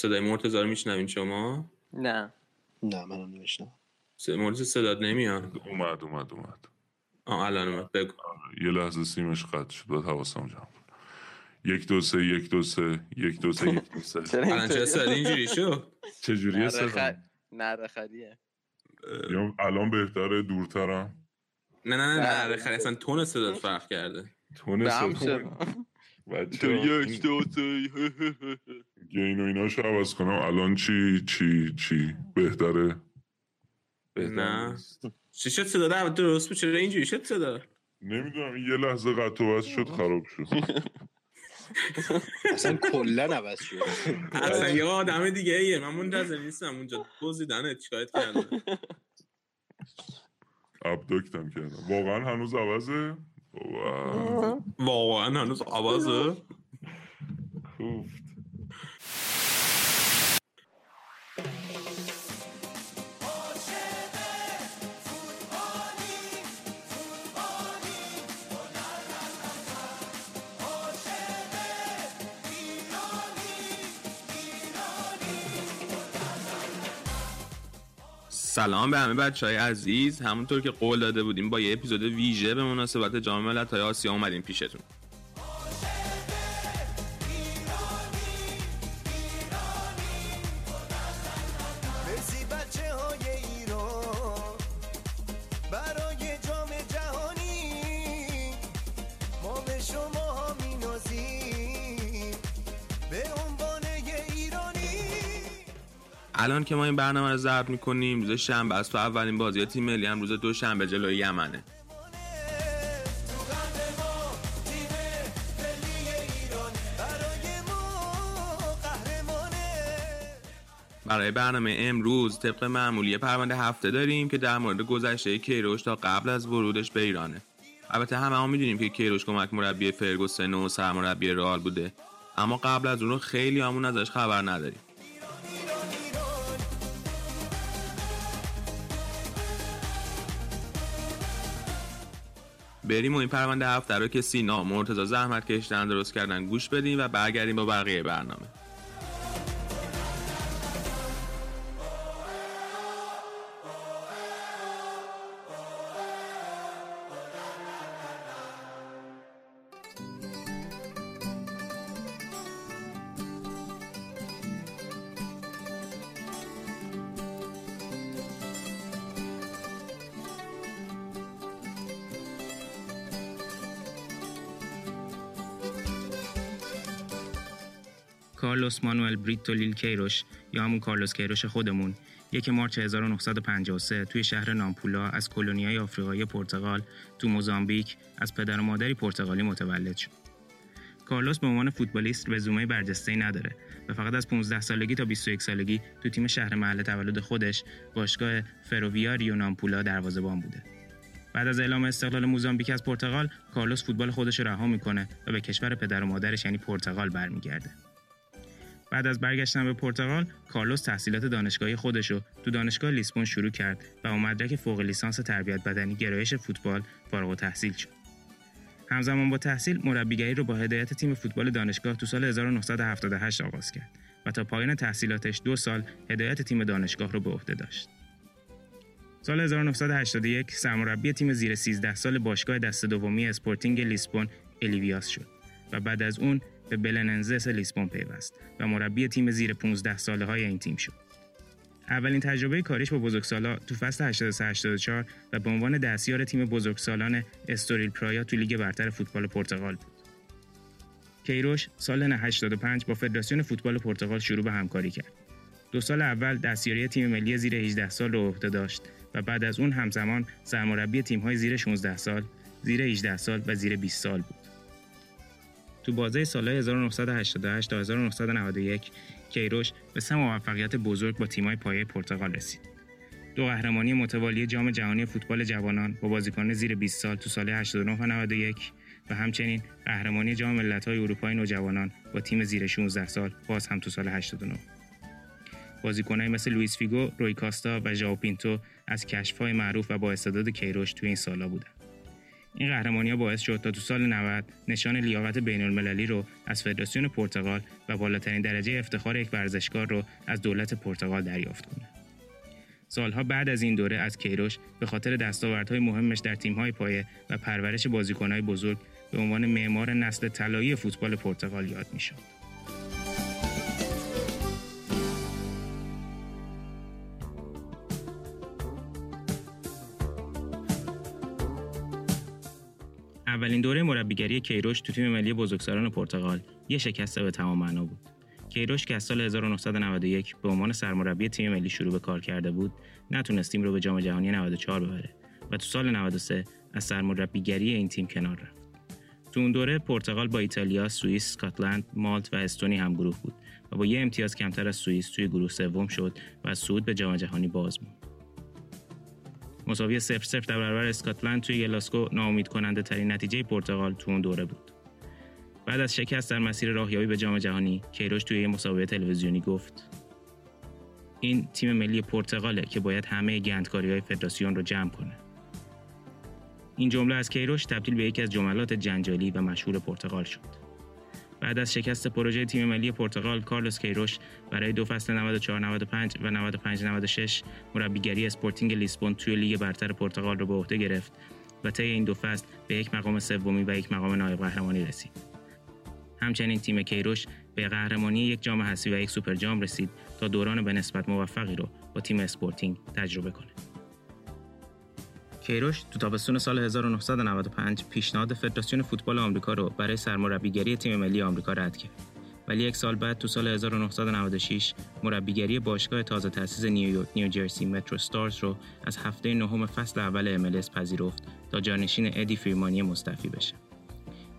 صدای مرتضی رو میشنوین شما؟ نه. نه منم نمیشنم مرتضی صداد نمیاد؟ اومد اومد اومد. آه الان اومد. بگو. یه لحظه سیمش قطع شد. باید حواسم جمع. یک دو سه یک دو سه یک دو سه یک دو سه. الان چه؟ صدا اینجوری شد؟ چجوریه نره صدا؟ خ- نره خریه. یا الان بهتره دورترم؟ نه نه نه نه. نه خیلی اصلا تون صدات فرق کرده. تونه به هم صدا؟ شد. بچه یک دو سه گین و ایناشو عوض کنم. الان چی چی چی؟ بهتره؟ بهتر نه. چی شد صدا؟ در درست بود. چرا اینجوری شد صدا؟ نمی‌دونم یه لحظه قطع و شد خراب شد. اصلا کلا عوض شد. اصلا یه آدم دیگه ایه. من منتظر نیستم. اونجا بزیدنت چیکارت کردن؟ ابداکتم کردم. واقعا هنوز عوضه. واقعا. هنوز کوفت سلام به همه بچه های عزیز. همونطور که قول داده بودیم با یه اپیزود ویژه به مناسبت جام ملت‌های آسیا اومدیم پیشتون. که ما این برنامه رو ضبط می‌کنیم روز شنبه است و اولین بازی تیم ملی هم روز دوشنبه جلوی یمنه. تو برای برنامه امروز طبق معمولی پرونده هفته داریم که در مورد گذشته کیروش تا قبل از ورودش به ایرانه. البته همه هم می‌دونیم که کیروش کمک مربی فرگوسن و سرمربی رئال بوده. اما قبل از اون رو خیلی همون ازش خبر نداریم. بریم و این پرونده هفته رو که سینا مرتضی زحمت کشتن درست کردن گوش بدیم و برگردیم با بقیه برنامه. کارلوس مانوئل بریتو لیل کیروش یا همون کارلوس کیروش خودمون یک مارچ 1953 توی شهر نامپولا از کلونیای آفریقایی پرتغال تو موزامبیک از پدر و مادری پرتغالی متولد شد. کارلوس به عنوان فوتبالیست رزومه برجسته‌ای نداره و فقط از 15 سالگی تا 21 سالگی تو تیم شهر محل تولد خودش باشگاه فروویاریو نامپولا دروازه‌بان بوده. بعد از اعلام استقلال موزامبیک از پرتغال، کارلوس فوتبال خودش رها می‌کنه و به کشور پدر و مادرش یعنی پرتغال برمیگرده. بعد از برگشتن به پرتغال، کارلوس تحصیلات دانشگاهی خودش رو تو دانشگاه لیسبون شروع کرد و با مدرک فوق لیسانس تربیت بدنی گرایش فوتبال فارغ التحصیل شد. همزمان با تحصیل مربیگری رو با هدایت تیم فوتبال دانشگاه تو سال 1978 آغاز کرد و تا پایان تحصیلاتش دو سال هدایت تیم دانشگاه رو به عهده داشت. سال 1981 سرمربی تیم زیر 13 سال باشگاه دسته دومی اسپورتینگ لیسبون اولیوایس شد و بعد از اون به بلننسس لیسبون پیوست و مربی تیم زیر 15 ساله های این تیم شد. اولین تجربه کاریش با بزرگسالا تو فصل 83-84 و به عنوان دستیار تیم بزرگسالان استوریل پرایا تو لیگ برتر فوتبال پرتغال بود. کیروش سال 85 با فدراسیون فوتبال پرتغال شروع به همکاری کرد. دو سال اول دستیاری تیم ملی زیر 18 سال رو عهده داشت و بعد از اون همزمان سرمربی تیم‌های زیر 16 سال، زیر 18 سال و زیر 20 سال بود. تو بازه سالهای 1988 تا 1991 کیروش به سه موفقیت بزرگ با تیم‌های پایه پرتغال رسید. دو قهرمانی متوالی جام جهانی فوتبال جوانان با بازیکنان زیر 20 سال تو سال 89 و 91 و همچنین قهرمانی جام ملت‌های اروپای نوجوانان با تیم زیر 16 سال باز هم تو سال 89. بازیکنایی مثل لوئیس فیگو، روی کاستا و ژائو پینتو از کشف‌های معروف و با استعداد کیروش تو این سالا بودند. این قهرمانی ها باعث شد تا تو سال 90 نشان لیاقت بین المللی رو از فدراسیون پرتغال و بالاترین درجه افتخار یک ورزشکار رو از دولت پرتغال دریافت کنه. سالها بعد از این دوره از کیروش به خاطر دستاوردهای مهمش در تیم‌های پایه و پرورش بازیکن‌های بزرگ به عنوان معمار نسل طلایی فوتبال پرتغال یاد می‌شد. اولین دوره مربیگری کیروش تو تیم ملی بزرگسالان پرتغال یه شکست به تمام معنا بود. کیروش که از سال 1991 به عنوان سرمربی تیم ملی شروع به کار کرده بود، نتونست تیم رو به جام جهانی 94 ببره و تو سال 93 از سرمربیگری این تیم کنار رفت. تو اون دوره پرتغال با ایتالیا، سوئیس، اسکاتلند، مالت و استونی هم گروه بود و با یه امتیاز کمتر از سوئیس توی گروه سوم شد و صعود به جام جهانی باز موند. مساوی 0 0 در برابر اسکاتلند توی گلاسکو ناامید کننده ترین نتیجه پرتغال تو اون دوره بود. بعد از شکست در مسیر راهیابی به جام جهانی، کیروش توی مسابقه تلویزیونی گفت: این تیم ملی پرتغاله که باید همه گندکاری های فدراسیون رو جمع کنه. این جمله از کیروش تبدیل به یکی از جملات جنجالی و مشهور پرتغال شد. بعد از شکست پروژه تیم ملی پرتغال کارلوس کیروش برای دو فصل 94 95 و 95 96 مربیگری اسپورتینگ لیسبون توی لیگ برتر پرتغال رو به عهده گرفت و طی این دو فصل به یک مقام سومی و یک مقام نایب قهرمانی رسید. همچنین تیم کیروش به قهرمانی یک جام حذفی و یک سوپر جام رسید تا دوران به نسبت موفقی رو با تیم اسپورتینگ تجربه کنه. کیروش تو تابستون سال 1995 پیشنهاد فدراسیون فوتبال آمریکا رو برای سرمربیگری تیم ملی آمریکا رد کرد. ولی یک سال بعد تو سال 1996 مربیگری باشگاه تازه تأسیس نیویورک نیوجرسی مترو ستارز رو از هفته نهم فصل اول MLS پذیرفت تا جانشین ادی فیرمانی مستفی بشه.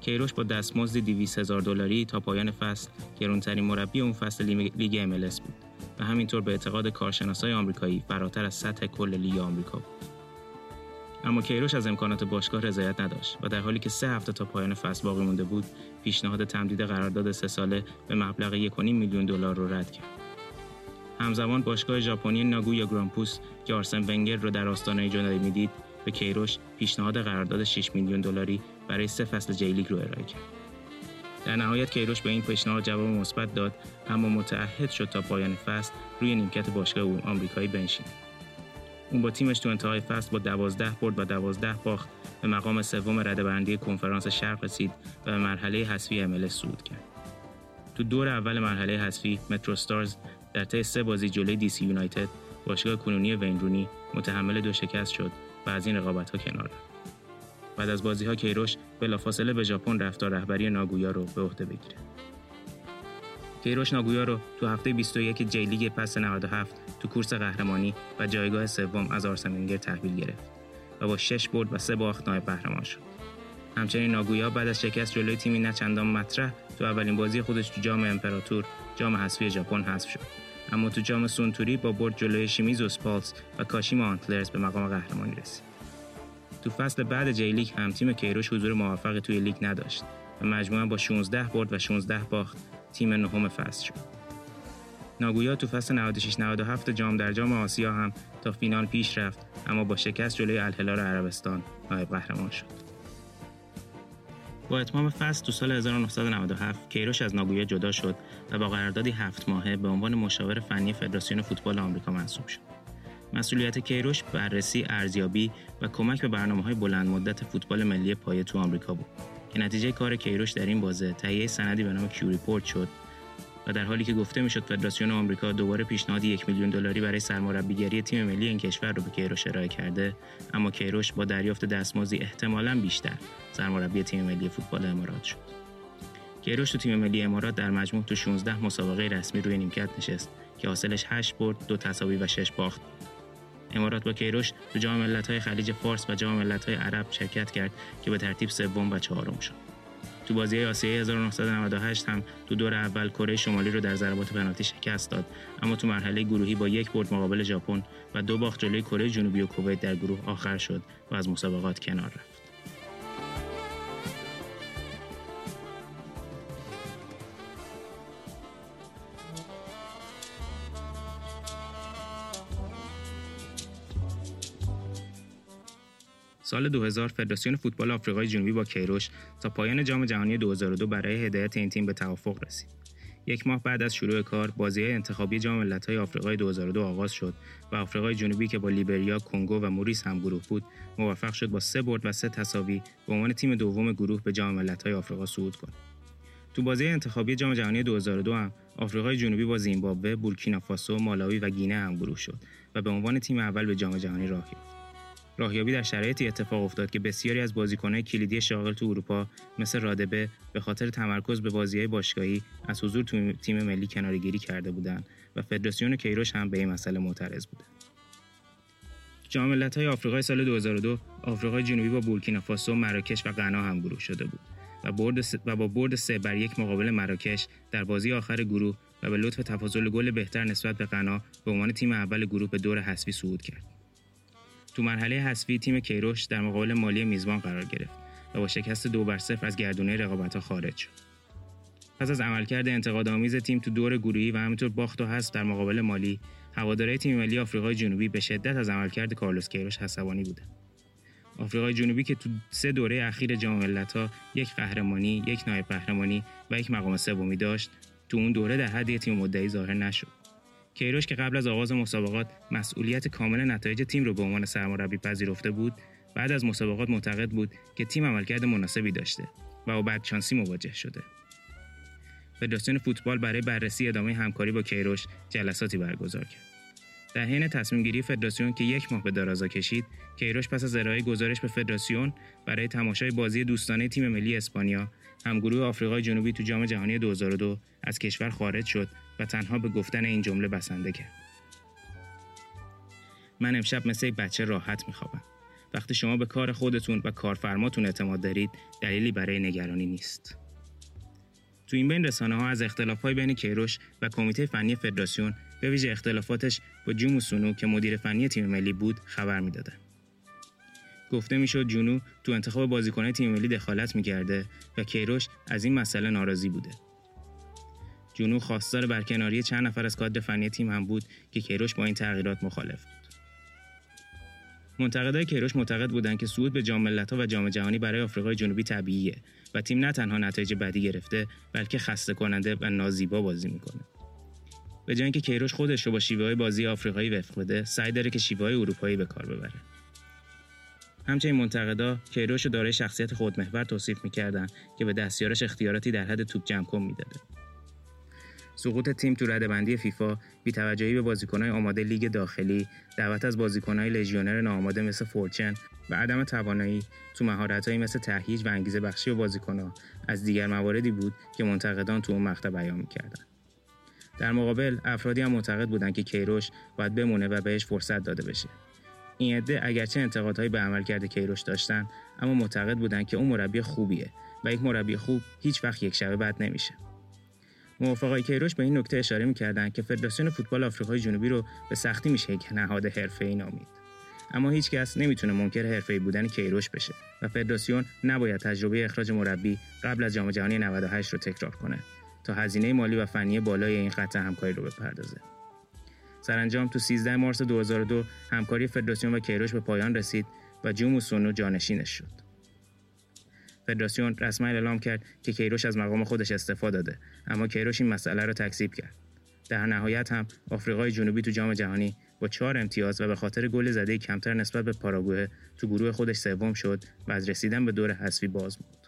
کیروش با دستمزدی 200 هزار دلاری تا پایان فصل گرونترین مربی اون فصل لیگ MLS بود و همینطور به اعتقاد کارشناسای آمریکایی فراتر از سطح کل لیگ آمریکا بود. اما کیروش از امکانات باشگاه رضایت نداشت و در حالی که سه هفته تا پایان فصل باقی مونده بود پیشنهاد تمدید قرارداد سه ساله به مبلغ 1.5 میلیون دلار رو رد کرد. همزمان باشگاه ژاپنی ناگویا گرامپوس که آرسن ونگر رو در آستانه جدایی می‌دید به کیروش پیشنهاد قرارداد 6 میلیون دلاری برای سه فصل جیلیگ رو ارائه کرد. در نهایت کیروش به این پیشنهاد جواب مثبت داد اما متعهد شد تا پایان فصل روی نیمکت باشگاه آمریکایی بنشیند. اون با تیمش تو انتهای فصل با دوازده برد و دوازده باخت به مقام سوم رده بندی کنفرانس شرق رسید و به مرحله حذفی هم صعود کرد. تو دور اول مرحله حذفی مترو ستارز در طی سه بازی جلوی دی سی یونایتد باشگاه کنونی وین رونی متحمل دو شکست شد و از این رقابت ها کنار رفت. بعد از بازی ها کیروش بلافاصله به ژاپن رفت تا رهبری ناگویا رو به عهده بگیره. کیروش ناگویا رو تو هفته 21 جی لیگ پس 97 تو کورس قهرمانی و جایگاه سوم از آرسن تحویل گرفت و با 6 برد و 3 باخت نایب قهرمان شد. همچنین ناگویا بعد از شکست جلوی تیمی نچندان مطرح تو اولین بازی خودش تو جام امپراتور جام حذفی ژاپن حذف شد. اما تو جام سونتوری با برد جلوی شیمیزو سپالس و کاشیما آنتلرز به مقام قهرمانی رسید. تو فصل بعد جی لیگ هم تیم کیروش حضور موفقی توی لیگ نداشت و مجموعا با 16 برد و 16 باخت تیم نهم فصل شد. ناگویا تو فصل 96 97 جام در جام آسیا هم تا فینال پیش رفت اما با شکست جلوی الهلال عربستان نایب قهرمان شد. با اتمام فصل تو سال 1997 کیروش از ناگویا جدا شد و با قراردادی هفت ماهه به عنوان مشاور فنی فدراسیون فوتبال آمریکا منصوب شد. مسئولیت کیروش بررسی ارزیابی و کمک به برنامه های بلند مدت فوتبال ملی پایه تو آمریکا بود که نتیجه کار کیروش در این بازه تهیه سندی به نام Q Report شد و در حالی که گفته می‌شد فدراسیون آمریکا دوباره پیشنهاد یک میلیون دلاری برای سرمربیگری تیم ملی این کشور رو به کیروش ارائه کرده اما کیروش با دریافت دستمزدی احتمالاً بیشتر سرمربی تیم ملی فوتبال امارات شد. کیروش تو تیم ملی امارات در مجموع تو 16 مسابقه رسمی روی نیمکت نشست که حاصلش 8 برد، دو تساوی و 6 باخت. امارات با کیروش تو جام ملت‌های خلیج فارس و جام ملت‌های عرب شرکت کرد که به ترتیب سوم و چهارم شد. تو بازی آسیایی 1998 هم تو دور اول کره شمالی رو در ضربات پنالتی شکست داد اما تو مرحله گروهی با یک برد مقابل ژاپن و دو باخت جلوی کره جنوبی و کویت در گروه آخر شد و از مسابقات کنار رفت سال 2000 فدراسیون فوتبال آفریقای جنوبی با کیروش تا پایان جام جهانی 2002 برای هدایت این تیم به توافق رسید. یک ماه بعد از شروع کار، بازی انتخابی جام ملت‌های آفریقای 2002 آغاز شد و آفریقای جنوبی که با لیبریا، کنگو و موریس هم گروه بود، موفق شد با سه برد و سه تساوی به عنوان تیم دوم گروه به جام ملت‌های آفریقا صعود کند. تو بازی انتخابی جام جهانی 2002 هم آفریقای جنوبی با زیمبابوه، بورکینافاسو، مالاوی و گینه هم گروه شد و به عنوان تیم اول به جام جهانی راه یافت. راهیابی در شرایطی اتفاق افتاد که بسیاری از بازیکنان کلیدی شاغل تو اروپا مثل رادبه به خاطر تمرکز به بازیهای باشگاهی از حضور تو تیم ملی کناره‌گیری کرده بودند و فدراسیون کیروش هم به این مسئله معترض بود. جام ملت‌های آفریقای سال 2002 آفریقای جنوبی با بورکینافاسو، مراکش و غنا هم گروه شده بود و, برد. و با برد سه بر یک مقابل مراکش در بازی آخر گروه و به لطف تفاضل گل بهتر نسبت به غنا به عنوان تیم اول گروه به دور حذفی صعود کرد. تو مرحله حذفی تیم کیروش در مقابل مالی میزبان قرار گرفت و با شکست دو بر صفر از گردونه رقابت‌ها خارج شد. پس از عملکرد انتقادآمیز تیم تو دور گروهی و همینطور باخت و حذف در مقابل مالی، هوادارهای تیم ملی آفریقای جنوبی به شدت از عملکرد کارلوس کیروش عصبانی بودند. آفریقای جنوبی که تو سه دوره اخیر جام ملت‌ها یک قهرمانی، یک نایب قهرمانی و یک مقام سومی داشت، تو اون دوره در حد تیم مدعی ظاهر نشد. کیروش که قبل از آغاز مسابقات مسئولیت کامل نتایج تیم رو به عنوان سرمربی پذیرفته بود بعد از مسابقات معتقد بود که تیم عملکرد مناسبی داشته و با بدشانسی مواجه شده. فدراسیون فوتبال برای بررسی ادامه همکاری با کیروش جلساتی برگزار کرد. در حین تصمیم گیری فدراسیون که یک ماه به درازا کشید کیروش پس از ارائه گزارش به فدراسیون برای تماشای بازی دوستانه تیم ملی اسپانیا همگروه آفریقای جنوبی تو جام جهانی 2002 از کشور خارج شد و تنها به گفتن این جمله بسنده کرد. من امشب مثل بچه راحت میخوابم. وقتی شما به کار خودتون و کارفرماتون اعتماد دارید دلیلی برای نگرانی نیست. تو این بین رسانه ها از اختلاف های بین کیروش و کمیته فنی فدراسیون به ویژه اختلافاتش با جومو سونو که مدیر فنی تیم ملی بود خبر می‌دادن. گفته می‌شد جونو تو انتخاب بازیکنان تیم ملی دخالت می‌کرده و کیروش از این مسئله ناراضی بوده. جونو خواستار برکناری چند نفر از کادر فنی تیم هم بود که کیروش با این تغییرات مخالف بود. منتقدای کیروش معتقد بودند که صعود به جام ملت‌ها و جام جهانی برای آفریقای جنوبی طبیعیه و تیم نه تنها نتایج بدی گرفته بلکه خسته کننده و نازیبا بازی می‌کنه. به جای اینکه کیروش خودش رو با شیوه های بازی آفریقایی وفق بده، سعی داره که شیوه های اروپایی به کار ببره. همچنین منتقدا کیروش رو دارای شخصیت خودمحور توصیف می‌کردن که به دستیارش اختیاراتی در حد توپ جمع کن می‌داده. سقوط تیم تو ردبندی فیفا بی‌توجهی به بازیکنهای آماده لیگ داخلی دعوت از بازیکنهای لژیونر ناآماده مثل فورچن و عدم توانایی تو مهارتهایی مثل تهییج و انگیزه بخشی به بازیکنها از دیگر مواردی بود که منتقدان تو اون مقطع بیان می‌کردن در مقابل افرادی هم معتقد بودند که کیروش باید بمونه و بهش فرصت داده بشه این عده اگرچه انتقادهایی به عملکرد کیروش داشتن اما معتقد بودند که اون مربی خوبیه و یک مربی خوب هیچ وقت یک شبه بد نمیشه. موافقای کیروش به این نکته اشاره می‌کردند که فدراسیون فوتبال آفریقای جنوبی رو به سختی میشه یک نهاد حرفه‌ای نامید. اما هیچ کس نمی‌تونه منکر حرفه‌ای بودن کیروش بشه و فدراسیون نباید تجربه اخراج مربی قبل از جام جهانی 98 رو تکرار کنه تا هزینه مالی و فنی بالای این خط همکاری رو بپردازه. سرانجام تو 13 مارس 2002 همکاری فدراسیون و کیروش به پایان رسید و جومو سونو جانشینش شد. فدراسیون رسما اعلام کرد که کیروش از مقام خودش استعفا داده اما کیروش این مسئله را تکذیب کرد. در نهایت هم آفریقای جنوبی تو جام جهانی با چهار امتیاز و به خاطر گل زده کمتر نسبت به پاراگوئه تو گروه خودش سوم شد و از رسیدن به دور حذفی باز موند.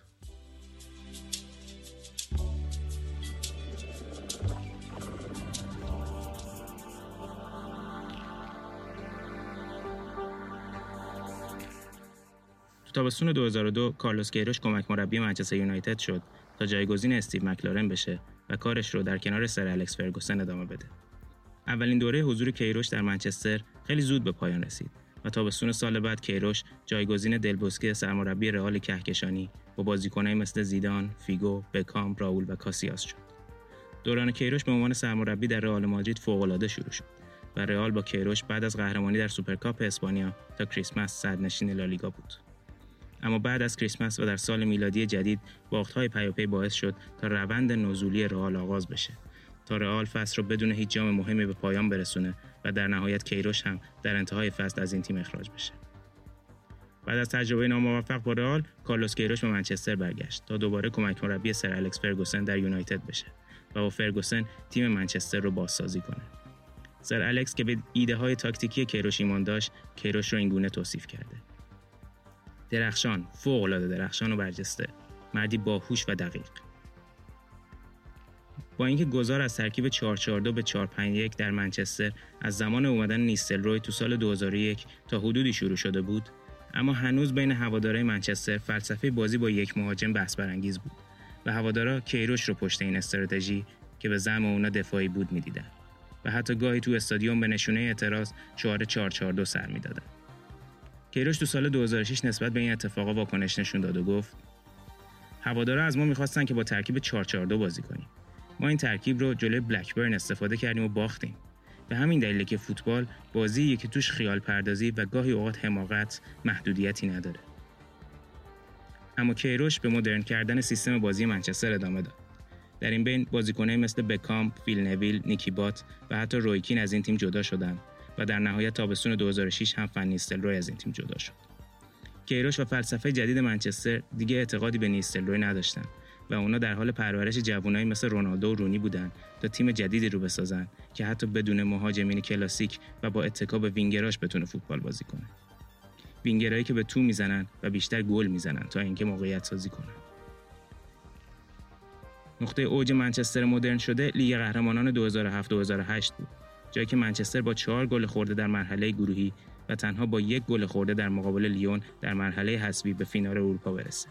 تابستون 2002 کارلوس کیروش کمک مربی منچستر یونایتد شد تا جایگزین استیو مکلارن بشه و کارش رو در کنار سر الکس فرگوسن ادامه بده. اولین دوره حضور کیروش در منچستر خیلی زود به پایان رسید و تابستون سال بعد کیروش جایگزین دل بوسکه سرمربی رئال کهکشانی با بازیکنان مثل زیدان، فیگو، بکام، راول و کاسیاس شد. دوران کیروش به عنوان سرمربی در رئال مادرید فوق‌العاده شروع شد و رئال با کیروش بعد از قهرمانی در سوپرکاپ اسپانیا تا کریسمس صدرنشین لالیگا بود. اما بعد از کریسمس و در سال میلادی جدید باختهای پیاپی باعث شد تا روند نزولی رئال آغاز بشه. تا رئال فصل رو بدون هیچ جام مهمی به پایان برسونه و در نهایت کیروش هم در انتهای فصل از این تیم اخراج بشه. بعد از تجربه ناموفق با رئال کارلوس کیروش به منچستر برگشت تا دوباره کمک مربی سر الکس فرگوسن در یونایتد بشه و با فرگوسن تیم منچستر رو بازسازی کنه. سر الکس که به ایده های تاکتیکی کیروش ایمان داشت کیروش رو اینگونه توصیف کرده. درخشان فوق العاده درخشان و برجسته. مردی باهوش و دقیق. با اینکه گذار از ترکیب 442 به 451 در منچستر از زمان اومدن نیستل روی تو سال 2001 تا حدودی شروع شده بود اما هنوز بین هوادارهای منچستر فلسفه بازی با یک مهاجم بحث برانگیز بود و هوادارا کیروش رو پشت این استراتژی که به زعم اونا دفاعی بود می‌دیدن و حتی گاهی تو استادیوم به نشونه اعتراض شعار 442 سر می‌دادن. کیروش تو سال 2006 نسبت به این اتفاقا واکنش نشون داد و گفت هوادارا از ما می‌خواستن که با ترکیب 442 بازی کنیم. ما این ترکیب رو جلوی بلکبرن استفاده کردیم و باختیم. به همین دلیل که فوتبال بازیه که توش خیال پردازی و گاهی اوقات حماقت محدودیتی نداره. اما کیروش به مدرن کردن سیستم بازی منچستر ادامه داد. در این بین بازیکنان مثل بکام، فیل نویل، نیکی بات و حتی رویکین از این تیم جدا شدند و در نهایت تابستون 2006 هم فن نیستلروی از این تیم جدا شد. کیروش و فلسفه جدید منچستر دیگه اعتقادی به نیستلروی نداشتند و اونا در حال پرورش جوانایی مثل رونالدو و رونی بودن تا تیم جدیدی رو بسازن که حتی بدون مهاجمین کلاسیک و با اتکا به وینگراش بتونه فوتبال بازی کنه. وینگرایی که به تو می‌زنن و بیشتر گل می‌زنن تا اینکه موقعیت سازی کنن. نقطه اوج منچستر مدرن شده لیگ قهرمانان 2007-2008 بود. جایی که منچستر با چهار گل خورده در مرحله گروهی و تنها با یک گل خورده در مقابل لیون در مرحله حذفی به فینال اروپا برسه.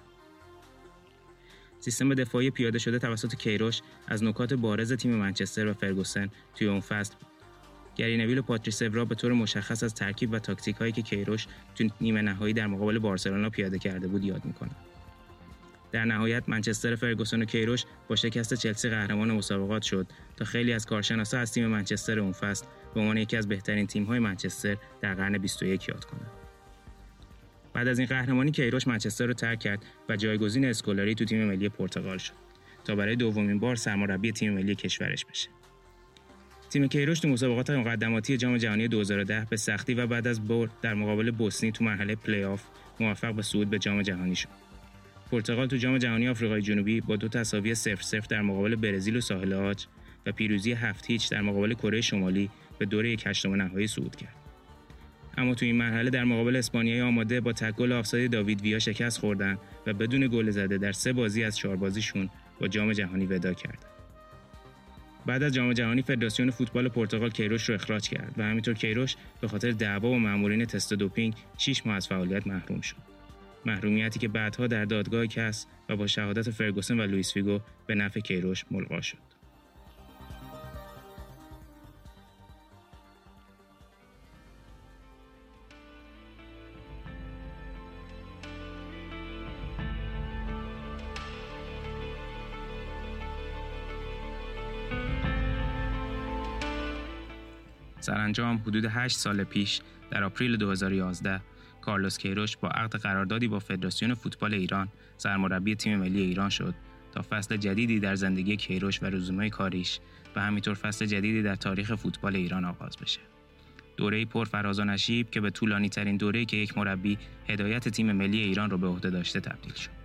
سیستم دفاعی پیاده شده توسط کیروش از نکات بارز تیم منچستر و فرگوسن توی اون فصل بود. گری نویل و پاتریس اورا به طور مشخص از ترکیب و تاکتیک هایی که کیروش تو نیمه نهایی در مقابل بارسلونا پیاده کرده بود یاد می‌کنه. در نهایت منچستر فرگوسن و کیروش با شکست چلسی قهرمان مسابقات شد تا خیلی از کارشناسا از تیم منچستر اون فصل به عنوان یکی از بهترین تیم‌های منچستر در قرن 21 یاد کنند. بعد از این قهرمانی کیروش منچستر رو ترک کرد و جایگزین اسکولاری تو تیم ملی پرتغال شد تا برای دومین بار سرمربی تیم ملی کشورش بشه. تیم کیروش تو مسابقات مقدماتی جام جهانی 2010 به سختی و بعد از برد در مقابل بوسنی تو مرحله پلی‌آف موفق به صعود به جام جهانی شد. پرتغال تو جام جهانی آفریقای جنوبی با دو تساوی 0 0 در مقابل برزیل و ساحل عاج و پیروزی 7 هیچ در مقابل کره شمالی به دوره یک هشتم نهایی صعود کرد. اما تو این مرحله در مقابل اسپانیای آماده با تک گل آفساید داوید ویا شکست خوردن و بدون گل زده در سه بازی از چهار بازیشون با جام جهانی وداع کردند. بعد از جام جهانی فدراسیون فوتبال پرتغال کیروش رو اخراج کرد و همینطور کیروش به خاطر دعوا با مامورین تست دوپینگ 6 ماه از فعالیت محروم شد. محرومیتی که بعدها در دادگاه کس و با شهادت فرگوسن و لوئیس فیگو به نفع کیروش ملغا شد. سرانجام حدود 8 سال پیش در آپریل 2011 کارلوس کیروش با عقد قراردادی با فدراسیون فوتبال ایران سرمربی تیم ملی ایران شد تا فصل جدیدی در زندگی کیروش و رزومه کاریش و همینطور فصل جدیدی در تاریخ فوتبال ایران آغاز بشه. دوره پر فراز و نشیب که به طولانی ترین دوره که یک مربی هدایت تیم ملی ایران رو به عهده داشته تبدیل شد.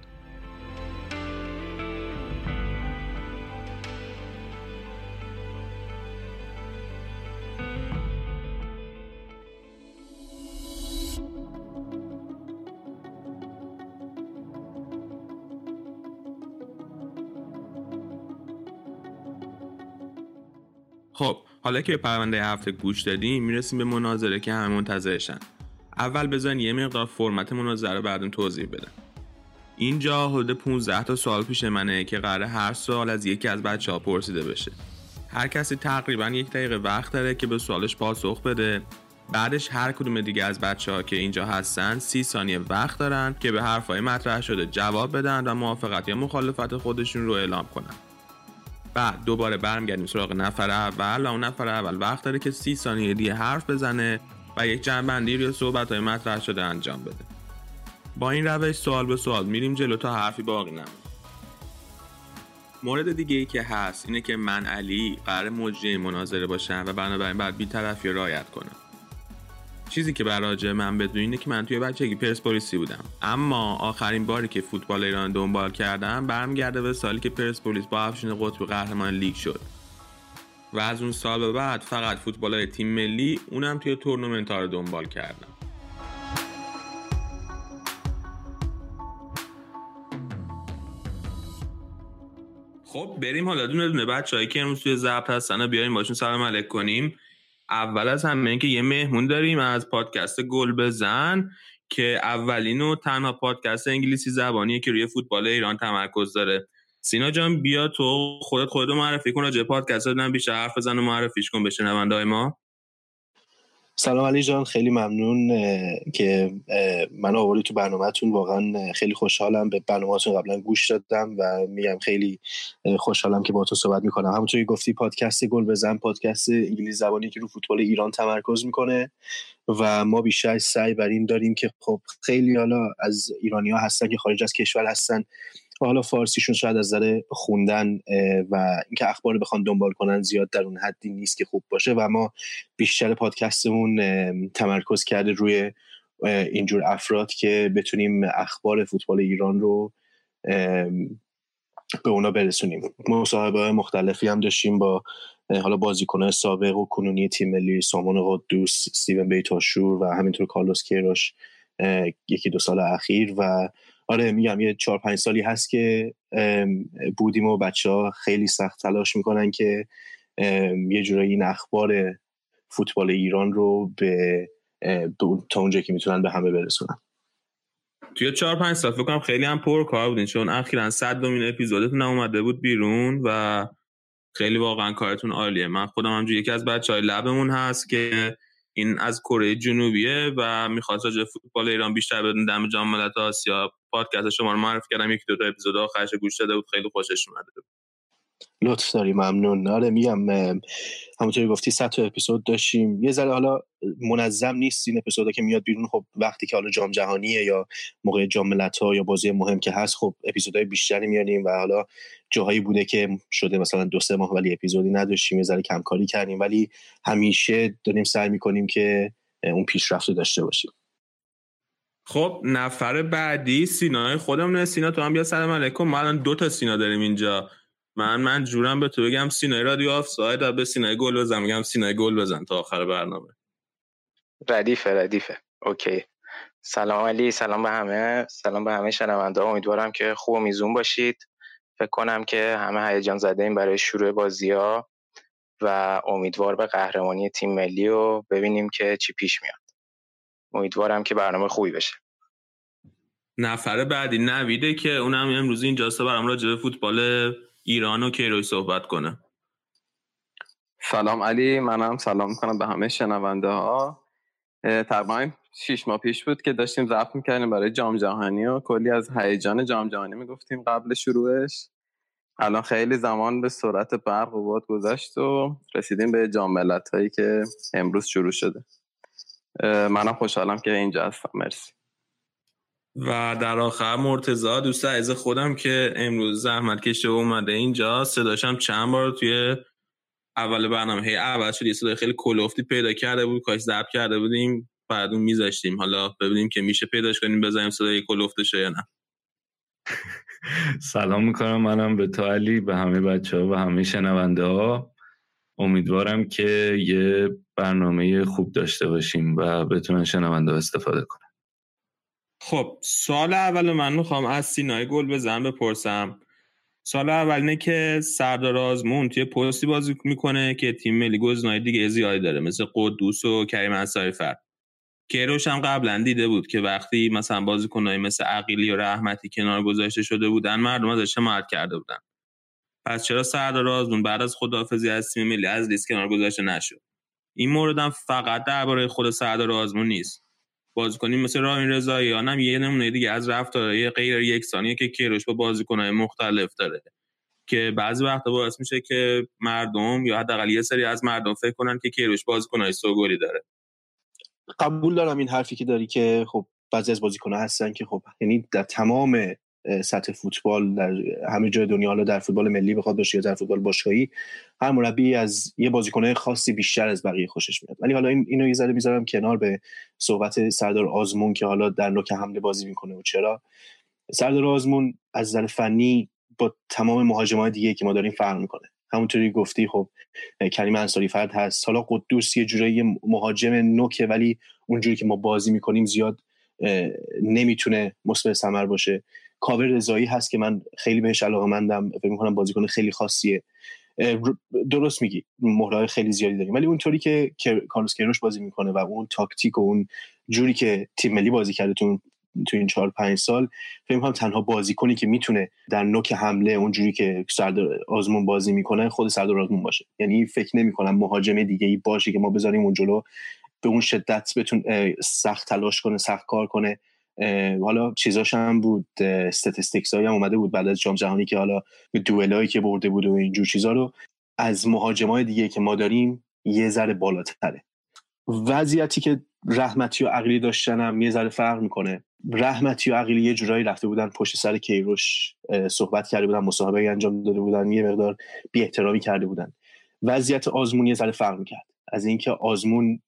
حالا که به پرونده هفته گوش دادیم می‌رسیم به مناظره که همه منتظرشن. اول بزن یه مقدار فرمت مناظره رو بعدم توضیح بدم. اینجا حدود 15 تا سوال پیش منه که قرار هر سوال از یکی از بچه ها پرسیده بشه. هر کسی تقریبا یک دقیقه وقت داره که به سوالش پاسخ بده. بعدش هر کدوم دیگه از بچه ها که اینجا هستن سی ثانیه وقت دارن که به حرفای مطرح شده جواب بدن و موافقت یا مخالفت خودشون رو اعلام کنن. بعد دوباره برمیگردیم سراغ نفر اول. اون نفر اول وقت داره که سی ثانیه دیگه حرف بزنه و یک جنبندی روی صحبت های مطرح شده انجام بده. با این روش سوال به سوال میریم جلو تا حرفی باقی نمونه. مورد دیگه ای که هست اینه که من علی قرار مجری مناظره باشم و بنابراین باید بیطرفی رعایت کنم. چیزی که برای من بدون اینه که من توی بچگی پرسپولیسی بودم. اما آخرین باری که فوتبال ایران دنبال کردم برمیگرده به سالی که پرسپولیس با افشین قطب قهرمان لیگ شد. و از اون سال به بعد فقط فوتبال تیم ملی اونم توی تورنمنت ها رو دنبال کردم. خب بریم حالا دونه دونه بچه‌ای که امروز توی ضبط هستن و بیاریم باشون. سلام علیک کنیم اول از همه اینکه یه مهمون داریم از پادکست گل بزن که اولین و تنها پادکست انگلیسی زبانیه که روی فوتبال ایران تمرکز داره. سینا جان بیا تو. خودت خودت معرفی کن. راجع پادکست دادن بیشتر حرف بزن و معرفیش کن به شنونده ما. سلام علی جان خیلی ممنون که من آوردی تو برنامهتون. واقعا خیلی خوشحالم. به برنامهتون قبلا گوش دادم و میگم خیلی خوشحالم که با تو صحبت می‌کنم. همونطوری گفتی پادکست گل بزن پادکست انگلیسی زبانی که رو فوتبال ایران تمرکز می‌کنه و ما بیشتر سعی بر این داریم که خب خیلی حالا از ایرانی ها هستن که خارج از کشور هستن. حالا فارسیشون شاید از نظر خوندن و اینکه اخبار رو بخوان دنبال کنن زیاد در اون حدی نیست که خوب باشه و ما بیشتر پادکستمون تمرکز کرده روی اینجور افراد که بتونیم اخبار فوتبال ایران رو به اونا برسونیم. مصاحبه مختلفی هم داشتیم با حالا بازیکنان سابق و کنونی تیم ملی سامان قدوس استیون بیتاشور و همینطور کارلوس کیروش یکی دو سال اخیر و آره میگم یه چهار پنج سالی هست که بودیم و بچه ها خیلی سخت تلاش می‌کنن که یه جورایی این اخبار فوتبال ایران رو به تا اونجا که می‌تونن به همه برسونن. توی چهار پنج سال فکر کنم خیلی هم پر کار بودین چون اخیرا صد دومین اپیزودتون اومده بود بیرون و خیلی واقعا کارتون عالیه. من خودم هم یکی از بچه های لبمون هست که این از کره جنوبیه و می‌خواست راجع فوتبال ایران بیشتر بدون دم جام ملت آسیا پادکست شما رو معرفی کردم. یکی دو تا اپیزود آخرش گوش داده بود. خیلی خوشش اومده لطف داری ممنون. آره میگم همونطوری گفتی 100 تا اپیزود داشتیم. یه ذره حالا منظم نیست این اپیزودا که میاد بیرون. خب وقتی که حالا جام جهانیه یا موقع جام ملت‌ها یا بازی مهم که هست خب اپیزودهای بیشتری میاریم و حالا جاهایی بوده که شده مثلا دو سه ماه ولی اپیزودی نداشتیم یه ذره کمکاری کردیم. ولی همیشه داریم سعی می‌کنیم که اون پیشرفت رو داشته باشیم. خب نفر بعدی سینای خودمونه. سینا تو هم بیا سلام علیکم. ما الان دو تا سینا داریم اینجا. من مجبورم به تو بگم سینای رادیو آف ساید و به سینای گل بزن میگم سینای گل بزن تا آخر برنامه. ردیفه ردیفه. okay. سلام علی سلام به همه سلام به همه شنونده. امیدوارم که خوب و میزون باشید. فکر کنم که همه هیجان زده ایم برای شروع بازی ها و امیدوار به قهرمانی تیم ملی و ببینیم که چی پیش میاد. امیدوارم که برنامه خوبی بشه. نفر بعدی نویده که اونم امروز اینجاست برام راجع به فوتبال ایران و کیروی صحبت کنه. سلام علی منم سلام می‌کنم به همه شنونده ها تقریبا شیش ماه پیش بود که داشتیم ضبط می‌کردیم برای جام جهانی و کلی از هیجان جام جهانی می‌گفتیم قبل شروعش. الان خیلی زمان به سرعت برق و باد گذشت و رسیدیم به جام ملت هایی که امروز شروع شده. منم خوشحالم که اینجا هستم. مرسی. و در آخر مرتزا دوست عزیز خودم که امروز زحمت کشته اومده اینجا صداشم چند بار توی اول برنامه هی اول شد یه صدای خیلی کلوفتی پیدا کرده بود کاش ضبط کرده بودیم بعد اون میذاشتیم. حالا ببینیم که میشه پیداش کنیم بزنیم صدای کلوفته یا نه. سلام می‌کنم منم به تو علی به همه بچه ها و همه شنونده ها. امیدوارم که یه برنامه خوب داشته باشیم و بتونن شنونده استفاده کنن. خب سال اول من می‌خوام از سینای گل بزن بپرسم. سال اول اینه که سردار آزمون توی پستی بازی می‌کنه که تیم ملی گزینه‌های دیگه زیادی داره مثل قدوس و کریم انصاری فرد کیروش هم قبلا دیده بود که وقتی مثلا بازیکنای مثل عقیلی و رحمتی کنار گذاشته شده بودن مردم ازش حمایت کرده بودن. پس چرا سردار آزمون بعد از خداحافظی از تیم ملی از لیست کنار گذاشته نشد؟ این مورد هم فقط درباره خود سردار آزمون نیست. بازیکنی مثل رامین رضاییان هم یه نمونه دیگه از رفتارهای غیر یکسانیه که کیروش با بازیکنهای مختلف داره. که بعضی وقتا باعث میشه که مردم یا حداقل یه سری از مردم فکر کنن که کیروش بازیکنهای سوگلی داره. قبول دارم این حرفی که داری که خب بعضی از بازیکن‌ها هستن که خب یعنی در تمام سطح فوتبال در همه جای دنیا حالا در فوتبال ملی بخواد باشه یا در فوتبال باشگاهی هر مربی از یه بازیکنه خاصی بیشتر از بقیه خوشش میاد. ولی حالا این اینو یه ذره می‌ذارم کنار به صحبت سردار آزمون که حالا در نوک حمله بازی می‌کنه و چرا. سردار آزمون از نظر فنی با تمام مهاجمای دیگه که ما داریم فرق می‌کنه. همونطوری گفتی خب کریم انصاری فرد هست. حالا قدوس یه جورایی مهاجم نوکه ولی اونجوری که ما بازی می‌کنیم زیاد نمی‌تونه مثبت ثمر باشه. کاور رضایی هست که من خیلی بهش علاقه مندم فکر می‌کنم بازیکن خیلی خاصیه. درست میگی. مهرهای خیلی زیادی داریم. ولی اونطوری که کارلوس کیروش بازی می‌کنه و اون تاکتیک و اون جوری که تیم ملی بازی کرده تو تو این چهار پنج سال فکر کنم تنها بازیکنی که می‌تونه در نوک حمله اونجوری که سردار آزمون بازی می‌کنه خود سردار آزمون باشه. یعنی فکر نمی کنم مهاجم دیگه ای باشه که ما بذاریم اون جلو به اون شدت بتون سخت تلاش کنه سخت کار کنه. حالا چیزاش هم بود استاتستیکس هم اومده بود بعد از جام جهانی که حالا دوئلایی که برده بود و اینجور چیزا رو از مهاجمای دیگه که ما داریم یه ذره بالاتره. وضعیتی که رحمتی و عقلی داشتن هم یه ذره فرق می‌کنه. رحمتی و عقلی یه جورایی رفته بودن پشت سر کیروش صحبت کرده بودن مصاحبه انجام داده بودن یه مقدار بی احترامی کرده بودن. وضعیت آزمون یه ذره فرق می‌کرد. از اینکه آزمون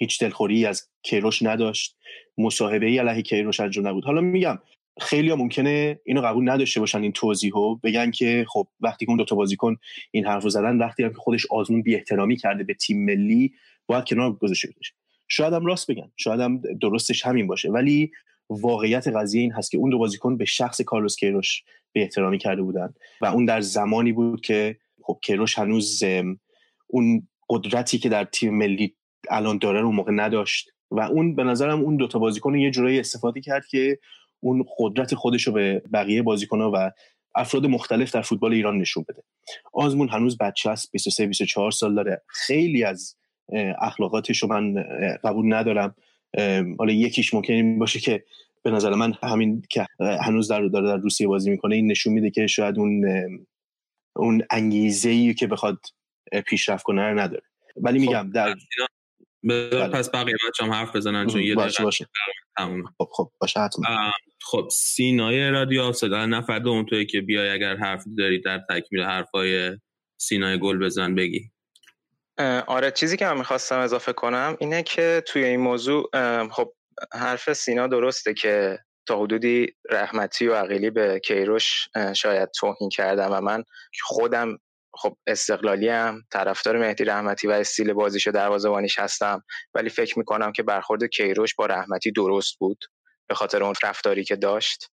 هیچ دلخوری از کیروش نداشت. مصاحبه ای علیه کیروش انجام نبود. حالا میگم خیلی ها ممکنه اینو قبول نداشته باشن این توضیحو بگن که خب وقتی که اون دوتا بازیکن این حرف زدن وقتی هم که خودش آزمون بی احترامی کرده به تیم ملی باید کنار گذاشته بشه. شاید هم راست بگن شاید هم درستش همین باشه. ولی واقعیت قضیه این هست که اون دو بازیکن به شخص کارلوس کیروش به احترامی کرده بودن و اون در زمانی بود که خب کیروش هنوز اون قدرتی که در تیم ملی الان داره اون موقع نداشت. و اون به نظرم اون دوتا بازیکن یه جورایی استفاده کرد که اون قدرت خودش رو به بقیه بازیکنها و افراد مختلف در فوتبال ایران نشون بده. آزمون هنوز بچه است 23 24 سال داره. خیلی از اخلاقاتش رو من قبول ندارم. حالا یکیش ممکن این باشه که به نظر من همین که هنوز در داره در روسیه بازی می‌کنه این نشون میده که شاید اون اون انگیزه ای که بخواد پیشرفت کنه رو نداره. ولی خب، میگم در بله. پس بقیه بچه هم حرف بزنن چون یه باشه باشه. خب خب باشه حتما. خب سینای رادیو آفسد نفر دوم توی که بیای اگر حرف داری در تکمیل حرفای سینای گل بزن بگی. آره چیزی که من می‌خواستم اضافه کنم اینه که توی این موضوع خب حرف سینا درسته که تا حدودی رحمتی و عقیلی به کیروش شاید توهین کردم و من خودم خب استقلالی هم طرفدار مهدی رحمتی و استیل بازیش و دروازه‌بانیش هستم. ولی فکر می‌کنم که برخورد کیروش با رحمتی درست بود به خاطر اون رفتاری که داشت.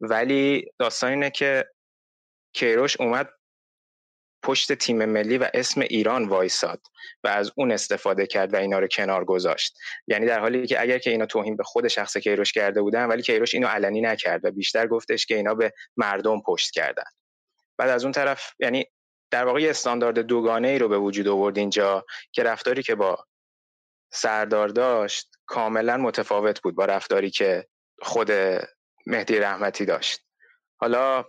ولی داستان اینه که کیروش اومد پشت تیم ملی و اسم ایران وایساد و از اون استفاده کرد و اینا رو کنار گذاشت. یعنی در حالی که اگر که اینا توهین به خود شخص کیروش کرده بودن ولی کیروش اینو علنی نکرد و بیشتر گفتش که اینا به مردم پشت کردن. بعد از اون طرف یعنی در واقع استاندارد دوگانه ای رو به وجود آورد اینجا که رفتاری که با سردار داشت کاملا متفاوت بود با رفتاری که خود مهدی رحمتی داشت. حالا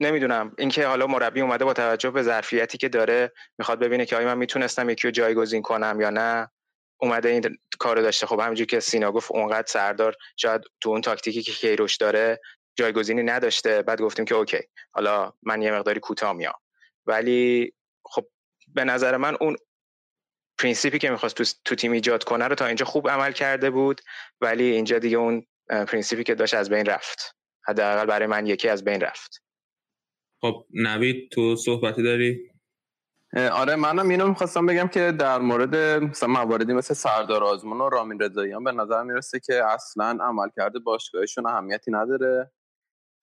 نمی‌دونم اینکه حالا مربی اومده با توجه به ظرفیتی که داره می‌خواد ببینه که آیا من می‌تونستم یکی رو جایگزین کنم یا نه. اومده این کارو داشته. خب همینجور که سینا گفت اونقدر سردار شاید تو اون تاکتیکی که کیروش داره جایگزینی نداشته بعد گفتیم که okay حالا من یه مقداری کوتاه میام. ولی خب به نظر من اون پرینسیپی که می‌خواست تو, تو تیم ایجاد کنه رو تا اینجا خوب عمل کرده بود ولی اینجا دیگه اون پرینسیپی که داشت از بین رفت. حداقل برای من یکی از بین رفت. خب نوید تو صحبتی داری؟ آره منم اینو می‌خواستم بگم که در مورد مثلا مواردی مثل سردار آزمون و رامین رضاییان به نظر می‌رسه که اصلا عمل کرده باشگاهشون اهمیتی نداره.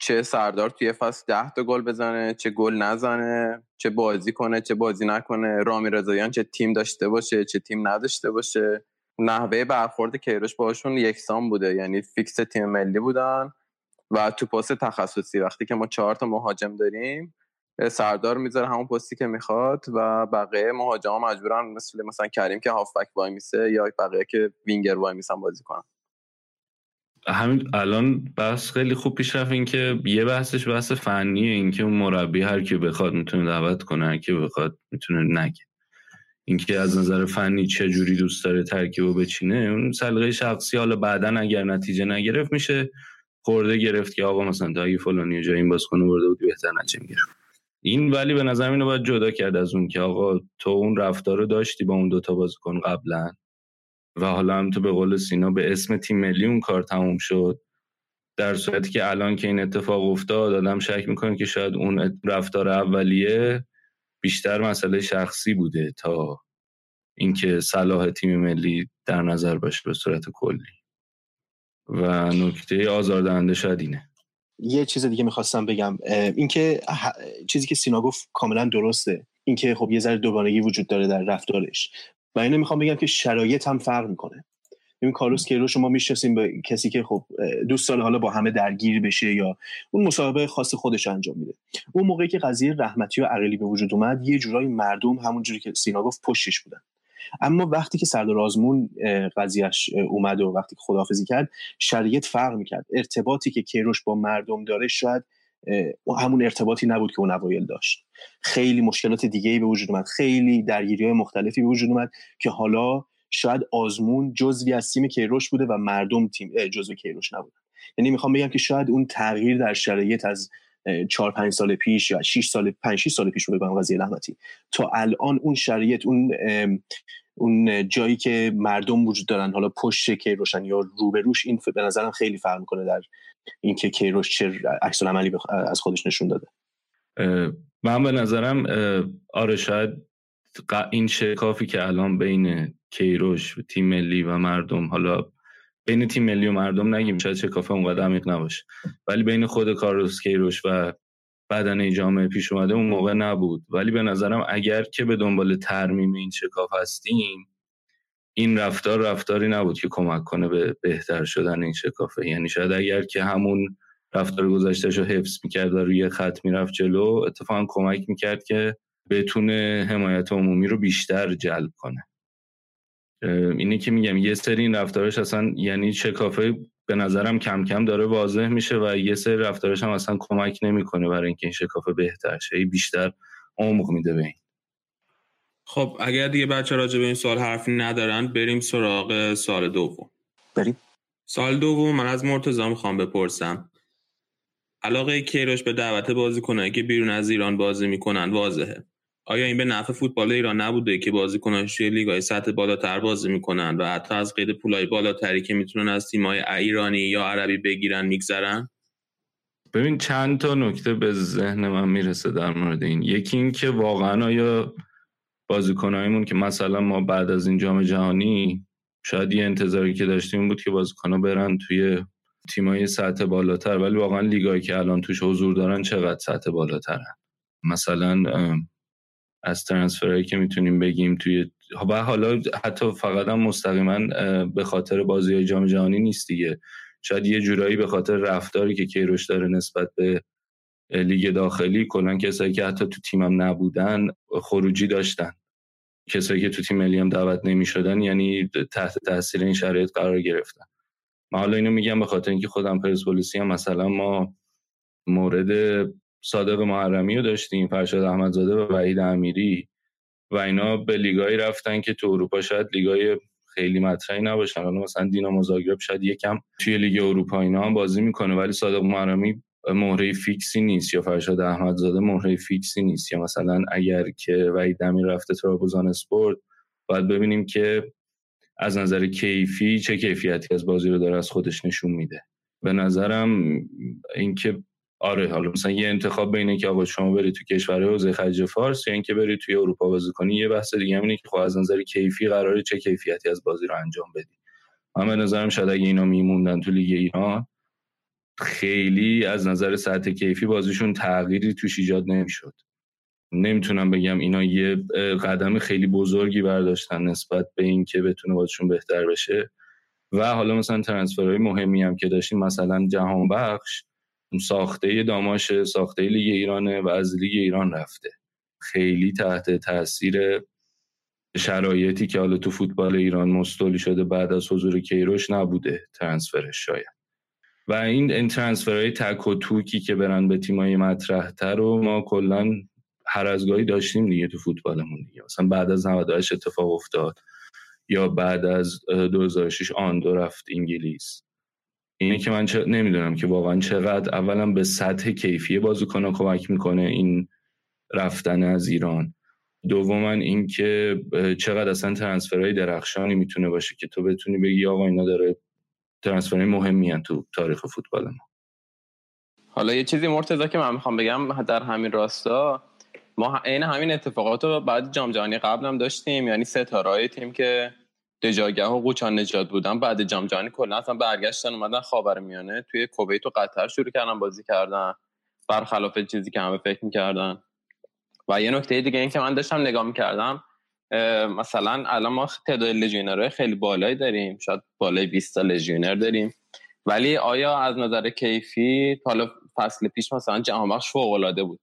چه سردار توی فصل ده تا گل بزنه چه گل نزنه چه بازی کنه چه بازی نکنه رامی رضاییان چه تیم داشته باشه چه تیم نداشته باشه. نحوه برخورد کیروش باشون یکسان بوده یعنی فیکس تیم ملی بودن و تو پست تخصصی. وقتی که ما چهار تا مهاجم داریم سردار می‌ذاره همون پستی که می‌خواد و بقیه مهاجما مجبورن مثل مثلا کریم که هافبک وای میسه یا بقیه که وینگر وای میسن بازی کنن. همین الان بحث خیلی خوب پیش رفت این که یه بحثش بحث فنیه این که مربی هر کی بخواد می‌تونه دعوت کنه هر کی بخواد می‌تونه نگه. اینکه از نظر فنی چه جوری دوست داره ترکیبو بچینه اون سلیقه شخصی حالا بعدا اگر نتیجه نگرفت میشه خورده گرفت که آقا مثلا اگه فلانی جای این بازیکن برده بود بهتر نچه گرفت. این ولی به نظر اینو باید جدا کرد از اون که آقا تو اون رفتار رو داشتی با اون دوتا بازیکن قبلا. و حالا هم تو به قول سینا به اسم تیم ملی اون کار تموم شد. در صورتی که الان که این اتفاق افتاد آدم شک می‌کنه که شاید اون رفتار اولیه بیشتر مسئله شخصی بوده تا اینکه صلاح تیم ملی در نظر باشه به صورت کلی. و نکته آزاردهنده شاید اینه. یه چیز دیگه می‌خواستم بگم. اینکه چیزی که سینا گفت کاملا درسته. اینکه خب یه ذره دوگانگی وجود داره در رفتارش. و اینو می‌خوام بگم که شرایط هم فرق می‌کنه. این کارلوس کیروش ما می‌شناسیم به کسی که خب دوست داره حالا با همه درگیر بشه یا اون مصاحبه خاص خودش انجام میده. اون موقعی که قضیه رحمتی و عقلی به وجود اومد یه جورایی مردم همونجوری که سینا گفت پشتش بودن. اما وقتی که سردار آزمون قضیهش اومد و وقتی که خداحافظی کرد شرایط فرق می‌کرد. ارتباطی که کیروش با مردم داره شاید همون ارتباطی نبود که اون اوایل داشت. خیلی مشکلات دیگه ای به وجود اومد. خیلی درگیری های مختلفی به وجود اومد که حالا شاید آزمون جزوی از تیم کیروش بوده و مردم تیم جزو کیروش نبودن. یعنی می‌خوام بگم که شاید اون تغییر در شرایط از چهار پنج سال پیش یا 6 سال پنج 6 سال پیش بگم قضیه رحمتی تا الان اون شرایط اون اون جایی که مردم وجود دارن حالا پشت کیروشن یا روبروش این به نظرم خیلی فرق می‌کنه در اینکه کیروش چه عکس عملی از خودش نشون داده. من به نظرم آره شاید این شکافی که الان بین کیروش و تیم ملی و مردم حالا بین تیم ملی و مردم نگیم شاید شکاف اونقدر عمیق نباشه. ولی بین خود کاروس کیروش و بدنه جامعه پیش اومده اون موقع نبود. ولی به نظرم اگر که به دنبال ترمیم این شکاف هستیم این رفتار رفتاری نبود که کمک کنه به بهتر شدن این شکافه. یعنی شاید اگر که همون رفتار گذشتهش رو حفظ می‌کرد و روی خط می‌رفت جلو اتفاقا کمک می‌کرد که بتونه حمایت عمومی رو بیشتر جلب کنه. اینه که میگم یه سری این رفتارش اصلا یعنی شکافه به نظرم کم کم داره واضح میشه و یه سری رفتارش هم اصلا کمک نمی‌کنه برای اینکه این شکافه بهتر شه. بیشتر عمق میده به این. خب اگر دیگه بچه راجع به این سوال حرفی ندارن بریم سراغ سال دوم. بریم. سال دوم من از مرتضی می‌خوام بپرسم. علاقه کیروش به دعوت بازیکنایی که بیرون از ایران بازی می‌کنن واضحه؟ آیا این به نفع فوتبال ایران نبوده که بازیکناش توی لیگ‌های سطح بالاتر بازی می‌کنن و حتی از قید پولای بالاتری که می‌تونن از تیم‌های ایرانی یا عربی بگیرن میگذرن؟ ببین چند تا نکته به ذهن من می‌رسه در مورد این. یکی این که واقعا آیا بازیکنایمون که مثلا ما بعد از این جام جهانی شاید یه انتظاری که داشتیم بود که بازیکن‌ها برن توی تیمای سطح بالاتر. ولی واقعا لیگایی که الان توش حضور دارن چقدر سطح بالاترن؟ مثلا از ترنسفرهایی که می‌تونیم بگیم توی و حالا حتی فقط هم مستقیما به خاطر بازی جام جهانی نیست دیگه. شاید یه جورایی به خاطر رفتاری که کیروش داره نسبت به لیگ داخلی کلا کسایی که حتی تو تیمم نبودن خروجی داشتن. کسایی که تو تیم ملی هم دعوت نمی شدن یعنی تحت تاثیر این شرایط قرار گرفتن. من حالا اینو میگم به خاطر اینکه خودم پرسپولیسی هم مثلا ما مورد صادق محرمی رو داشتیم فرشاد احمدزاده و وحید امیری و اینا به لیگایی رفتن که تو اروپا شاید لیگای خیلی مطرحی نباشن. حالا مثلا دینامو زاگرب شاید یکم توی لیگ اروپا اینا هم بازی می‌کنه ولی صادق محرمی مهره فیکسی نیست یا فرشاد احمدزاده مهره فیکسی نیست. یا مثلا اگر که وحید امیر رفته تراگوزان اسپورت باید ببینیم که از نظر کیفی چه کیفیتی از بازی رو داره از خودش نشون میده. به نظرم اینکه آره حالا مثلا یه انتخاب بینه که آقا شما برید تو کشور حوزه خلیج فارس یا اینکه برید توی اروپا بازی کنی یه بحث دیگه اینه که خب از نظر کیفی قراره چه کیفیتی از بازی رو انجام بدی. من به نظرم شاید اگه اینا میموندن تو لیگ ایران خیلی از نظر سطح کیفی بازیشون تغییری توش ایجاد نمی‌شد. نمی‌تونم بگم اینا یه قدم خیلی بزرگی برداشتن نسبت به اینکه بتونه بازیشون بهتر بشه. و حالا مثلا ترنسفرهای مهمی هم که داشتیم مثلا جهان بخش ساخته داماش ساخته لیگ ایرانه و از لیگ ایران رفته. خیلی تحت تاثیر شرایطی که حالا تو فوتبال ایران مستولی شده بعد از حضور کیروش نبوده ترنسفرش شاید. و این این ترنسفرهای تک و توکی که برن به تیمای مطرحتر رو ما کلا هر از گاهی داشتیم دیگه تو فوتبالمون دیگه. مثلا بعد از 98 اتفاق افتاد یا بعد از 2006 آندو رفت انگلیس. اینه که من چه... نمی‌دونم که واقعا چقدر اولا به سطح کیفی بازیکن کمک می‌کنه این رفتن از ایران. دوما اینکه چقدر اصلا ترنسفرهای درخشانی می‌تونه باشه که تو بتونی بگی آقا اینا داره ترنسفرهای مهمی تو تاریخ فوتبال ما. حالا یه چیزی مرتضی که من می‌خوام بگم در همین راستا ما عین همین اتفاقات رو بعد جام جهانی قبل هم داشتیم. یعنی ستاره تیم که دجاگه و قوچان نجات بودن. بعد جام جهانی کلا اصلا برگشتن اومدن خاورمیانه توی کویت و قطر شروع کردن بازی کردن. برخلاف چیزی که همه فکر می‌کردن. و یه نکته دیگه این که من داشتم نگاه می‌کردم مثلا الان ما تعداد لژیونرهای خیلی بالایی داریم شاید بالای 20 تا لژیونر داریم. ولی آیا از نظر کیفی حالا فصل پیش مثلا جهان بخش فوق العاده بود؟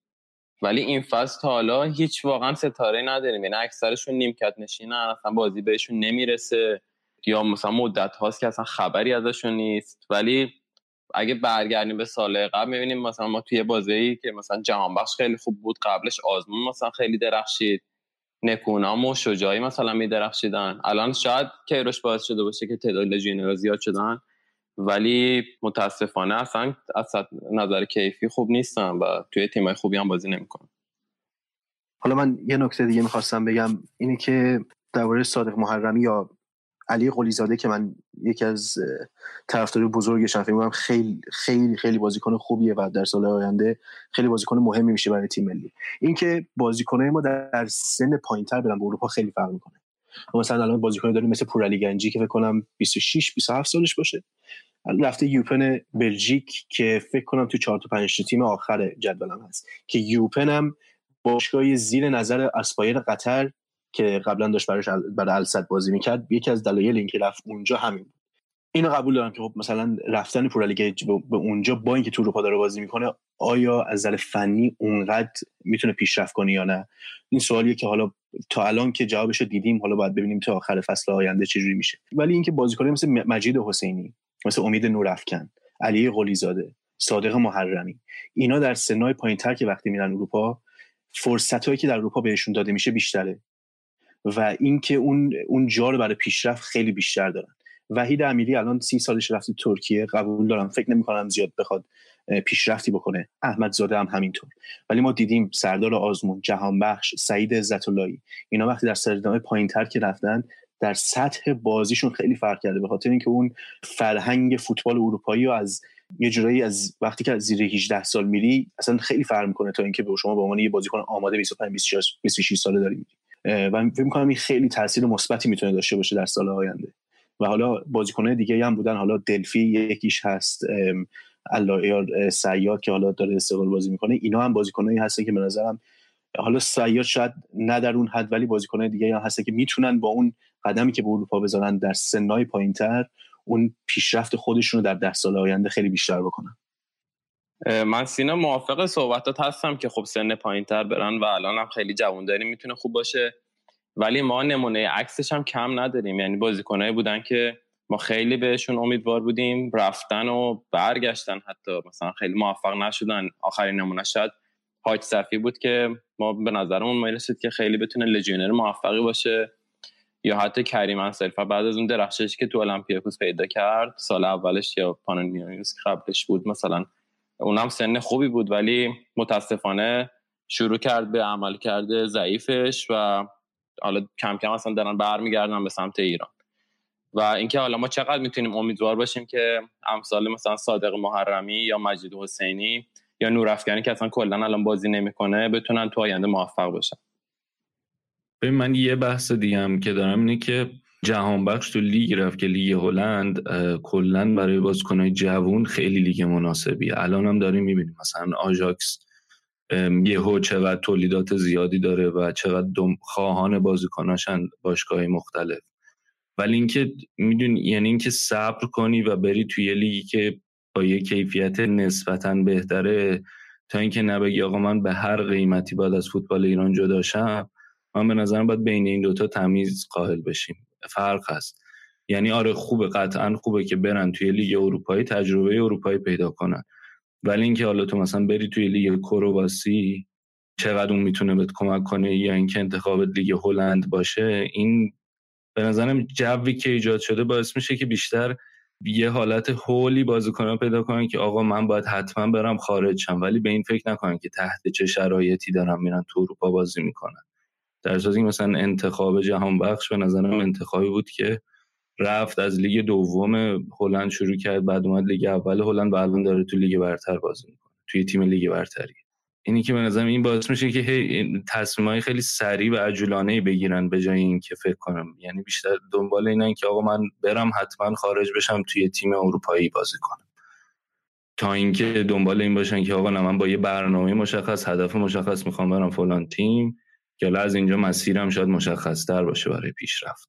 ولی این فصل تا حالا هیچ واقعا ستاره نداریم. یعنی اکثرشون نیمکت نشینن اصلا بازی بهشون نمی‌رسه. یا مثلا مدت هاست که اصلا خبری ازشون نیست. ولی اگه برگردیم به سال قبل می‌بینیم مثلا ما توی بازی که مثلا جهان بخش خیلی خوب بود قبلش آزمون مثلا خیلی درخشید. نکونام و شجاعی مثلا میدرخشیدن. الان شاید کیروش باعث شده باشه که تعداد لژیونرها زیاد شدن ولی متاسفانه اصلا از نظر کیفی خوب نیستن و توی تیمای خوبی هم بازی نمی‌کنن. حالا من یه نکته دیگه می‌خواستم بگم اینه که درباره صادق محرمی یا علی قلیزاده که من یکی از طرفدار بزرگشم. فکر می‌کنم خیلی خیلی خیلی بازیکن خوبیه و در سال آینده خیلی بازیکن مهمی میشه برای تیم ملی. اینکه بازیکنای ما در سن پایینتر برن به اروپا خیلی فرق می‌کنه. مثلا الان بازیکن داریم مثل پورعلی گنجی که فکر کنم 26 27 سالش باشه. رفته یوپن بلژیک که فکر کنم تو 4 تا 5 تیم آخر جدولم هست. که یوپن هم باشگاه زیر نظر اسپایر قطر که قبلا داشت براش برای الصد بازی می‌کرد یکی از دلایل اینکه رفت اونجا همین بود. اینو قبول دارم که خب مثلا رفتن پورالیگ به اونجا با اینکه تو اروپا داره بازی می‌کنه آیا از نظر فنی اونقدر می‌تونه پیشرفت کنه یا نه؟ این سوالیه که حالا تا الان که جوابش دیدیم حالا باید ببینیم تا آخر فصل آینده چجوری میشه. ولی اینکه بازیکن مثل مجید حسینی مثل امید نورافکن علی قلیزاده صادق محرمی اینا در سنای پایینتر که وقتی میرن اروپا فرصتهایی که در اروپا بهشون داده میشه بیشتره. و اینکه اون اون جا رو برای پیشرفت خیلی بیشتر دارن. وحید امیری الان سی سالش رفته ترکیه قبول دارم. فکر نمی کنم زیاد بخواد پیشرفتی بکنه. احمد زاده هم همینطور. ولی ما دیدیم سردار آزمون جهان بخش سعید عزت اینا وقتی در سردامه پایین تر که رفتن در سطح بازیشون خیلی فرق کرده. به خاطر اینکه اون فرهنگ فوتبال اروپایی و از یه جورایی از وقتی که از زیر 18 سال میری اصلا خیلی فرق می‌کنه تا اینکه به شما به عنوان یه بازیکن آماده 25 26 ساله داری و فکر می‌کنم این خیلی تاثیر مثبتی می‌تونه داشته باشه در سال آینده. و حالا بازیکنهای دیگه هم بودن. حالا دلفی یکیش هست الله سیاد که حالا داره استقلال بازی می‌کنه. اینا هم بازیکنایی هستن که به نظرم حالا سیاد شاید نه در اون حد ولی بازیکنهای دیگه هم هستن که می‌تونن با اون قدمی که به اروپا بذارن در سنای پایینتر اون پیشرفت خودشون رو در ده سال آینده خیلی بیشتر بکنن. من سینا موافق صحبتات هستم که خب سن پایین تر برن و الان هم خیلی جوان می‌تونه خوب باشه. ولی ما نمونه عکسش هم کم نداریم. یعنی بازیکنایی بودن که ما خیلی بهشون امیدوار بودیم رفتن و برگشتن. حتی مثلا خیلی موفق نشدن. آخرین نمونه شد حاج صفی بود که ما به نظرمون می‌رسید که خیلی بتونه لژیونر موفقی باشه. یا حتی کریم انصرفا بعد از اون درخشش که تو المپیاکوس پیدا کرد سال اولش یا پانونیوس قبلش بود مثلا اونم سن خوبی بود ولی متاسفانه شروع کرد به عمل کرده ضعیفش و حالا کم کم اصلا دارن برمیگردن به سمت ایران. و اینکه حالا ما چقدر می‌تونیم امیدوار باشیم که امثال مثلا صادق محرمی یا مجید حسینی یا نورافکنی که اصلا کلا الان بازی نمی‌کنه بتونن تو آینده موفق باشن. ببین من یه بحث دیگه هم که دارم اینه که جهان بخش تو لیگ رفت که لیگ هلند کلا برای بازیکنهای جوون خیلی لیگ مناسبی. الان هم داریم می‌بینیم. مثلا آژاکس یهو چقدر تولیدات زیادی داره و چقدر دارن خواهان بازیکناشن باشگاه مختلف. ولی اینکه می‌دونی یعنی اینکه صبر کنی و بری توی لیگی که با یه کیفیت نسبتا بهتره تا اینکه نبگی آقا من به هر قیمتی باید از فوتبال ایران جدا شم من به نظرم باید بین این دوتا تمیز قائل بشیم. فرق هست. یعنی آره خوبه قطعا خوبه که برن توی لیگ اروپایی تجربه اروپایی پیدا کنن. ولی اینکه حالا تو مثلا بری توی لیگ کرواسی چقدر اون می‌تونه بهت کمک کنه یا اینکه انتخاب لیگ هلند باشه این به نظرم جوی که ایجاد شده باعث میشه که بیشتر یه حالت هولی بازیکنا پیدا کنن که آقا من باید حتما برم خارج شم. ولی به این فکر نکنن که تحت چه شرایطی دارم میرن تو اروپا بازی می‌کنن. در صورتی مثلا انتخاب جهان بخش به نظرم انتخابی بود که رفت از لیگ دوم هلند شروع کرد بعد اومد لیگ اول هلند و الان داره تو لیگ برتر بازی می‌کنه توی تیم لیگ برتری. اینی که به نظرم این باعث میشه که هی تصمیمای خیلی سریع و عجولانه بگیرن به جای اینکه فکر کنم. یعنی بیشتر دنبال اینن که آقا من برم حتما خارج بشم توی تیم اروپایی بازی کنم. تا اینکه دنبال این باشن که آقا نه من با یه برنامه مشخص هدف مشخص می‌خوام برم فلان تیم. که از اینجا مسیرم شاید مشخص تر باشه برای پیشرفت.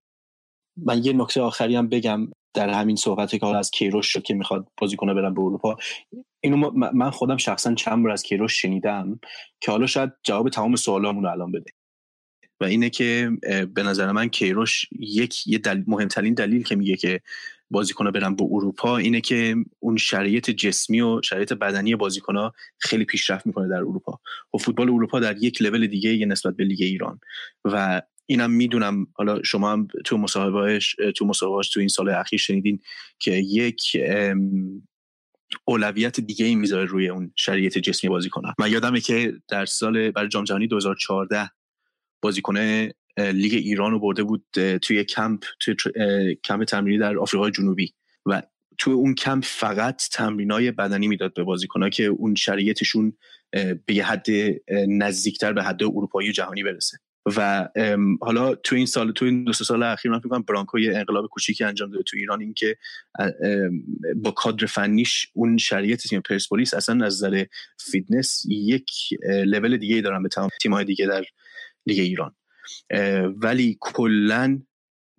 من یه نکته آخری هم بگم در همین صحبت که از کیروش شد که می‌خواد بازیکنه برن به اروپا. اینو من خودم شخصا چند بار از کیروش شنیدم که حالا شاید جواب تمام سوالامون رو الان بده. و اینه که به نظر من کیروش یک یه دلیل مهمترین دلیل که میگه که بازیکنها برن به اروپا اینه که اون شرایط جسمی و شرایط بدنی بازیکنها خیلی پیشرفت می‌کنه در اروپا. و فوتبال اروپا در یک لول دیگه یه نسبت به لیگ ایران. و اینم می‌دونم حالا شما هم تو مصاحبهش تو مصاحبهش تو این سال اخیر شنیدین که یک اولویت دیگه ای می‌ذاره روی اون شرایط جسمی بازیکن من یادمه که در سال برای جام جهانی 2014 بازیکن لیگ ایران رو برده بود توی کمپ توی کمپ تمرینی در آفریقای جنوبی. و توی اون کمپ فقط تمرینای بدنی می‌داد به بازیکنها که اون شرایطشون به یه حد نزدیکتر به حد اروپایی و جهانی برسه. و حالا تو این سال تو این دو سال اخیر من فکر برانکو یه انقلاب کوچیکی انجام داده تو ایران این که با کادر فنیش اون شرایط تیم پرسپولیس اصلا از نظر فیتنس یک لول دیگه دارن به تمام تیم‌های دیگه در لیگ ایران. ولی کلا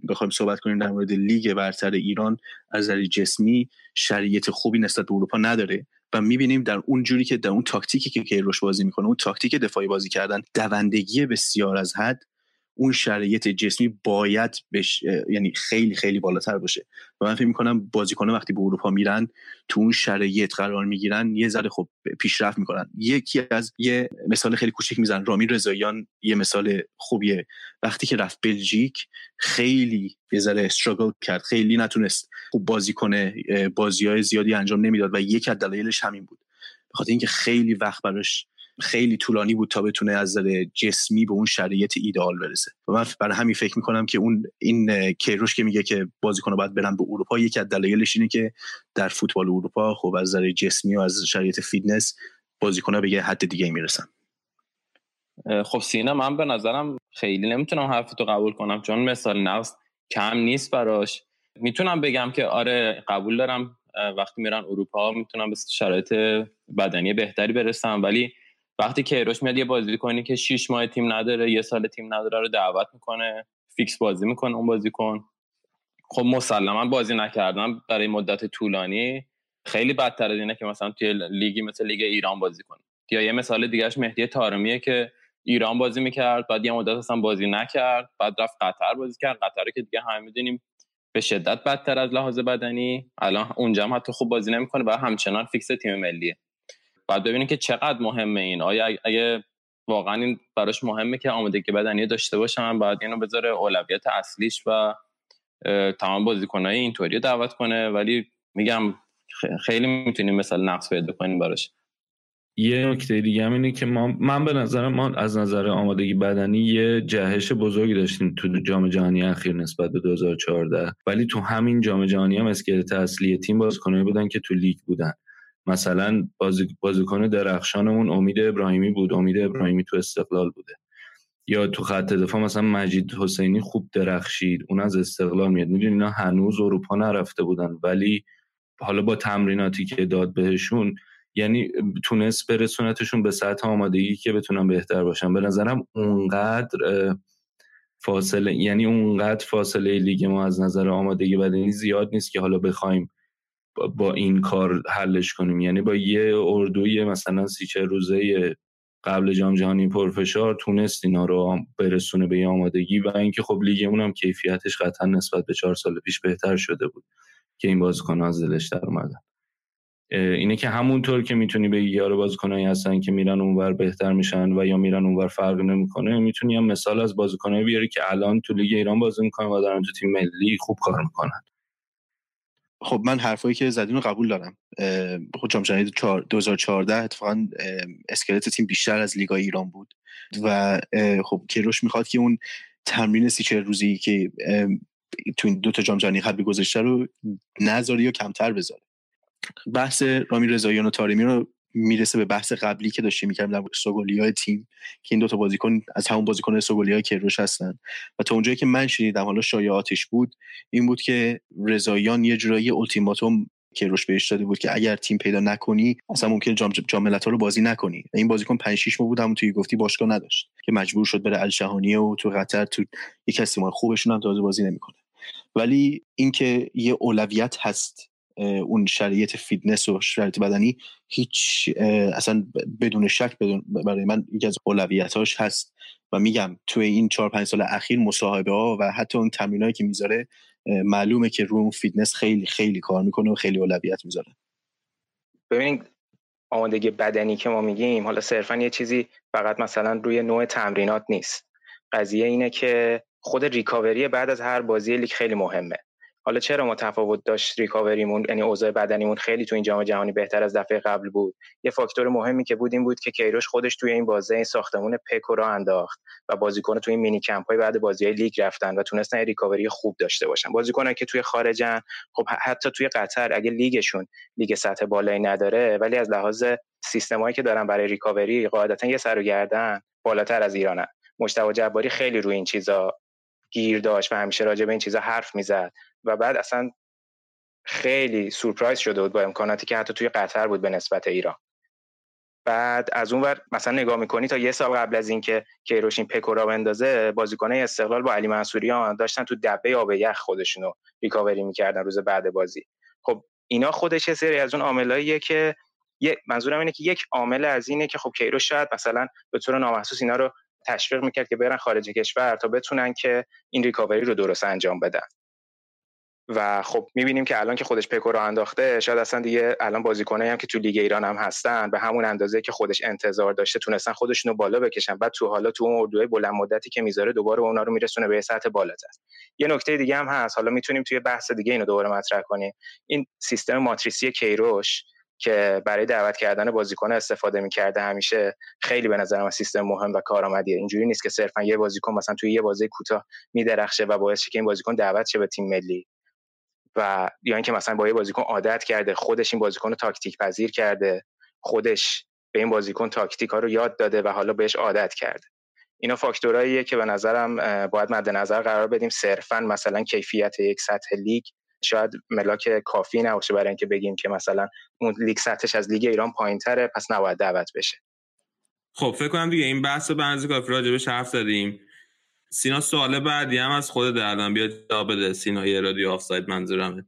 بخوایم صحبت کنیم در مورد لیگ برتر ایران از نظر جسمی شرایط خوبی نسبت به اروپا نداره و می‌بینیم در اون جوری که در اون تاکتیکی که کیروش بازی می‌کنه اون تاکتیک دفاعی بازی کردن دوندگی بسیار از حد اون شرایط جسمی باید بش... یعنی خیلی خیلی بالاتر باشه. و من فکر می‌کنم بازیکنه وقتی به اروپا میرن تو اون شرایط قرار می‌گیرن یه ذره خب پیشرفت می‌کنن. یکی از یه مثال خیلی کوچیک میزن رامین رضاییان یه مثال خوبیه. وقتی که رفت بلژیک خیلی یه ذره استراگل کرد. خیلی نتونست خوب بازی کنه بازی های زیادی انجام نمی‌داد و یک از دلایلش همین بود. بخاطر اینکه خیلی وقت براش خیلی طولانی بود تا بتونه از نظر جسمی به اون شرایط ایدئال برسه. و من برای همین فکر می‌کنم که اون این کیروش که میگه که بازیکن باید برن به اروپا یکی از دلایلش اینه که در فوتبال اروپا خب از نظر جسمی و از شرایط فیتنس بازیکن‌ها به یه حد دیگه می‌رسن. خب سینا من به نظرم خیلی نمی‌تونم حرفتو قبول کنم چون مثال نقض کم نیست براش. می‌تونم بگم که آره قبول دارم وقتی میرن اروپا می‌تونم به شرایط بدنی بهتری برسم ولی وقتی کیروش میاد یه بازیکنی که 6 ماه تیم نداره یه سال تیم نداره رو دعوت می‌کنه فیکس بازی می‌کنه اون بازیکن. خب مسلما بازی نکردم برای مدت طولانی. خیلی بدتر از اینه که مثلا توی لیگی مثل لیگ ایران بازی کنه یا یه مثال دیگهش مهدی تارمیه که ایران بازی می‌کرد بعد یه مدت اصلا بازی نکرد بعد رفت قطر بازی کرد. قطر که دیگه همه می‌دونیم به شدت بدتر از لحاظ بدنی. الان اونجا هم حتی خوب بازی نمی‌کنه و همچنان فیکس تیم ملیه. بعد ببینیم که چقدر مهمه این. آیا اگه واقعا این براش مهمه که آمادگی بدنی داشته باشن بعد اینو بذاره اولویت اصلیش و تمام بازیکنای اینطوری دعوت کنه. ولی میگم خیلی می‌تونیم مثال نقص پیدا کنیم براش. یه نکته دیگه هم اینه که ما من به نظر ما از نظر آمادگی بدنی یه جهش بزرگی داشتیم تو جام جهانی اخیر نسبت به 2014 ولی تو همین جام جهانی هم اسکلت اصلی تیم بازیکنایی بودن که تو لیگ بودن. مثلا بازی بازیکن درخشانمون امید ابراهیمی بود. امید ابراهیمی تو استقلال بوده. یا تو خط دفاع مثلا مجید حسینی خوب درخشید. اون از استقلال میاد. می‌دونی اینا هنوز اروپا نرفته بودن. ولی حالا با تمریناتی که داد بهشون یعنی تونست برسونتشون به سطح آمادگی که بتونن بهتر باشن. به نظرم اونقدر فاصله یعنی اونقدر فاصله لیگ ما از نظر آمادگی بدنی زیاد نیست که حالا بخوایم با این کار حلش کنیم. یعنی با یه اردوی مثلا سی چه روزه قبل جام جهانی پرفشار تونست اینا رو برسونه به آمادگی و اینکه خب لیگمون هم کیفیتش قطعا نسبت به چهار سال پیش بهتر شده بود که این بازیکن از دلش در اومدن. اینه که همونطور که می‌تونی بگی یارو بازیکنایی هستن که میرن اونور بهتر میشن و یا میرن اونور فرق نمی‌کنه می‌تونی هم مثال از بازیکنایی بیاری که الان تو لیگ ایران بازی می‌کنن و دارن تو تیم ملی خوب کار می‌کنن. خب من حرفایی که زدین رو قبول دارم. خب جام جهانی 2014 اتفاقا اسکلت تیم بیشتر از لیگای ایران بود و خب کیروش می‌خواد که اون تمرین سی چهل روزی که تو این دو تا جام جهانی قبلی گذاشته رو نذاره یا کمتر بذاره. بحث رامی رضاییان و تارمی رو می‌رسه به بحث قبلی که داشتیم می‌کردیم در سوگولی های تیم که این دو تا بازیکن از همون بازیکن سوگولی کروش هستن. و تا اونجایی که من شنیدم حالا شایعاتش بود این بود که رضاییان یه جورایی التیماتوم کیروش بهش داده بود که اگر تیم پیدا نکنی اصلا ممکن جام جام رو بازی نکنی. این بازیکن 5 6 ماه بود همون توی گفتی باشگاه نداشت که مجبور شد بره الشهانیه و تو قطر تو یک از خوبشون هم تازه بازی نمی‌کنه. ولی اینکه یه اولویت هست اون شرایط فیتنس و شرایط بدنی هیچ اصلا بدون شک بدون برای من یکی از اولویتاش هست. و میگم توی این چهار پنج سال اخیر مصاحبه ها و حتی اون تمرینایی که می‌ذاره معلومه که رو اون فیتنس خیلی خیلی کار می‌کنه و خیلی اولویت می‌ذاره. ببینید آمادگی بدنی که ما میگیم حالا صرفا یه چیزی فقط مثلا روی نوع تمرینات نیست. قضیه اینه که خود recovery بعد از هر بازی لیگ خیلی مهمه. حالا چرا ما تفاوت داشت recovery مون یعنی اوضاع بدنیمون خیلی تو این جام جهانی بهتر از دفعه قبل بود؟ یه فاکتور مهمی که بود این بود که کیروش خودش توی این بازه این ساختمون پک رو راه انداخت و بازیکن توی این mini camp های بعد بازی لیگ رفتن و تونستن recovery خوب داشته باشن. بازیکنایی که توی خارجن خب حتی توی قطر اگه لیگشون لیگ سطح بالایی نداره ولی از لحاظ سیستمایی که دارن برای recovery قاعدتا یه سر و گردن بالاتر از ایرانن. مجتبی جباری خیلی روی این چیزا گیر داشت و همیشه راجع به این چیزا حرف می‌زد. و بعد اصلا خیلی سورپرایز شده بود با امکاناتی که حتی توی قطر بود به نسبت ایران. بعد از اون ور مثلا نگاه می‌کنی تا یه سال قبل از اینکه کیروش این پکو را بندازه بازیکنای استقلال با علی منصوریان داشتن تو دبه آب یخ خودشونو ریکاوری می‌کردن روز بعد بازی. خب اینا خودش یه سری از اون عاملاییه که یه منظورم اینه که یک عامل از اینه که خب کیروش شاید مثلا به طور نامحسوس اینا رو تشویق می‌کرد که برن خارج کشور تا بتونن که این ریکاوری رو درست انجام بدن. و خب می‌بینیم که الان که خودش پکو رو انداخته شاید اصلا دیگه الان بازیکنایی هم که تو لیگ ایران هم هستن به همون اندازه که خودش انتظار داشته تونستن خودشون رو بالا بکشن. بعد تو حالا تو اون اردوهای بلند مدتی که می‌ذاره دوباره اونا رو میرسونه به سطح بالاتر. یه نکته دیگه هم هست. حالا می‌تونیم توی بحث دیگه اینو دوباره مطرح کنیم. این سیستم ماتریسی کیروش که برای دعوت کردن بازیکن استفاده می‌کرده همیشه خیلی به نظرم سیستم مهم و کارآمدیه. اینجوری نیست که صرفا یه بازیکن مثلا توی یه بازی کوتاه میدرخشه و باعث که این بازیکن دعوت شه به تیم ملی. و یا اینکه مثلا با یه بازیکن عادت کرده خودش این بازیکن رو تاکتیک پذیر کرده خودش به این بازیکن تاکتیک ها رو یاد داده و حالا بهش عادت کرده. اینا فاکتوراییه که به نظرم باید مد نظر قرار بدیم. صرفا مثلا کیفیت یک سطح لیگ شاید ملاک کافی نباشه برای اینکه بگیم که مثلا اون لیگ سطحش از لیگ ایران پایینتره پس نباید دعوت بشه. خب فکر کنم دیگه این بحث رو به کافی راجبش حرف زدیم. سینا سوال بعدی هم از خود دردم بیاد جواب بده. سینا یه رادیو آفساید منظورمه.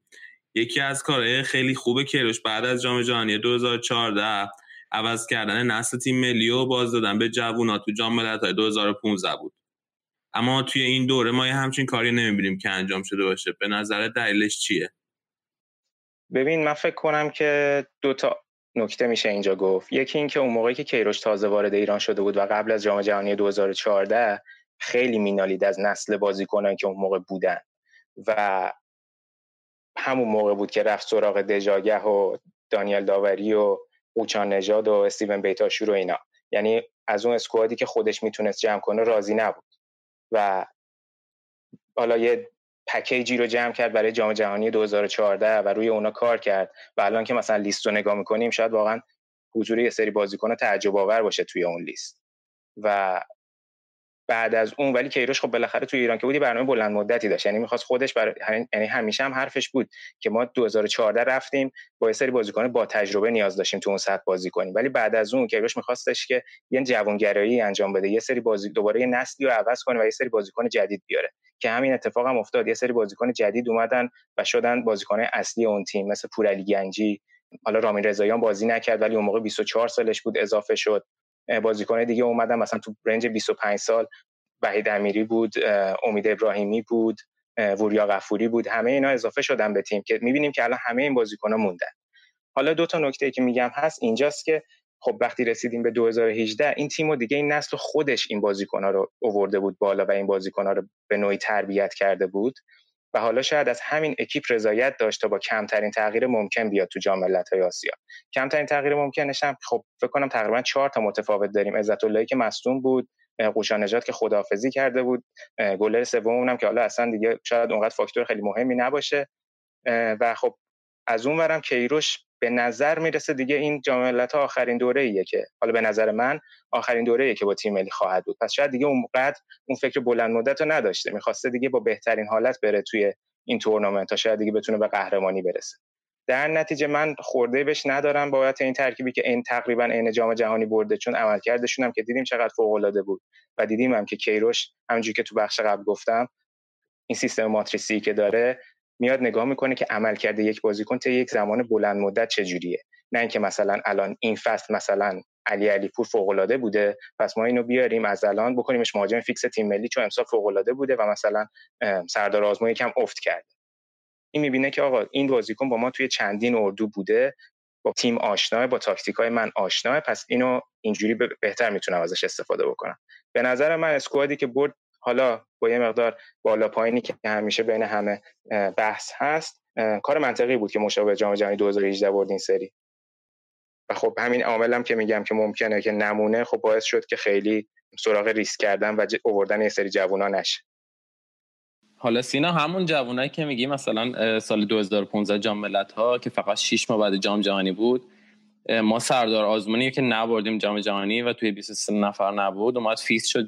یکی از کارهای خیلی خوبه کروش بعد از جام جهانی 2014 عوض کردن نسل تیم ملی و باز دادن به جوونا تو جام ملت‌های 2015 بود. اما توی این دوره ما یه همچین کاری نمی‌بینیم که انجام شده باشه. به نظر دلیلش چیه؟ ببین من فکر کنم که دو تا نکته میشه اینجا گفت. یکی اینکه اون موقعی که کیروش تازه وارد ایران شده بود و قبل از جام جهانی 2014 خیلی مینالید از نسل بازیکنان که اون موقع بودن و همون موقع بود که رفت سراغ دژاگه و دانیل داوری و اوچان نژاد و استیون بیتاشور و اینا. یعنی از اون اسکوادی که خودش می‌تونست جمع کنه راضی نبود. و حالا یه پکیجی رو جمع کرد برای جام جهانی 2014 و روی اونا کار کرد و الان که مثلا لیست رو نگاه می‌کنیم شاید واقعا حضور یه سری بازیکن تعجب آور باشه توی اون لیست. و بعد از اون ولی کیروش خب بالاخره توی ایران که بودی برنامه بلند مدتی داشت. یعنی می‌خواست خودش برای یعنی همیشه هم حرفش بود که ما 2014 رفتیم با یه سری بازیکن با تجربه نیاز داشتیم تو اون سطح بازی کنیم. ولی بعد از اون کیروش میخواستش که یه جوانگرایی انجام بده یه سری بازی دوباره یه نسلی رو عوض کنه و یه سری بازیکن جدید بیاره. که همین اتفاق هم افتاد. یه سری بازیکن جدید اومدن و شدن بازیکن اصلی اون تیم مثل پورعلی گنجی. حالا رامین رضاییان بازی نکرد ولی اون موقع 24 سالش بود اضافه شد. بازیکن دیگه اومدن. مثلا تو رنج 25 سال وحید امیری بود امید ابراهیمی بود وریا غفوری بود. همه اینا اضافه شدن به تیم که می‌بینیم که الان همه این بازیکن‌ها موندن. حالا دو تا نکته که میگم هست اینجاست که خب وقتی رسیدیم به 2018 این تیم و دیگه این نسل خودش این بازیکن‌ها رو اوورده بود بالا و این بازیکن‌ها رو به نوعی تربیت کرده بود. و حالا شاید از همین اکیپ رضایت داشت تا با کمترین تغییر ممکن بیاد تو جام ملت‌های آسیا. کمترین تغییر ممکنش هم خب فکر کنم تقریبا چهار تا متفاوت داریم. عزت اللهی که مصدوم بود قوشان نجات که خداحافظی کرده بود گلر سوم هم که حالا اصلا دیگه شاید اونقدر فاکتور خیلی مهمی نباشه. و خب از اون ورم کیروش به نظر می‌رسه دیگه این جام ملت‌ها آخرین دوره ایه که حالا به نظر من آخرین دوره ایه که با تیم ملی خواهد بود. پس شاید دیگه اونقدر اون فکر بلند مدت رو نداشته. می‌خواسته دیگه با بهترین حالت بره توی این تورنمنت تا شاید دیگه بتونه به قهرمانی برسه. در نتیجه من خرده بهش ندارم بابت این ترکیبی که این تقریبا عین جام جهانی برده چون عملکردشون هم که دیدیم چقدر فوق العاده بود و دیدیم هم که کیروش همونجوری که تو بخش قبل گفتم این سیستم ماتریسی که داره میاد نگاه می‌کنه که عملکرد یک بازیکن تا یک زمان بلند مدت چجوریه. نه اینکه مثلا الان این فصل مثلا علی علی پور فوق بوده پس ما اینو بیاریم از الان بکنیمش مهاجم فیکس تیم ملی چون امسال فوق بوده و مثلا سردار آزمون یکم افت کرده. این می‌بینه که آقا این بازیکن با ما توی چندین اردو بوده با تیم آشناه با تاکتیک های من آشناه پس اینو اینجوری بهتر می‌تونم ازش استفاده بکنم. به نظر من اسکوادی که برد حالا با یه مقدار بالا پایینی که همیشه بین همه بحث هست کار منطقی بود که مشابه جام جهانی 2018 برد این سری. و خب همین عاملم که میگم که ممکنه که نمونه خب باعث شد که خیلی سراغ ریسک کردن و اووردن یه سری جوونا نشه. حالا سینا همون جوونایی که میگی مثلا سال 2015 جام ملت ها که فقط 6 ماه بعد جام جهانی بود ما سردار آزمونی که نبردیم جام جهانی و توی 23 نفر نبود اومد فیکس شد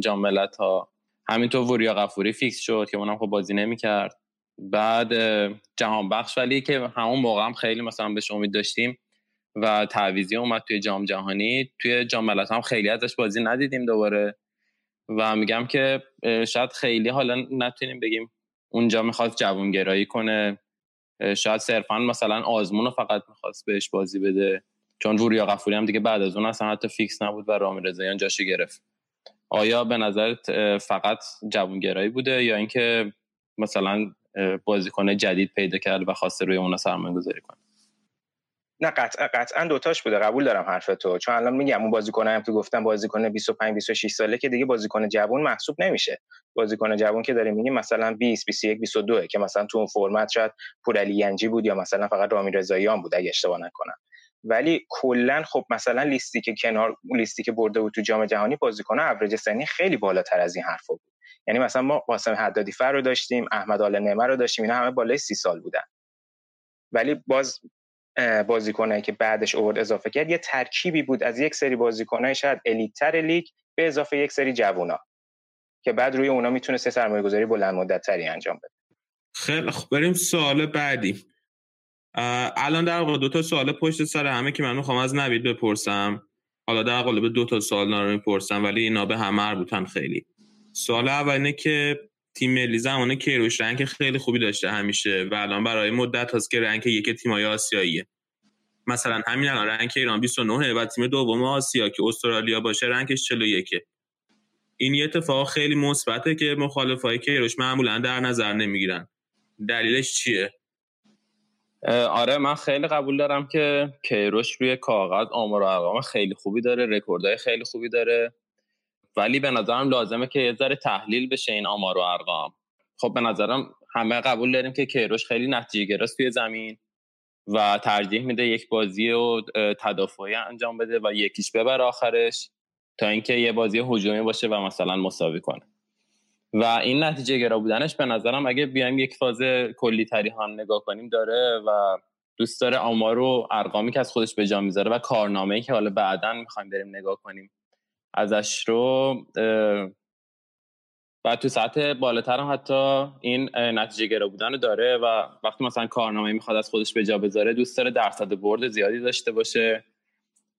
جام ملت ها همینطور وریا غفوری فیکس شد که اونم خب بازی نمی‌کرد. بعد جهان بخش ولی که همون موقع هم خیلی مثلا بهش امید داشتیم و تعویزی اومد توی جام جهانی. توی جام ملت هم خیلی ازش بازی ندیدیم دوباره و میگم که شاید خیلی حالا نتونیم بگیم اونجا می‌خواد جوانگرایی کنه. شاید صرفا مثلا آزمون رو فقط می‌خواست بهش بازی بده. چون وریا غفوری هم دیگه بعد از اون اصلا حتی فیکس نبود و رامی رضاییان جاشو گرفت. آیا به نظرت فقط جوانگرایی بوده یا اینکه مثلا بازیکن جدید پیدا کرد و خواسته روی اونا سرمایه گذاری کنه؟ نه قطعا قطعا دوتاش بوده. قبول دارم حرف تو. چون الان میگم اون بازیکن هم که گفتم بازیکن 25 26 ساله که دیگه بازیکن جوان محسوب نمیشه. بازیکن جوان که داریم میگیم مثلا 20 21 22 که مثلا تو اون فرمت شاید پورعلی ینجی بود یا مثلا فقط رامی رضاییان بود اگه اشتباه نکنم. ولی کلا خب مثلا لیستی که کنار لیستی که برده بود تو جام جهانی بازیکن اوریج سنی خیلی بالاتر از این حرفا بود. یعنی مثلا ما قاسم حدادی فر رو داشتیم احمد آل نعمه رو داشتیم اینا همه بالای سی سال بودن. ولی باز بازیکنایی که بعدش اوورد اضافه کرد یه ترکیبی بود از یک سری بازیکنای شاید الیتر لیگ به اضافه یک سری جوونا که بعد روی اونا می‌تونه سه سرمایه گذاری بلند مدت تری انجام بده. خیلی خب بریم سوال بعدی. الان در واقع دو تا سوال پشت سر همه که من می‌خوام از نوید بپرسم. حالا در قالب دو تا سوال رو می‌پرسم ولی اینا به همه مربوطن خیلی. سوال اول اینه که تیم ملی زمان کیروش رنگ خیلی خوبی داشته همیشه و الان برای مدت هست که رنگ یک تیمای آسیاییه. مثلا همین الان رنگ ایران 29 و تیم دوم آسیا که استرالیا باشه رنگش 41 این یه اتفاق خیلی مثبته که مخالفای کیروش معمولا در نظر نمی‌گیرن. دلیلش چیه؟ آره من خیلی قبول دارم که کیروش روی کاغذ آمار و ارقام خیلی خوبی داره رکوردهای خیلی خوبی داره. ولی به نظرم لازمه که یه ذره تحلیل بشه این آمار و ارقام. خب به نظرم همه قبول داریم که کیروش خیلی نتیجه گرست توی زمین و ترجیح میده یک بازی و تدافعی انجام بده و یکیش ببر آخرش تا اینکه یه بازی هجومی باشه و مثلا مساوی کنه. و این نتیجه گرا بودنش به نظرم اگه بیایم یک فاز کلی تری هم نگاه کنیم داره و دوست داره آمار و ارقامی که از خودش به جا می‌ذاره و کارنامه‌ای که حالا بعدا می‌خوایم بریم نگاه کنیم ازش رو و تو سطح بالاتر هم حتی این نتیجه گرا بودن داره و وقتی مثلا کارنامه می‌خواد از خودش به جا بذاره دوست داره درصد برد زیادی داشته باشه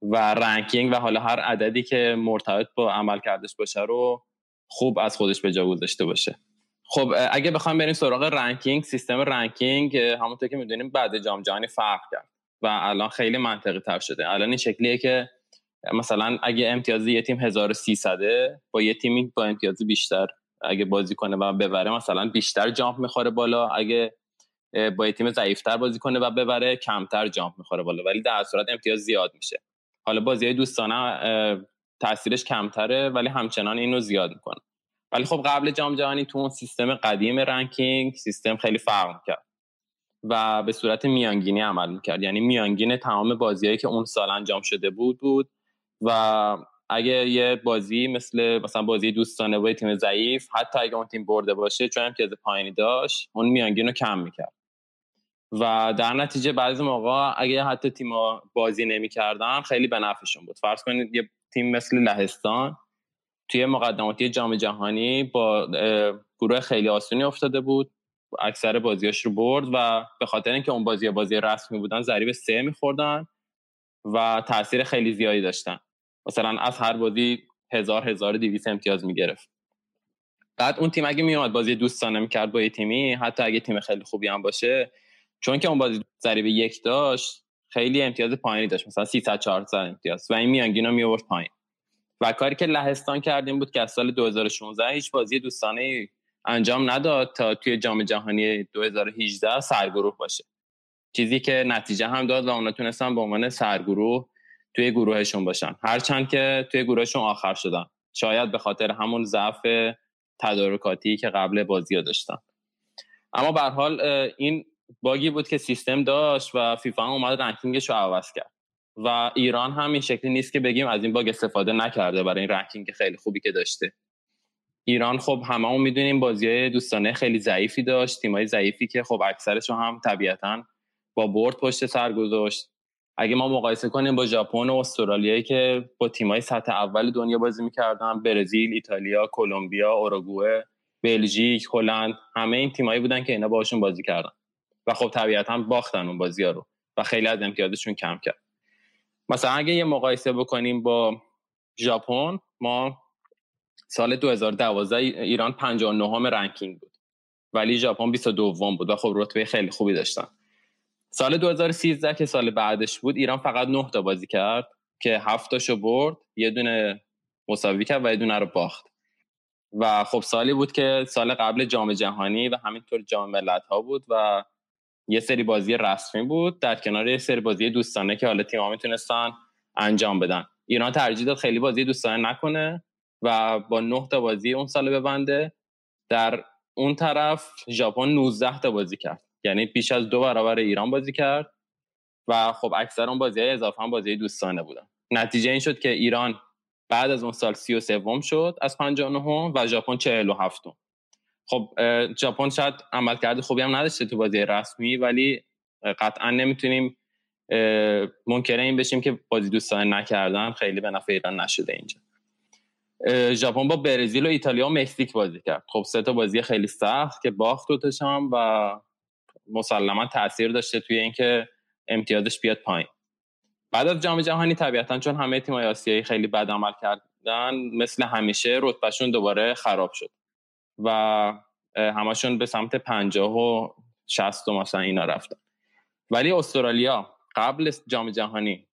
و رنکینگ و حالا هر عددی که مرتبط با عمل کردش باشه رو خوب از خودش به جا گذاشته باشه. خب اگه بخوام بریم سراغ ranking سیستم ranking همونطور که می‌دونیم بعد جام جهانی فرق کرد و الان خیلی منطقی تر شده. الان این شکلیه که مثلا اگه امتیازی یه تیم 1300 با یه تیمی با امتیاز بیشتر اگه بازی کنه و ببره مثلا بیشتر jump می‌خوره بالا. اگه با یه تیم ضعیفتر بازی کنه و ببره کمتر jump می‌خوره بالا. ولی در صورت امتیاز زیاد میشه. حالا بازی دوستانه تاثیرش کمتره ولی همچنان اینو زیاد می‌کنه. ولی خب قبل جام جهانی تو اون سیستم قدیم رنکینگ سیستم خیلی فرق کرد و به صورت میانگینی عمل می‌کرد. یعنی میانگین تمام بازیهایی که اون سال انجام شده بود بود و اگه یه بازی مثل مثلا بازی دوستانه با تیم ضعیف حتی اگه اون تیم برده باشه چون امتیاز پایینی داشت اون میانگین رو کم می‌کرد. و در نتیجه بعضی موقع اگه حتی تیم بازی نمی‌کردن خیلی به نفعشون بود. فرض کنید یه تیم مثل لهستان توی مقدماتی جام جهانی با گروه خیلی آسونی افتاده بود. اکثر بازیاش رو برد و به خاطر اینکه اون بازی بازی رسمی بودن ضریب سه میخوردن و تاثیر خیلی زیادی داشتن. مثلا از هر بازی هزار هزار دیویس امتیاز می‌گرفت. بعد اون تیم اگه میومد بازی دوستانه می‌کرد با یه تیمی حتی اگه تیم خیلی خوبی هم باشه چون که اون بازی ضریب یک داشت خیلی امتیاز پایینی داشت. مثلا 300 400 امتیاز. و این میانگینا می آورد پایین. و کاری که لهستان کردیم بود که از سال 2016 هیچ بازی دوستانه انجام نداد تا توی جام جهانی 2018 سرگروه باشه. چیزی که نتیجه هم داد و اونا تونستن به عنوان سرگروه توی گروهشون باشن. هرچند که توی گروهشون آخر شدن. شاید به خاطر همون ضعف تدارکاتی که قبل بازی ها داشتن. اما به حال این bug ی بود که سیستم داشت و فیفا هم اومد ranking ش رو عوض کرد. و ایران هم این شکلی نیست که بگیم از این bug استفاده نکرده برای این ranking خیلی خوبی که داشته. ایران خب هممون می‌دونیم بازی دوستانه خیلی ضعیفی داشت تیمای ضعیفی که خب اکثرشون هم طبیعتا با برد پشت سر گذاشت. اگه ما مقایسه کنیم با ژاپن و استرالیایی که با تیمای سطح اول دنیا بازی می‌کردن برزیل ایتالیا کلمبیا اوروگوئه بلژیک هلند همه این تیمایی بودن که اینا باشون بازی کردن. و خب طبیعتا باختن اون بازی ها رو و خیلی از امتیازشون کم کرد. مثلا اگه یه مقایسه بکنیم با ژاپن ما سال 2012 ایران 59 هم رنکینگ بود ولی ژاپن 22 بود و خب رتبه خیلی خوبی داشتن. سال 2013 که سال بعدش بود ایران فقط 9 تا بازی کرد که 7 تاشو برد یه دونه مساوی کرد و یه دونه رو باخت. و خب سالی بود که سال قبل جام جهانی و همینطور جام ملت ها بود و یه سری بازی رسمی بود در کنار یه سری بازی دوستانه که حالا تیم‌ها می‌تونستن انجام بدن. ایران ترجیح داد خیلی بازی دوستانه نکنه و با 9 تا بازی اون سال ببنده در اون طرف ژاپن 19 تا بازی کرد. یعنی بیش از دو برابر ایران بازی کرد و خب اکثر اون بازی های اضافه هم بازی دوستانه بودن. نتیجه این شد که ایران بعد از اون سال 33 شد از 59 و ژاپن 47 خب ژاپن شاید عملکرد خوبی هم نداشته تو بازی رسمی ولی قطعا نمی‌تونیم منکر این بشیم که بازی دوستانه نکردن خیلی به نفع ایران نشده اینجا. ژاپن با برزیل و ایتالیا و مکزیک بازی کرد. خب سه تا بازی خیلی سخت که باخت دوتاش هم و مسلما تاثیر داشته توی اینکه امتیازش بیاد پایین. بعد از جام جهانی طبیعتا چون همه تیم‌های آسیایی خیلی بد عمل کردن مثل همیشه رتبهشون دوباره خراب شد. و همشون به سمت پنجاه و شست و مثلا اینا رفتن. ولی استرالیا قبل جام جهانی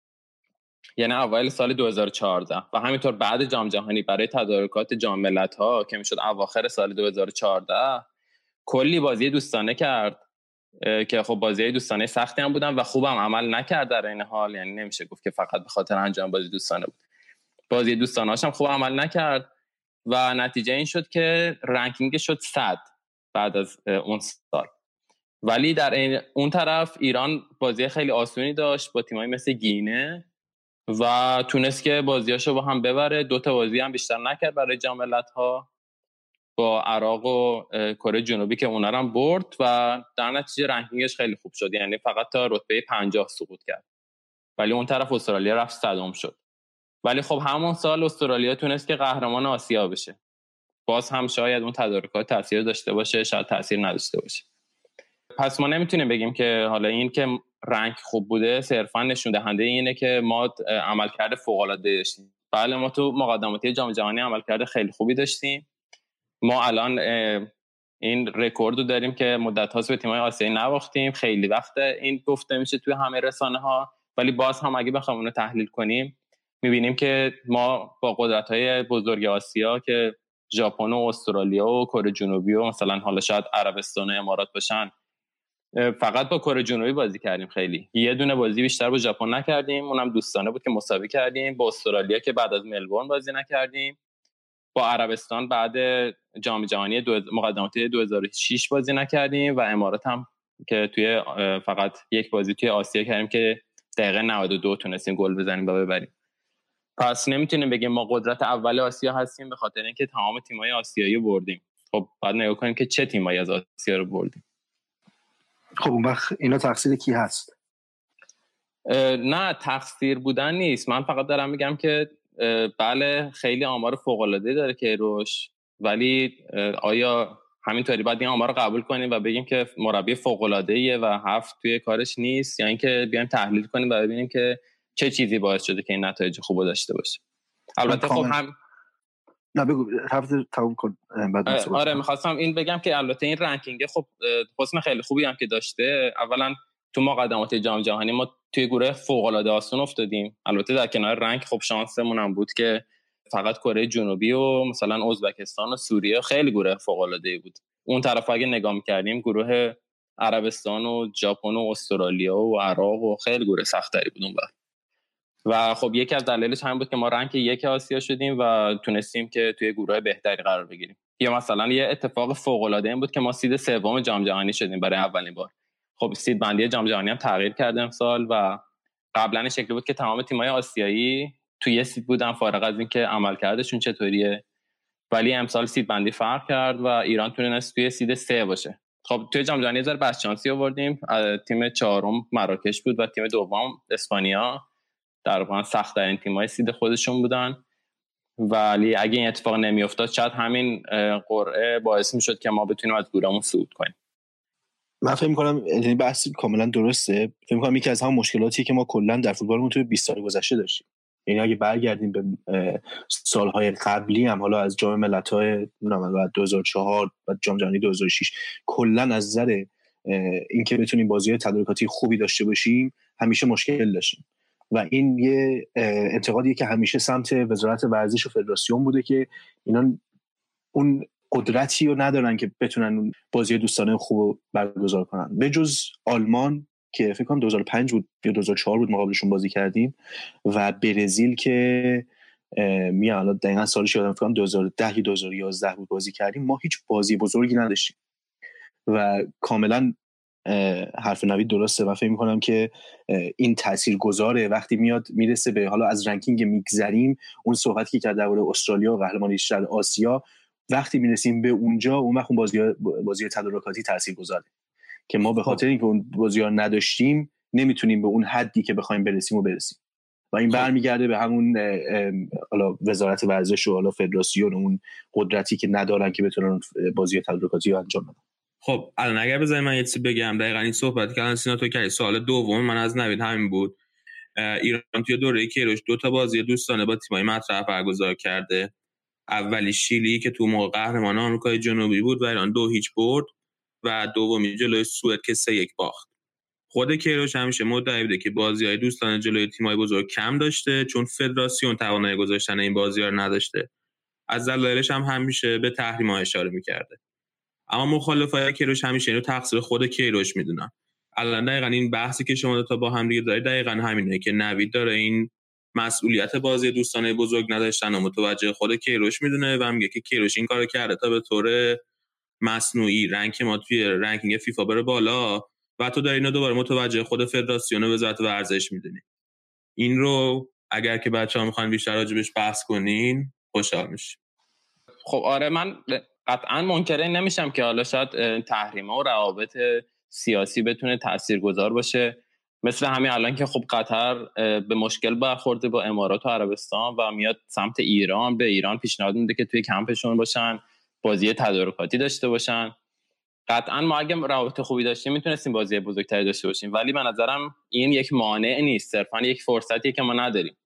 یعنی اول سال 2014 و همینطور بعد جام جهانی برای تدارکات جام ملت ها که می‌شد اواخر سال 2014 کلی بازی دوستانه کرد که خب بازی دوستانه سختی هم بودن و خوبم عمل نکرد در این حال. یعنی نمیشه گفت که فقط به خاطر انجام بازی دوستانه بود. بازی دوستانه هم خوب عمل نکرد. و نتیجه این شد که رنکینگ شد 100 بعد از اون سال. ولی در این اون طرف ایران بازی خیلی آسونی داشت با تیمایی مثل گینه و تونست که بازیاشو با هم ببره. دو تا بازی هم بیشتر نکرد برای جام ها با عراق و کره جنوبی که اونا هم برد و در نتیجه رنکینگش خیلی خوب شد. یعنی فقط تا رتبه 50 سقوط کرد. ولی اون طرف استرالیا رفت صدام شد. ولی خب همون سال استرالیا تونست که قهرمان آسیا بشه. باز هم شاید اون تدارکات تاثیر داشته باشه شاید تاثیر نداشته باشه. پس ما نمی‌تونیم بگیم که حالا این که رنگ خوب بوده صرفا نشون دهنده اینه که ما عملکرد فوق العاده داشتیم. بله ما تو مقدماتی جام جهانی عملکرد خیلی خوبی داشتیم. ما الان این رکورد رو داریم که مدت هاست به تیمای آسیایی نباختیم. خیلی وقت این گفته میشه توی همه رسانه ها ولی باز هم اگه بخوام اونو تحلیل کنیم می‌بینیم که ما با قدرت های بزرگ آسیا که ژاپن و استرالیا و کره جنوبی و مثلا حالا شاید عربستان و امارات باشن فقط با کره جنوبی بازی کردیم خیلی. یه دونه بازی بیشتر با ژاپن نکردیم اونم دوستانه بود که مساوی کردیم. با استرالیا که بعد از ملبورن بازی نکردیم. با عربستان بعد جام جهانی. مقدماتی 2006 بازی نکردیم و امارات هم که توی فقط یک بازی توی آسیا کردیم که دقیقه 92 تونستیم گل بزنیم و ببریم. پس نمی‌تونیم بگیم ما قدرت اول آسیا هستیم به خاطر اینکه تمام تیمای آسیایی بردیم. خب بعد نگاه کنیم که چه تیمایی از آسیا رو بردیم. خب اون وقت اینا تقصیر کی هست؟ نه تقصیر بودن نیست. من فقط دارم میگم که بله خیلی آمار فوق العاده داره که روش ولی آیا همینطوری باید این آمار رو قبول کنیم و بگیم که مربی فوق العاده و هفت توی کارش نیست؟ یا یعنی اینکه بیایم تحلیل کنیم و ببینیم که چه چیزی باعث شده که این نتایج خوب داشته باشه؟ البته خب هم نه بگو تموم کن آره می‌خواستم این بگم که البته این رنکینگ خب حسن خیلی خوبی هم که داشته. اولا تو مقدمات جام جهانی ما توی گروه فوق العاده آسون افتادیم. البته در کنار رنگ خب شانسمون هم بود که فقط کره جنوبی و مثلا ازبکستان و سوریه خیلی گروه فوق العاده بود. اون طرف اگه نگاه می‌کردیم گروه عربستان و ژاپن و استرالیا و عراق و خیلی گروه سختری بود اون و خب یکی از دلایلش همین بود که ما رنگ یک آسیا شدیم و تونستیم که توی گروه بهتری قرار بگیریم. یا مثلا یه اتفاق فوق العاده این بود که ما سید سوم جام جهانی شدیم برای اولین بار. خب سید بندی جام جهانی هم تغییر کرده امسال و قبلا شکلی بود که تمام تیم‌های آسیایی توی یه سید بودن فارغ از اینکه عملکردشون چطوریه. ولی امسال سید بندی فرق کرد و ایران تونست توی سید سه باشه. خب توی جام جهانی زر بس شانسی آوردیم. تیم چهارم مراکش بود و تیم دوم اسپانیا. در واقع سخت ترین تیم‌های سید خودشون بودن. ولی اگه این اتفاق نمیافتاد شاید همین قرعه باعث می‌شد که ما بتونیم از گورمون صعود کنیم. من فکر می‌کنم یعنی بحث کاملا درسته. فکر می‌کنم یکی از همون مشکلاتی که ما کلا در فوتبالمون توی 20 سال گذشته داشتیم. یعنی اگه برگردیم به سالهای قبلی هم حالا از جام ملت‌های 2004 و جام جهانی 2006 کلا از نظر اینکه بتونیم بازی تدارکاتی خوبی داشته باشیم همیشه مشکل داشتیم. و این یه انتقادیه که همیشه سمت وزارت ورزش و فدراسیون بوده که اینا اون قدرتی رو ندارن که بتونن بازی دوستانه خوب برگزار کنن. به جز آلمان که فکر کنم 2005 بود یا 2004 بود مقابلشون بازی کردیم و برزیل که می الان دقیقا سالش یادم فکر کنم 2010 یا 2011 بود بازی کردیم ما هیچ بازی بزرگی نداشتیم. و کاملا حرف نوید درسته. و فکر می‌کنم که این تاثیر گذاره وقتی میاد می‌رسه به حالا از رنکینگ میگذریم اون صحبتی که کرد درباره استرالیا و قهرمانی شهر آسیا وقتی می‌رسیم به اونجا اون وقت بازی بازی تدارکاتی تاثیر گذاره که ما به خاطر اینکه اون بازی ها نداشتیم نمی‌تونیم به اون حدی که بخوایم برسیم و برسیم. و این خب. برمیگرده به همون حالا وزارت ورزش و حالا فدراسیون اون قدرتی که ندارن که بتونن بازی تدارکاتی رو انجام بدن. خب الان اگر بذارید من یه چیزی بگم دقیقا این صحبت که الان سینا تو کردی سوال دوم من از نوید همین بود. ایران توی دوره کیروش دو تا بازی دوستانه با تیمای مطرح برگزار کرده. اولی شیلی که تو موقع قهرمان آمریکای جنوبی بود و ایران دو هیچ برد و دومی جلوی سوئد که سه یک باخت. خود کیروش همیشه مدعی بوده که بازی های دوستانه جلوی تیمای بزرگ کم داشته چون فدراسیون توانایی گذاشتن این بازی ها نداشته. از دلایلش هم همیشه به تحریم ها اشاره می‌کرده. اما مخالفای کیروش همیشه اینو تقصیر خود کیروش می‌دونن الان دقیقا این بحثی که شما تا با هم دیگه دارید دقیقا همینه که نوید داره این مسئولیت بازی دوستانه بزرگ نداشتن و متوجه خود کیروش می‌دونه و میگه که کیروش این کارو کرده تا به طور مصنوعی رنگ ما توی رنکینگ فیفا بره بالا و تو داری اینو دوباره متوجه خود فدراسیون وزارت ورزش می‌دونی. این رو اگر که بچه ها می‌خوان بیشتر راجبش بحث کنین خوشحال میشه خب آره من قطعا منکره نمیشم که حالا شاید تحریم و روابط سیاسی بتونه تاثیرگذار باشه. مثل همین الان که خب قطر به مشکل برخورده با امارات و عربستان و میاد سمت ایران به ایران پیشنهاد میده که توی کمپشون باشن بازی تدارکاتی داشته باشن. قطعا ما اگه روابط خوبی داشتیم می‌تونستیم بازی بزرگتری داشته باشیم ولی به نظرم این یک مانع نیست صرفا یک فرصتیه که ما نداریم.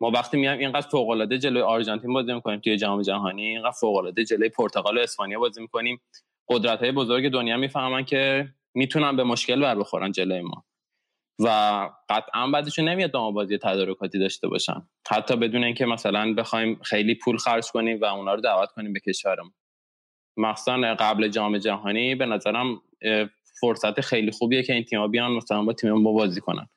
ما وقتی میایم اینقدر فوق العاده جلوی آرژانتین بازی می‌کنیم توی جام جهانی اینقدر فوق العاده جلوی پرتغال و اسپانیا بازی می‌کنیم قدرت های بزرگ دنیا می‌فهمن که می‌تونن به مشکل بر بخورن جلوی ما. و قطعا بعدشون نمیاد ما بازی تدارکاتی داشته باشن. حتی بدون اینکه مثلا بخوایم خیلی پول خرج کنیم و اونا رو دعوت کنیم به کشورمون. مخصوصا قبل جام جهانی به نظرم فرصت خیلی خوبیه که این تیم‌ها بیان مثلا با تیم ما بازی کنن.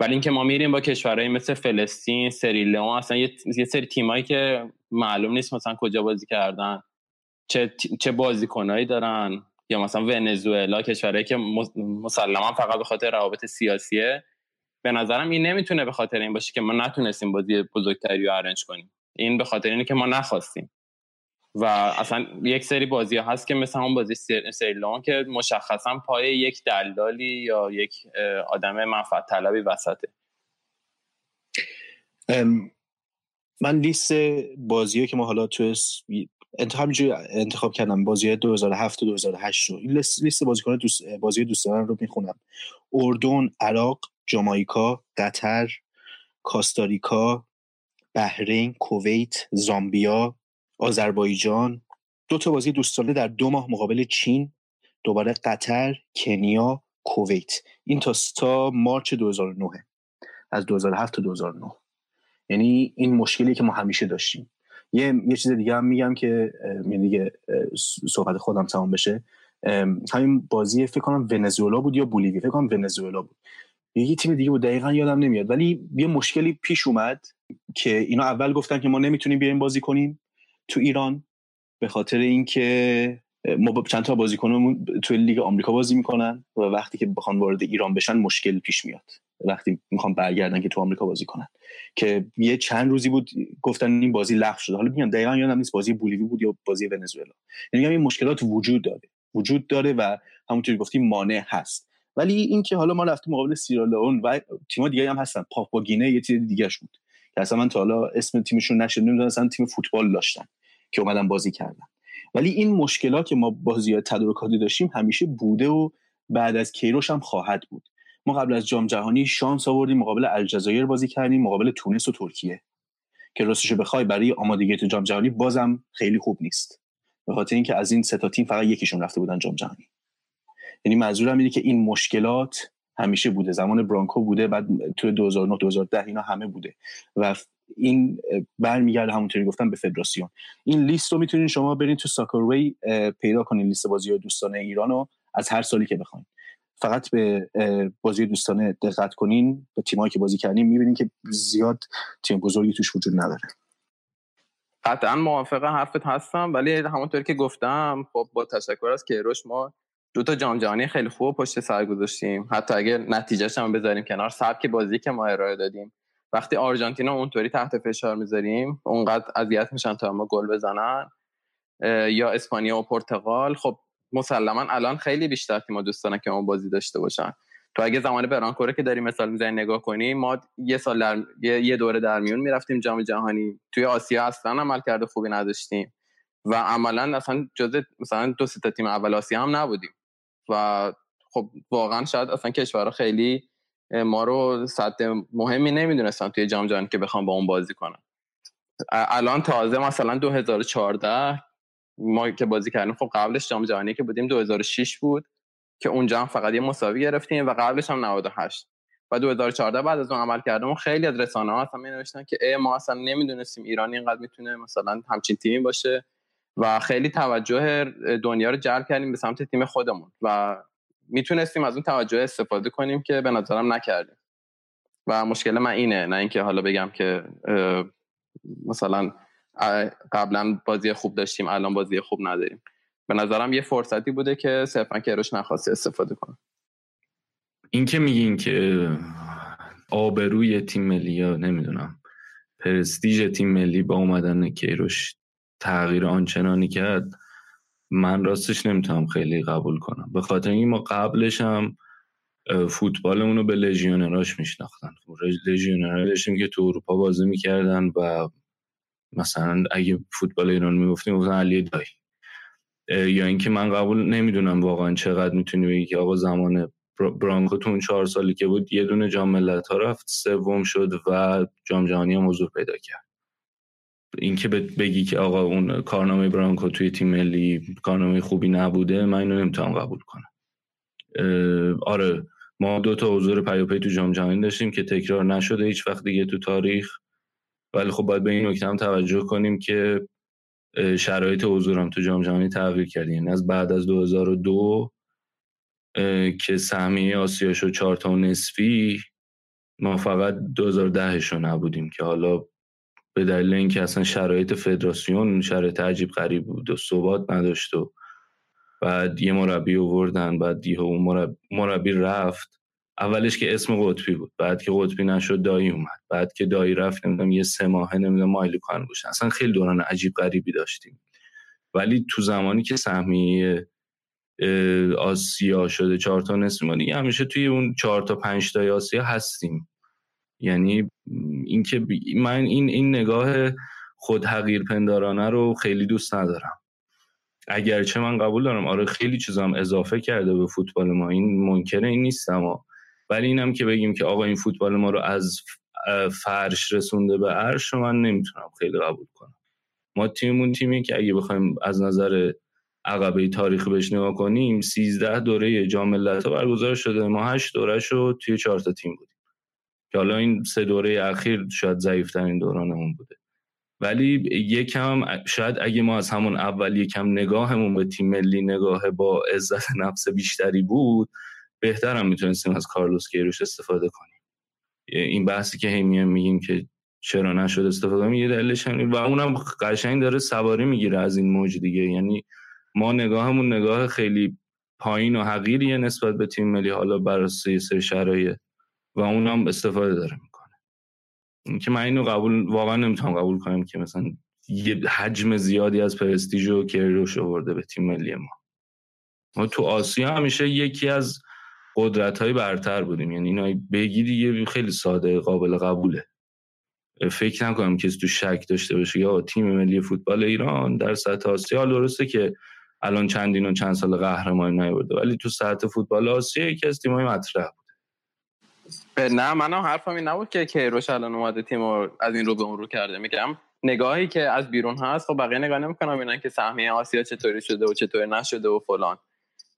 ولی اینکه ما میریم با کشورهایی مثل فلسطین، سریلیون اصلا یه, سری تیمایی که معلوم نیست مثلا کجا بازی کردن چه چه بازیکنایی دارن یا مثلا ونزوئلا کشورهایی که مسلما فقط به خاطر روابط سیاسیه. به نظرم این نمی‌تونه به خاطر این باشه که ما نتونستیم بازی بزرگتری رو ارنج کنیم. این به خاطر اینه که ما نخواستیم. و اصلا یک سری بازی ها هست که مثل اون بازی سیرلان که مشخصا پای یک دلالی یا یک آدم منفعت طلبی وسطه. من لیست بازی که ما حالا تو انتخاب انتخاب کردم بازی 2007 و 2008 رو. این لیست بازیکن دوست بازی دوستان رو می‌خونم. اردن عراق جامائیکا قطر کاستاریکا بحرین کویت زامبیا آذربایجان. دو تا بازی دوستانه در دو ماه مقابل چین دوباره قطر کنیا کویت. این تا تا مارچ 2009 از 2007 تا 2009 یعنی این مشکلی که ما همیشه داشتیم. یه یه چیز دیگه هم میگم که یعنی دیگه صحبت خودم تمام بشه. همین بازی فکر کنم ونزوئلا بود یا بولیوی فکر کنم ونزوئلا بود. یه تیم دیگه بود دقیقا یادم نمیاد. ولی یه مشکلی پیش اومد که اینا اول گفتن که ما نمی‌تونیم بیایم بازی کنیم. تو ایران به خاطر اینکه ما چند تا بازیکنمون تو لیگ آمریکا بازی می‌کنن و وقتی که بخوان وارد ایران بشن مشکل پیش میاد. وقتی می‌خوان برگردن که تو آمریکا بازی کنن. که یه چند روزی بود گفتن این بازی لغو شده. حالا میگم دقیقا یادم نیست بازی بولیوی بود یا بازی ونزوئلا. یعنی این مشکلات وجود داره. وجود داره و همونطوری گفتیم مانع هست. ولی اینکه حالا ما رفتیم مقابل سیرالئون و تیم دیگه هم هستن. پاپوا گینه یه چیز دیگه بود. که اصلا من تا حالا اسم تیمشون نشد. نمی‌دونم اصلا تیم فوتبال داشتن. که اومدن بازی کردن. ولی این مشکلات که ما بازی تدارکاتی داشتیم همیشه بوده و بعد از کیروش هم خواهد بود. ما قبل از جام جهانی شانس آوردیم مقابل الجزایر بازی کردیم مقابل تونس و ترکیه. که راستش بخوای برای آمادگی تو جام جهانی بازم خیلی خوب نیست. به خاطر اینکه از این سه تا تیم فقط یکیشون رفته بودن جام جهانی. یعنی منظورم اینه که این مشکلات همیشه بوده. زمان برانکو بوده بعد تو 2009 2010 اینا همه بوده. و این برمیگرده همونطوری گفتم به فدراسیون. این لیست رو می‌تونید شما برین تو ساکروی پیدا کنین لیست بازی دوستانه ایران رو از هر سالی که بخواین. فقط به بازی دوستانه دقت کنین به تیمایی که بازی کردین می‌بینین که زیاد تیم بزرگی توش وجود نداره. قطعا موافق حرفت هستم ولی همونطوری که گفتم خب با تشکر از کیروش ما دو تا جام جهانی خیلی خوب پشت سر گذاشتیم. حتی اگر نتیجهش هم بذاریم کنار سبک بازی که ما ارائه دادیم. وقتی آرژانتینا اونطوری تحت فشار می‌ذاریم اونقدر اذیت میشن تا ما گل بزنن یا اسپانیا و پرتغال خب مسلما الان خیلی بیشتر تیم‌ها دوست که اون بازی داشته باشن. تو اگه زمان برانکوره که داریم مثال می‌زنی نگاه کنیم ما یه سال در... یه دوره در میون می‌رفتیم جام جهانی. توی آسیا اصلا عمل کرده خوبی نداشتیم. و عملا اصلا جز مثلا دو سه تیم اول آسیا هم نبودیم. و خب واقعا شاید اصلا کشورها خیلی ما رو سطح مهمی نمی‌دونستن توی جام جهانی که بخوام با اون بازی کنن الان تازه مثلا 2014 ما که بازی کردیم خب قبلش جام جهانی که بودیم 2006 بود که اونجا هم فقط یه مساوی گرفتیم و قبلش هم 98 و 2014 بعد از اون عمل کردم خیلی از رسانه ها اصلا می نوشتن که ای ما اصلا نمی‌دونستیم ایران اینقدر می‌تونه مثلا همچین تیمی باشه. و خیلی توجه دنیا رو جلب کردیم به سمت تیم خودمون. و می‌تونستیم از اون توجه استفاده کنیم که به نظرم نکردیم. و مشکل من اینه نه اینکه حالا بگم که مثلا قبلا بازی خوب داشتیم الان بازی خوب نداریم. به نظرم یه فرصتی بوده که صرفا کروش نخواسته استفاده کنه این که میگین که آبروی تیم ملی یا نمی‌دونم پرستیژ تیم ملی با اومدن کیروش تغییر آنچنانی کرد من راستش نمی‌تونم خیلی قبول کنم. به خاطر اینکه ما قبلش هم فوتبالمون رو به لژیونراش میشناختن. لژیونرها داشتیم که تو اروپا بازی می‌کردن و مثلا اگه فوتبال ایران می‌گفتیم گفتن علی دایی. یا اینکه من قبول نمی‌دونم واقعا چقدر می‌تونی بگی که آقا زمان برانکو تو اون چهار سالی که بود یه دونه جام ملت ها رفت سوم شد و جام جهانی هم حضور پیدا کرد. اینکه بگی که آقا اون کارنامه برانکو توی تیم ملی کارنامه خوبی نبوده من اینو نمی‌تونم قبول کنم. آره ما دو تا حضور پیاپی تو جام جهانی داشتیم که تکرار نشده هیچ وقت دیگه تو تاریخ. ولی خب باید به این نکته هم توجه کنیم که شرایط حضورم تو جام جهانی تغییر کرد. یعنی از بعد از 2002 که سهمیه آسیا شد چهار تا نصفی ما فقط 2010 شو نبودیم که حالا به دلیل اینکه اصلا شرایط فدراسیون شرایط عجیب غریب بود و ثبات نداشت و بعد یه مربی آوردن بعد یه اون مربی, رفت. اولش که اسم قطبی بود بعد که قطبی نشد دایی اومد. بعد که دایی رفت نمی‌دونم یه سه ماهه نمی‌دونم مایلی کان باشن اصلا خیلی دوران عجیب غریبی داشتیم. ولی تو زمانی که سهمیه آسیا شده چهار تا نصف دیگه همیشه توی اون چهار تا پنج تا آسیا هستیم. یعنی اینکه من این این نگاه خود حقیر پندارانه رو خیلی دوست ندارم. اگرچه من قبول دارم آره خیلی چیزام اضافه کرده به فوتبال ما. این منکره این نیستم ولی اینم که بگیم که آقا این فوتبال ما رو از فرش رسونده به عرش من نمی‌تونم خیلی قبول کنم. ما تیممون تیمی که اگه بخوایم از نظر عقبه تاریخ بهش نگاه کنیم 13 دوره جام ملت‌ها برگزار شده. ما 8 دوره شو توی 4 تا تیم بودیم. که حالا این سه دوره اخیر شاید ضعیف‌ترین دورانمون بوده. ولی یکم شاید اگه ما از همون اول یکم نگاهمون به تیم ملی نگاه با عزت نفس بیشتری بود بهتر هم می‌تونستیم از کارلوس کیروش استفاده کنیم. این بحثی که هی میگیم که چرا نشد استفاده کنیم یه دلیلش هم و اونم قشنگ داره سواری می‌گیره از این موج دیگه. یعنی ما نگاهمون نگاه خیلی پایین و حقیریه نسبت به تیم ملی حالا برای سه شرایط. و اونم استفاده داره می‌کنه. اینکه من اینو قبول واقعا نمی‌تونم قبول کنم که مثلا یه حجم زیادی از پرستیژ و کریروش آورده به تیم ملی ما. ما تو آسیا همیشه یکی از قدرت های برتر بودیم. یعنی اینا بگی دیگه خیلی ساده قابل قبوله. فکر نکنم کسی تو شک داشته باشه یا تیم ملی فوتبال ایران در سطح آسیا درسته که الان چندین و چند سال قهرمانی نیورده ولی تو سطح فوتبال آسیا یکی از تیم‌های مطرح نه منم حرفم این نبود که کیروش الان اومده تیم از این رو به اون رو کرده. میگم نگاهی که از بیرون هست خب بقیه نگاه نمی‌کنم اینا که سهمیه آسیا چطوری شده و چطوری نشده و فلان.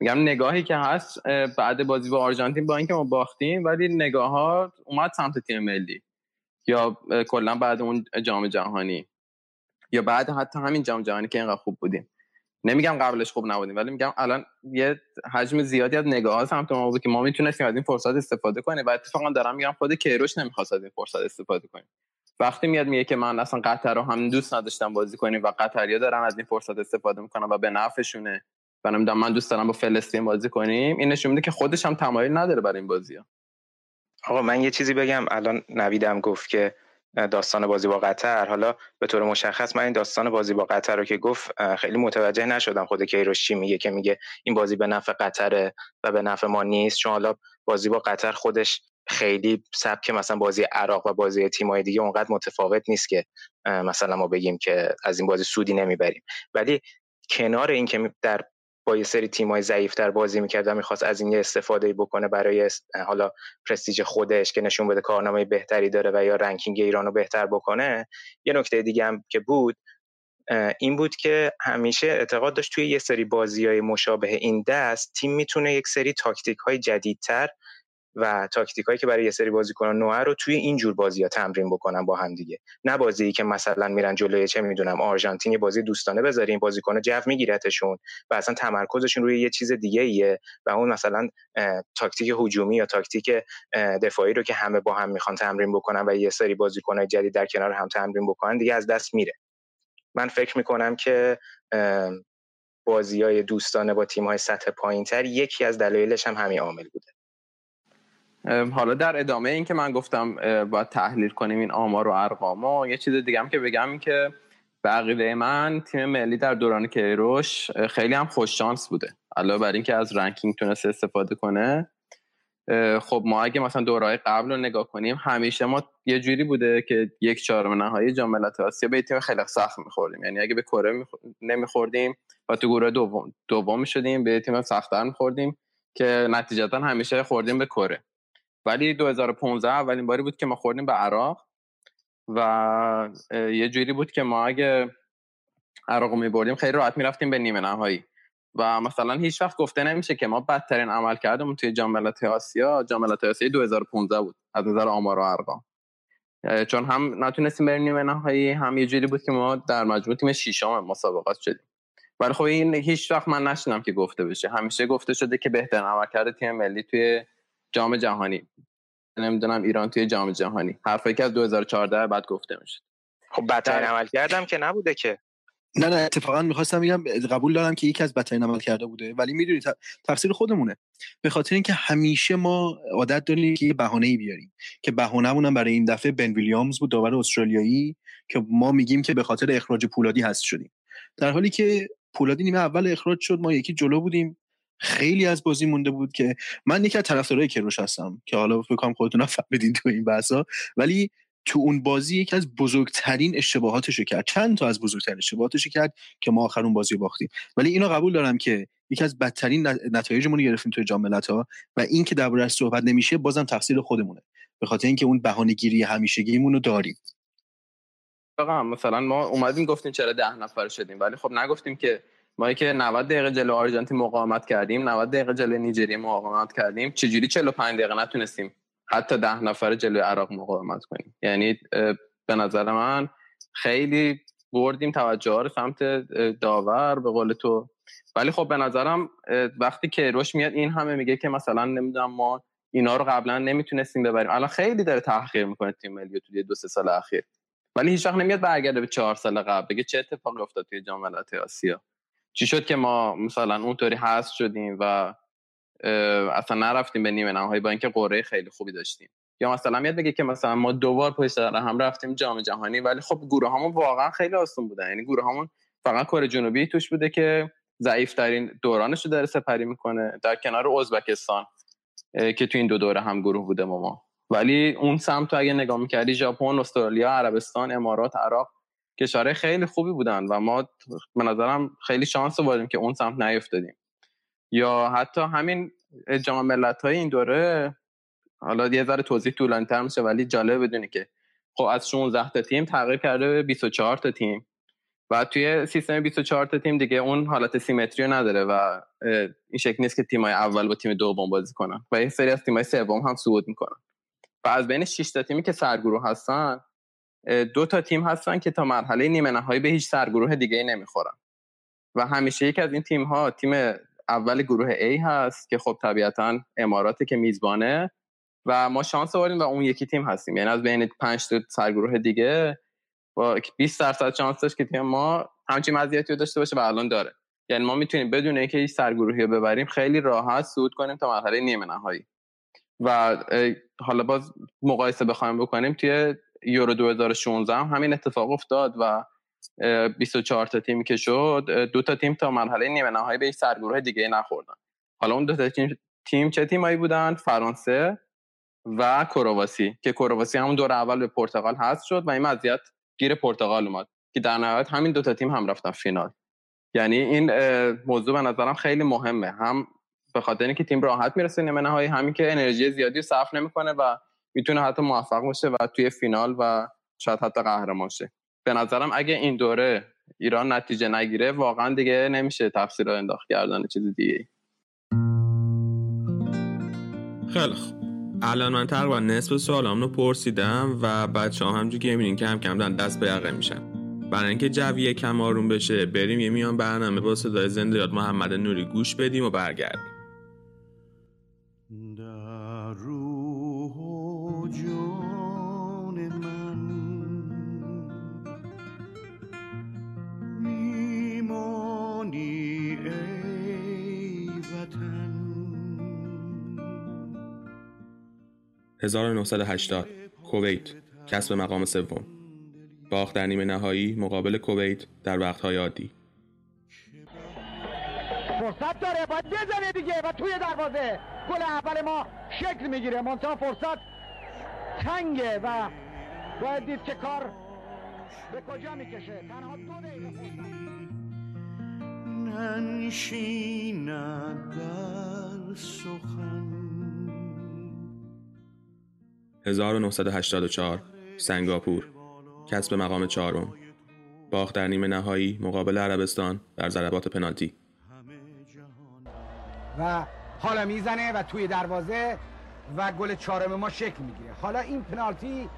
میگم نگاهی که هست بعد بازی با آرژانتین با اینکه ما باختیم ولی نگاه ها اومد سمت تیم ملی. یا کلا بعد اون جام جهانی. یا بعد حتی همین جام جهانی که اینقدر خوب بودیم. نمیگم قبلش خوب نبودیم ولی میگم الان یه حجم زیادی از نگاه سمت ما بود که ما می‌تونستیم از این فرصت استفاده کنیم. و اتفاقا دارم میگم خود کیروش نمی‌خواست از این فرصت استفاده کنیم وقتی میاد میگه که من اصلا قطر رو هم دوست نداشتم بازی کنیم و قطریا دارن از این فرصت استفاده می‌کنن و به نفعشونه. و من دوست دارم با فلسطین بازی کنیم. این نشون میده که خودش هم تمایل نداره برای این بازی ها. آقا من یه چیزی بگم. الان نویدم گفت که داستان بازی با قطر. حالا به طور مشخص من این داستان بازی با قطر رو که گفت خیلی متوجه نشدم. خود کیروش چی میگه که میگه این بازی به نفع قطره و به نفع ما نیست. چون حالا بازی با قطر خودش خیلی سبک مثلا بازی عراق و بازی تیمای دیگه اونقدر متفاوت نیست که مثلا ما بگیم که از این بازی سودی نمی‌بریم. ولی کنار این که در با یه سری تیمای ضعیفتر بازی می‌کرد و می‌خواست از این استفاده بکنه برای حالا پرستیژ خودش که نشون بده کارنامه بهتری داره و یا ranking ایران رو بهتر بکنه. یه نکته دیگه هم که بود این بود که همیشه اعتقاد داشت توی یه سری بازی های مشابه این دست تیم می‌تونه یک سری تاکتیک های جدیدتر و تاکتیک هایی که برای یه سری بازیکن نو رو توی این جور بازی ها تمرین بکنن با هم دیگه. نه بازی که مثلا میرن جلوی چه می‌دونم آرژانتین یه بازی دوستانه بذاریم بازیکن جو میگیرتشون و اصلا تمرکزشون روی یه چیز دیگه ایه و اون مثلا تاکتیک هجومی یا تاکتیک دفاعی رو که همه با هم می‌خوان تمرین بکنن و یه سری بازیکن جدید در کنار هم تمرین بکنن دیگه از دست میره. من فکر می‌کنم که بازی های دوستانه با تیم های سطح پایین تر یکی از دلایلش هم همین عامل بوده. حالا در ادامه این که من گفتم باید تحلیل کنیم این آمار و ارقام یه چیز دیگه هم که بگم این که به من تیم ملی در دوران کیروش خیلی هم خوش شانس بوده. علاوه بر اینکه از رنکینگ تونسته استفاده کنه. خب ما اگه مثلا دورهای قبل رو نگاه کنیم همیشه ما یه جوری بوده که یک چهارم نهایی جام ملت‌های آسیا به تیم خیلی سخت میخوردیم. یعنی اگه به کره نمیخوردیم و تو گروه دوم دوم می‌شدیم به تیم سختتر میخوردیم که نتیجتا همیشه خوردیم به کره. ولی 2015 اولین باری بود که ما خوردیم به عراق و یه جوری بود که ما اگه عراق می بردیم خیلی راحت می‌رفتیم به نیمه نهایی و مثلا هیچ وقت گفته نمیشه که ما بدترین عمل کردمون توی جام ملت‌های آسیا جام ملت‌های آسیا 2015 بود از نظر آمار و ارقام. چون هم نتونستیم بریم نیمه نهایی هم یه جوری بود که ما در مجموع تیم ششم مسابقات شدیم. ولی خب این هیچ وقت من نشینم که گفته بشه. همیشه گفته شده که بهترین عملکرد تیم ملی توی جام جهانی. نمی‌دونم ایران توی جام جهانی. حرفی که از 2014 بعد گفته میشه. خب بدترین عمل کردم که نبوده که. نه نه اتفاقا می‌خواستم بگم قبول دارم که یکی از بدترین عمل کرده بوده ولی می‌دونی تفسیر خودمونه. به خاطر اینکه همیشه ما عادت داریم که یه بهانه ای بیاریم که بهانه‌مون هم برای این دفعه بن ویلیامز بود داور استرالیایی که ما میگیم که به خاطر اخراج پولادی هست شدیم. در حالی که پولادی نیمه اول اخراج شد ما یکی جلو بودیم. خیلی از بازی مونده بود که من یکی از طرفدارای کروش هستم که حالا فکر کنم خودتون هم فهمیدین تو این بحثا. ولی تو اون بازی یکی از بزرگترین اشتباهاتشو کرد. چند تا از بزرگترین اشتباهاتشو کرد که ما آخر اون بازی رو باختیم. ولی اینو قبول دارم که یکی از بدترین نت- نتایجمون رو گرفتیم توی جام ملت‌ها و این که درباره‌اش صحبت نمیشه بازم تقصیر خودمونه. به خاطر اینکه اون بهانه‌گیری همیشگیمون رو داریم. مثلا ما اومدیم گفتیم چرا ده نفر شدیم ولی خب نگفتیم که ما که 90 دقیقه جلو آرژانتین مقاومت کردیم 90 دقیقه جلو نیجریه مقاومت کردیم. چجوری 45 دقیقه نتونستیم حتی ده نفر جلو عراق مقاومت کنیم؟ یعنی به نظر من خیلی بردیم توجه رو سمت داور به قول تو. ولی خب به نظرم وقتی که روش میاد این همه میگه که مثلا نمی‌دونم ما اینا رو قبلا نمی‌تونستیم ببریم. الان خیلی داره تحقیر می‌کنه تیم ملی توی دو سه سال اخیر. ولی هیچ وقت نمیاد برگرده به چهار سال قبل. بگه چه اتفاقی افتاد توی جام ملت‌های آسیا چی شد که ما مثلا اونطوری حذف شدیم و اصلا نرفتیم به نیمه نهایی با اینکه قرعه خیلی خوبی داشتیم. یا مثلا میاد بگه که مثلا ما دوبار پشت سر هم رفتیم جام جهانی ولی خب گروه همون واقعا خیلی آسون بودن. یعنی گروه همون فقط کره جنوبی توش بوده که ضعیف ترین دورانش رو داره سپری می‌کنه در کنار ازبکستان که تو این دو دوره هم گروه بوده ما. ولی اون سمت رو اگه نگاه می‌کردی ژاپن استرالیا عربستان امارات عراق کشورهای خیلی خوبی بودن و ما به نظرم خیلی شانس آوردیم که اون سمت نیفتادیم. یا حتی همین جام ملت های این دوره حالا یه ذره توضیح طولانی تر میشه ولی جالب بدونی که خب از 16 تا تیم تغییر کرده به 24 تا تیم. و توی سیستم 24 تا تیم دیگه اون حالت سیمتری نداره و این شکل نیست که تیمای اول با تیم دوم بازی کنن. و یه سری از تیمای سوم هم صعود می‌کنن. و از بین 6 تا تیمی که سرگروه هستن دو تا تیم هستن که تا مرحله نیمه نهایی به هیچ سرگروه دیگه ای نمی‌خورن. و همیشه یکی از این تیم ها تیم اول گروه A هست که خب طبیعتا اماراته که میزبانه و ما شانس آوردیم و اون یکی تیم هستیم. یعنی از بین پنج تا سرگروه دیگه با 20 درصد شانس داشت که تیم ما همچین مزیتی رو داشته باشه و الان داره. یعنی ما می‌تونیم بدون اینکه هیچ سرگروهی رو ببریم خیلی راحت صعود کنیم تا مرحله نیمه نهایی. و حالا باز مقایسه بخوایم بکنیم توی یورو 2016 هم همین اتفاق افتاد و اه، 24 تا تیمی که شد دو تا تیم تا مرحله نیمه نهایی به هیچ سرگروه دیگه نخوردن. حالا اون دو تا تیم, تیم چه تیمایی بودن؟ فرانسه و کرواسی که کرواسی همون دور اول به پرتغال هست شد و این مزیت گیر پرتغال اومد که در نهایت همین دو تا تیم هم رفتن فینال. یعنی این موضوع به نظرم خیلی مهمه. هم به خاطر اینکه تیم راحت می‌رسه نیمه نهایی همین که انرژی زیادی صرف نمی‌کنه و می‌تونه حتی موفق باشه و توی فینال و شاید حتی قهرمان شه. به نظرم اگه این دوره ایران نتیجه نگیره واقعا دیگه نمیشه تفسیر رو انداخت کردن چیز دیگه خیلی خوب. الان من تقریبا نصف سوالام رو پرسیدم و بچه هم همجور که می‌بینین کم کم دارن دست به یقه میشن. برای اینکه جوی کم آروم بشه بریم یه میان برنامه با صدای زنده یاد محمد نوری گوش بدیم و برگردیم. 1980 کویت کسب مقام سوم. باخت در نیمه نهایی مقابل کویت در وقتهای عادی. فرصت داره باید بزنه دیگه و توی دروازه. گل اول ما شکل می‌گیره. منتها فرصت تنگه و باید دید که کار به کجا می‌کشه. تنها دو دقیقه فرصت. ننشیند در سخن 1984 سنگاپور کسب مقام چهارم. باخت در نیمه نهایی مقابل عربستان در ضربات پنالتی. و حالا می‌زنه و توی دروازه و گل چهارم ما شکل می‌گیره. حالا این پنالتی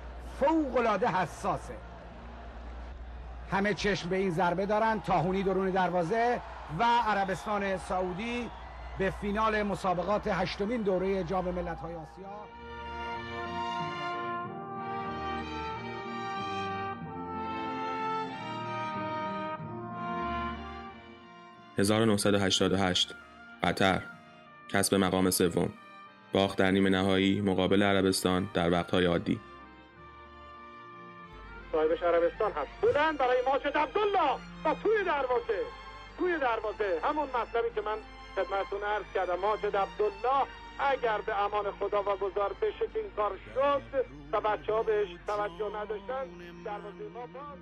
فوق العاده حساسه. همه چشم به این ضربه دارن. تاهونی درون دروازه و عربستان سعودی به فینال مسابقات هشتمین دوره جام ملت‌های آسیا. 1988 قطر کسب مقام سوم. باخت در نیمه نهایی مقابل عربستان در وقتهای عادی. صاحبش عربستان هست. بلند برای ماجد عبدالله. و توی دروازه. توی دروازه. همون مطلبی که من خدمتتون عرض کردم. ماجد عبدالله اگر به امان خدا و گذار بشه این کار شد. و بچه ها بهش توجه نداشتن. دروازه ما باز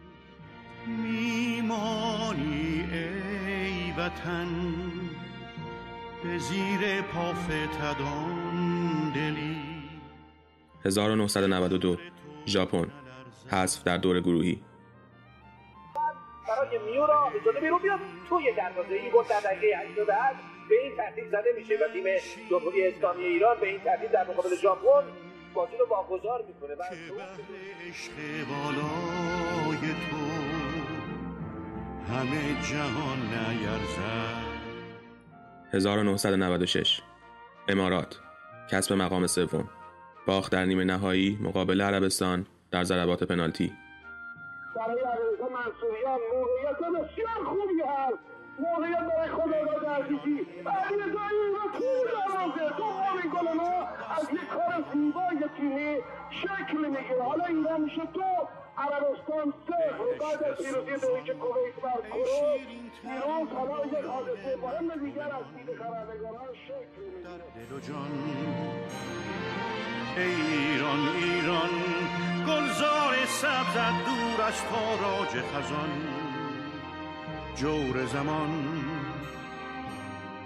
میمانی ای وطن به زیر پافتدان دلی. 1992 ژاپن. حذف در دور گروهی. برای میورا اجازه بیرون بیاد. توی دروازه ای بود در دقیقه 88 به این ترتیب زده میشه و تیم جمهوری اسلامی ایران به این ترتیب در مقابل ژاپن بازی رو واگذار می‌کنه. و عشق بالای تو همه جهان نیرزد. 1996 امارات. کسب مقام سوم. باخت در نیمه نهایی مقابل عربستان در ضربات پنالتی. برای علیرضا منصوریان موقعیت بسیار خوبی هست. موقعیت برای خداداد عزیزی. علیرضا این رو تو دروازه تو همین گل ما از یک کار زیبای تیمی شکل می‌گیره. حالا ایران میشه تو عربستان صفر بعد از پیروزی دویچ کویت بر کروس پیروز حالا یک حادثه مهم دیگر از دید خبرنگاران شکل می‌گیره دل و جان ای ایران ایران گلزار سبزت دور از تاراج خزان جور زمان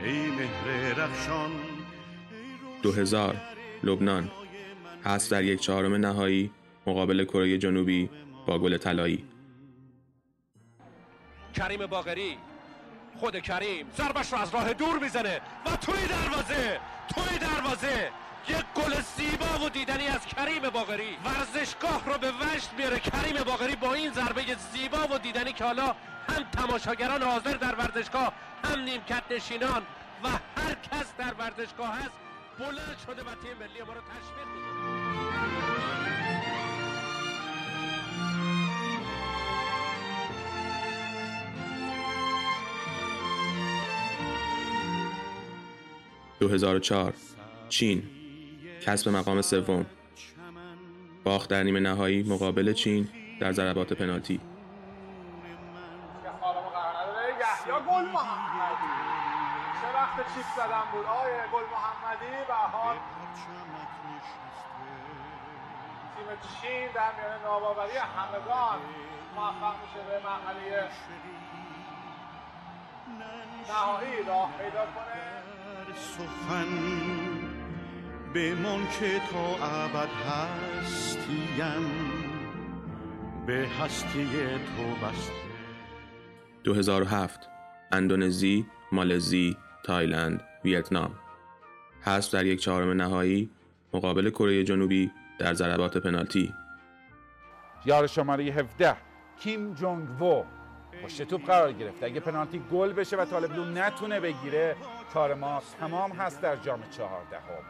ای مهر رخشان 2000 لبنان حذف در یک چهارم نهایی مقابل کره جنوبی با گل طلایی. کریم باقری خود کریم ضربش رو از راه دور می‌زنه و توی دروازه توی دروازه. یک گل زیبا و دیدنی از کریم باقری. ورزشگاه رو به وجد میاره کریم باقری با این ضربه زیبا و دیدنی که حالا هم تماشاگران حاضر در ورزشگاه هم نیمکت نشینان و هر کس در ورزشگاه هست بلند شده و تیم ملی ما رو تشویق می‌کنه. 2004 چین. کسب مقام سوم. باخت در نیمه نهایی مقابل چین در ضربات پنالتی. چیپ زدن بود؟ آیه گل محمدی و حال تیم چین در میان ناباوری همگان موفق میشه به مرحله نهایی راه پیدا کنه. سخن بمان که تا ابد هستیم به هستی تو بسته. 2007 اندونزی، مالزی، تایلند، ویتنام. حذف در یک چهارم نهایی مقابل کره جنوبی در ضربات پنالتی. یار شماره 17 کیم جونگ وو. پشت توپ قرار گرفته اگه پنالتی گل بشه و طالب نتونه بگیره کار ما تمام هست در جام چهاردهم.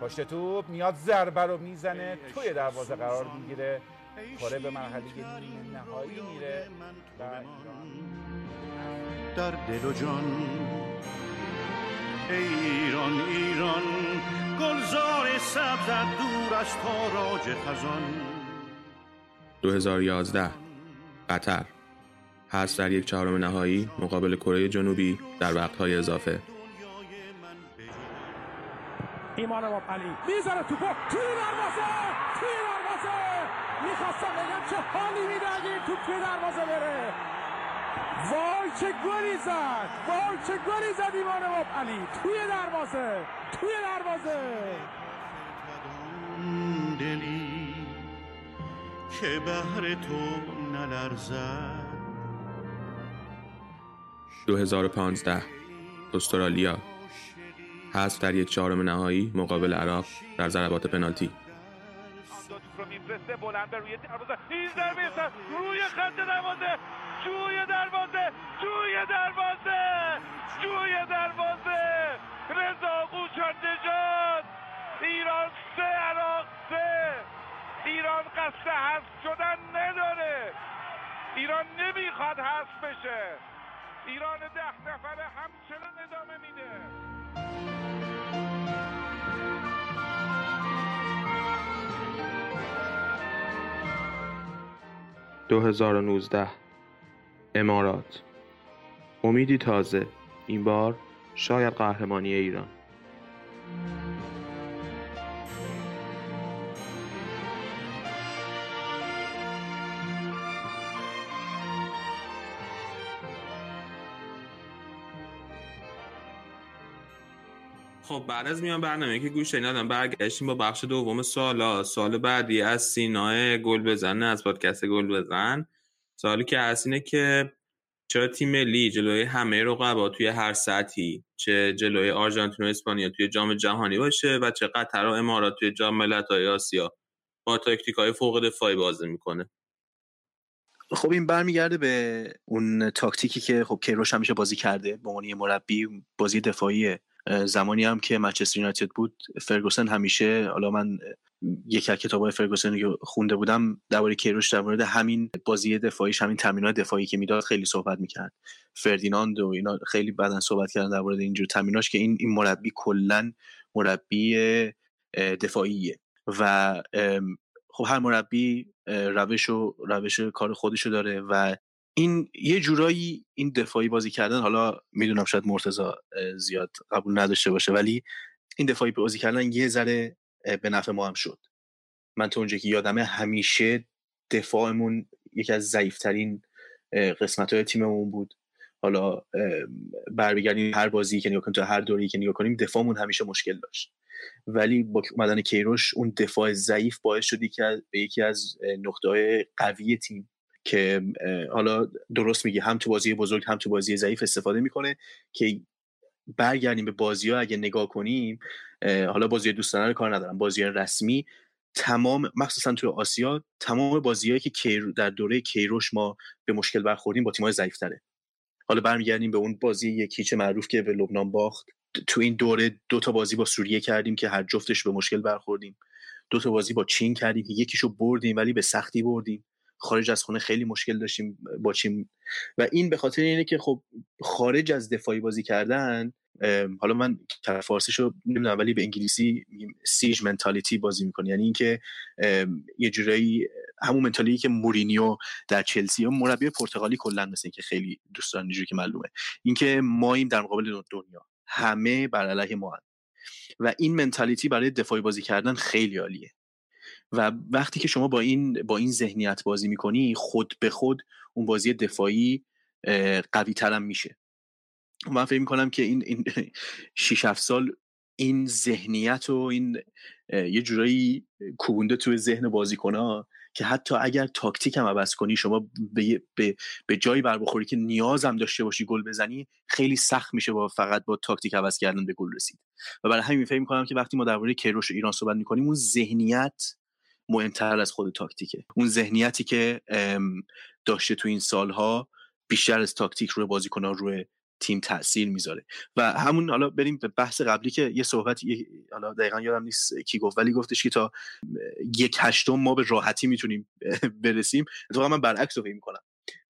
پشت توپ میاد ضربه رو می‌زنه توی دروازه قرار می‌گیره. کره به مرحله نیمه نهایی میره. و در دل و جان. ای ایران ایران. گلزار سبزت دور از تاراج خزان. 2011 قطر. حذف در یک چهارم نهایی مقابل کره جنوبی در وقتهای اضافه. ایمان امام علی می‌زنه توپو. توی دروازه! توی دروازه! می‌خواستم بگم چه حالی میده اگه این توپ توی دروازه بره. وای چه گلی زد! وای چه گلی زد ایمان امام علی! توی دروازه! توی دروازه! دلی که بهر تو نلرزد. 2015 استرالیا. حذف در یک چهارم نهایی مقابل عراق در ضربات پنالتی. رو میفرسته بلند به روی دروازه. این ضربه روی خط دروازه. جوی دروازه. جوی دروازه. جوی دروازه. رضا قوچان نژاد ایران سه عراق سه. ایران قصد حذف شدن نداره. ایران نمی‌خواد حذف بشه. ایران ده نفره همچنان ادامه میده. 2019 امارات. امیدی تازه. این بار شاید قهرمانی ایران. خب بعد از میان برنامه که گوش دادم برگشتیم با بخش دوم سوالا سال بعدی از سینا گل بزن از پادکست گل بزن. سوالی که هست اینه که چرا تیم ملی جلوی همه رقبا توی هر سطحی؟ چه جلوی آرژانتین و اسپانیا توی جام جهانی باشه و چه قطر و امارات توی جام ملت‌های آسیا با تاکتیک های فوق دفاعی بازی می‌کنه؟ خب این برمیگرده به اون تاکتیکی که خب کیروش همیشه بازی کرده به عنوان مربی بازی دفاعی زمانی هم که منچستر یونایتد بود فرگوسن همیشه حالا من یکی از کتابای فرگوسن رو خونده بودم درباره کیروش در مورد همین بازی دفاعیش همین تمرینات دفاعی که می‌داد خیلی صحبت می‌کرد. فردیناند و اینا خیلی بعدا صحبت کردن در مورد اینجور تمریناش که این این مربی کلا مربی دفاعیه. و خب هر مربی روش و روش کار خودشو داره و این یه جورایی این دفاعی بازی کردن حالا می‌دونم شاید مرتزا زیاد قبول نداشته باشه ولی این دفاعی بازی کردن یه ذره به نفع ما هم شد. من تو اونجا که یادمه همیشه دفاعمون یکی از ضعیفترین قسمت های تیممون بود. حالا برمیگردیم هر بازی که نگاه کنیم تو هر دوری که نگاه کنیم دفاعمون همیشه مشکل داشت. ولی با اومدن کیروش اون دفاع ضعیف باعث شدی که به یکی از نقطه قوی تیم که حالا درست میگه هم تو بازی بزرگ هم تو بازی ضعیف استفاده می‌کنه که برگردیم به بازی ها اگه نگاه کنیم حالا بازی دوستانه رو کار ندارم بازی رسمی تمام مخصوصا توی آسیا تمام بازیهایی که در دوره کیروش ما به مشکل برخوردیم با تیم‌های ضعیف‌تره. حالا برمیگردیم به اون بازی یکیچ معروف که به لبنان باخت. تو این دوره دو تا بازی با سوریه کردیم که هر جفتش به مشکل برخوردیم. دو تا بازی با چین کردیم که یکیشو بردیم ولی به سختی بردیم. خارج از خونه خیلی مشکل داشتیم با چین و این به خاطر اینه که خب خارج از دفاعی بازی کردن حالا من فارسیشو نمی‌دونم ولی به انگلیسی سیج منتالیتی بازی می‌کنه یعنی اینکه یه جورایی همون منتالیتی که مورینیو در چلسی و مربی پرتغالی کلا مثل که خیلی دوست دارن که معلومه. اینکه ماییم در مقابل دنیا. همه بر علیه ما و این منتالیتی برای دفاعی بازی کردن خیلی عالیه. و وقتی که شما با این با این ذهنیت بازی می‌کنی خود به خود اون بازی دفاعی قوی ترم میشه. من فکر می‌کنم که این این 6 7 سال این ذهنیت و این یه جورایی کوبونده توی ذهن بازیکنها که حتی اگر تاکتیک هم عوض کنی شما به, به, به جایی بر بخوری که نیاز هم داشته باشی گل بزنی خیلی سخت میشه با فقط با تاکتیک عوض کردن به گل رسید. و برای همین فکر می‌کنم که وقتی ما درباره کیروش ایران صحبت می‌کنیم اون ذهنیت مهمتر از خود تاکتیکه. اون ذهنیتی که داشته تو این سالها بیشتر از تاکتیک روی بازیکنان روی تیم تاثیر می‌ذاره. و همون حالا بریم به بحث قبلی که یه صحبت حالا دقیقا یادم نیست کی گفت ولی گفتش که تا یک هشتم ما به راحتی می‌تونیم برسیم. اتفاقا من برعکس رو فکر می‌کنم.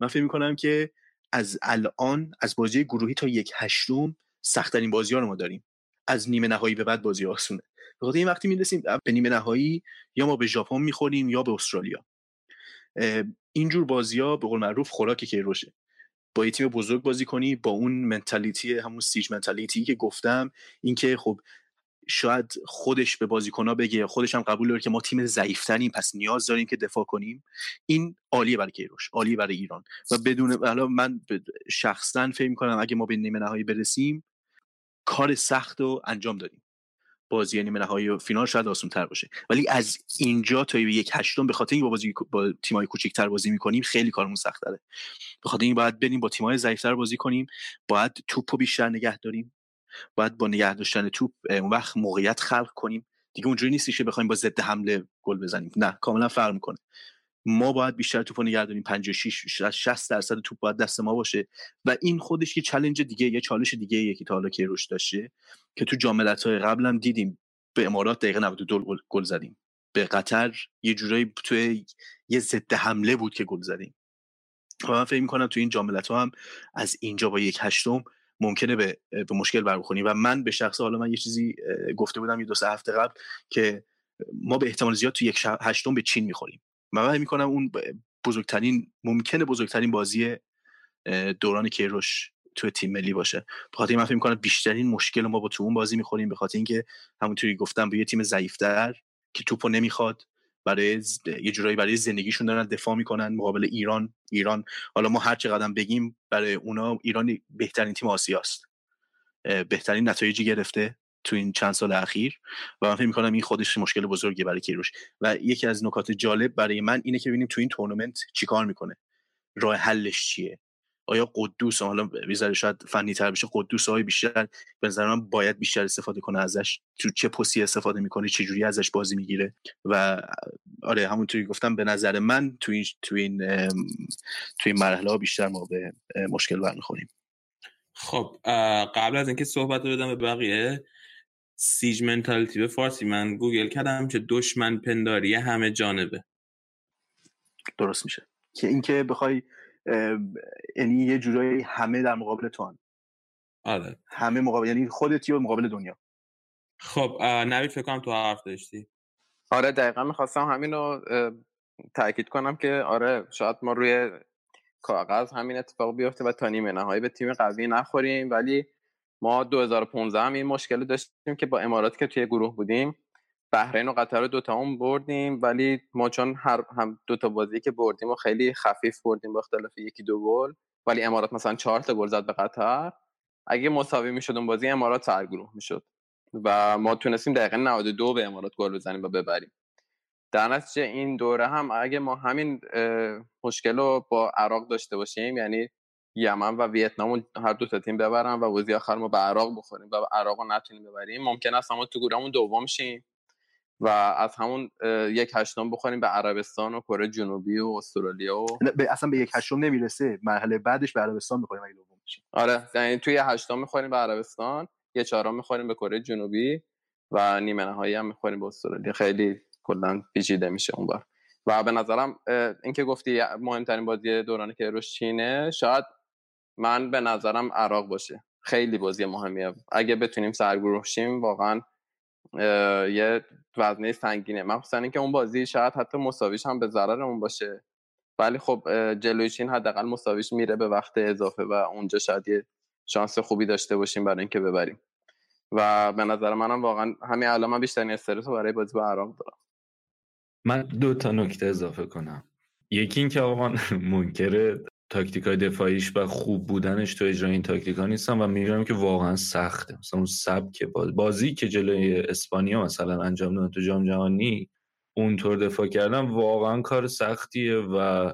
من فکر می‌کنم که از الان از بازی گروهی تا یک هشتم سختترین بازی ها رو ما داریم. از نیمه نهایی به بعد بازی آسونه. بخاطر این وقتی می‌رسیم به نیمه نهایی یا ما به ژاپن می‌خوریم یا به استرالیا. اینجور بازی ها به قول معروف خوراک کیروشه با یه تیم بزرگ بازی کنی با اون منتالیتی همون سیج منتالیتی که گفتم اینکه خب شاید خودش به بازیکنها بگه خودش هم قبول داره که ما تیم ضعیفتریم پس نیاز داریم که دفاع کنیم. این عالیه برای کیروش عالیه برای ایران. و بدون حالا من شخصا فکر می‌کنم اگه ما به نیمه نهایی برسیم کار سخت رو انجام دادیم. بازی نیمه نهایی و فینال شاید آسان تر باشه. ولی از اینجا تا یک هشتم به خاطر اینکه با بازی با تیمای کوچیک‌تر بازی می‌کنیم خیلی کارمون سخت داره به خاطر این باید بریم با تیمای ضعیفتر بازی کنیم باید توپو بیشتر نگه داریم. باید با نگه داشتن توپ اون وقت موقعیت خلق کنیم. دیگه اونجوری نیستی که بخوایم با ضد حمله گل بزنیم. نه کاملا فرق می‌کنه. ما باید بیشتر توپ نگه داریم. 56 60 درصد توپ باید دست ما باشه. و این خودش یه چالش دیگه یه چالش دیگه یکی تا حالا که روش داشته که تو جاملت های قبل دیدیم. به امارات دقیقه 92 گل زدیم. به قطر یه جورایی توی یه ضد حمله بود که گل زدیم. و من فکر می‌کنم تو این جاملت ها هم از اینجا با یک هشتم ممکنه به, به مشکل برخونی و من به شخص حالا من یه چیزی گفته بودم یه دو سه هفته قبل که ما به احتمال زیاد تو یک هشتم به چین می‌خوریم. من می‌کنم اون بزرگترین ممکنه بزرگترین بازی دوران کیروش تو تیم ملی باشه. به خاطر من فکر می‌کنم بیشترین مشکل ما با تو اون بازی می‌خوریم. به خاطر اینکه همونطوری گفتم به یه تیم ضعیفتر که توپو نمی‌خواد برای یه جورایی برای زندگیشون دارن دفاع می‌کنن. مقابل ایران ایران حالا ما هر چقدر بگیم برای اونا ایران بهترین تیم آسیاست. بهترین نتایجی گرفته. تو این چند سال اخیر و من فکر می‌کنم این خودش مشکل بزرگی برای کیروش. و یکی از نکات جالب برای من اینه که ببینیم تو این تورنمنت چیکار می‌کنه. راه حلش چیه؟ آیا قدوس حالا بیزاره شاید فنی تر بشه قدوس های بیشتر به نظر من باید بیشتر استفاده کنه ازش؟ تو چه پستی استفاده می‌کنه؟ چه جوری ازش بازی می‌گیره؟ و آره همونطوری گفتم به نظر من تو این تو این تو این مرحله ها بیشتر ما به مشکل برمیخوریم. خب قبل از اینکه صحبت رو بدم به بقیه سیج منتالیتی به فارسی من گوگل کردم که دشمن پنداری همه جانبه. درست میشه. که اینکه بخوای یعنی یه جورایی همه در مقابل تو هن. آره. همه مقابل یعنی خودتی و مقابل دنیا. خب نوید فکر کنم تو حرف داشتی. آره دقیقا می‌خواستم همین رو تاکید کنم که آره شاید ما روی کاغذ همین اتفاق بیفته و تا نیمه نهایی به تیم قوی نخوریم ولی ما 2015 هم این مشکل داشتیم که با امارات که توی گروه بودیم بحرین و قطر رو دوتا هم بردیم ولی ما چون هر هم دوتا بازی که بردیم و خیلی خفیف بردیم با اختلاف یکی دو گل ولی امارات مثلا چهار تا گل زد به قطر اگه مساوی می‌شد اون بازی امارات سرگروه می‌شد و ما تونستیم دقیقه 92 به امارات گل بزنیم و ببریم. در نتیجه این دوره هم اگه ما همین مشکل رو با عراق داشته باشیم یعنی یمن و ویتنام هر دو تا تیم ببرن و بازی آخر ما به عراق بخوریم و عراق رو نتونیم ببریم. ممکن است ما تو گروهمون دوم شیم و از همون یک هشتم بخوریم به عربستان و کره جنوبی و استرالیا و اصلا به یک هشتم نمی‌رسه. مرحله بعدش به عربستان می‌خوریم اگه دوم بشیم. آره یعنی توی هشتم می‌خوریم به عربستان یه چهارم می‌خوریم به کره جنوبی و نیمه نهایی هم می‌خوریم به استرالیا. خیلی کلا پیچیده میشه اون بار. و به نظرم اینکه گفتی مهمترین بازی دوران که روش چینه شاید من به نظرم عراق باشه. خیلی بازی مهمیه. اگه بتونیم سرگروه شیم واقعا یه وزنه سنگینه. مخصوصا اینکه اون بازی شاید حتی مساویش هم به ضررمون باشه. ولی خب جلوی چین حداقل مساویش میره به وقت اضافه و اونجا شاید یه شانس خوبی داشته باشیم برای اینکه ببریم. و به نظر منم واقعا همین الان من بیشترین استرس برای بازی با عراق دارم. من دو تا نکته اضافه کنم. یکی اینکه آقا منکر تاکتیک های دفاعیش و خوب بودنش تو اجرای این تاکتیک ها نیستم و میگم که واقعا سخته. مثلا اون سبک باز... بازی که جلوی اسپانیا مثلا انجام دادن تو جام جهانی اونطور دفاع کردن واقعا کار سختیه و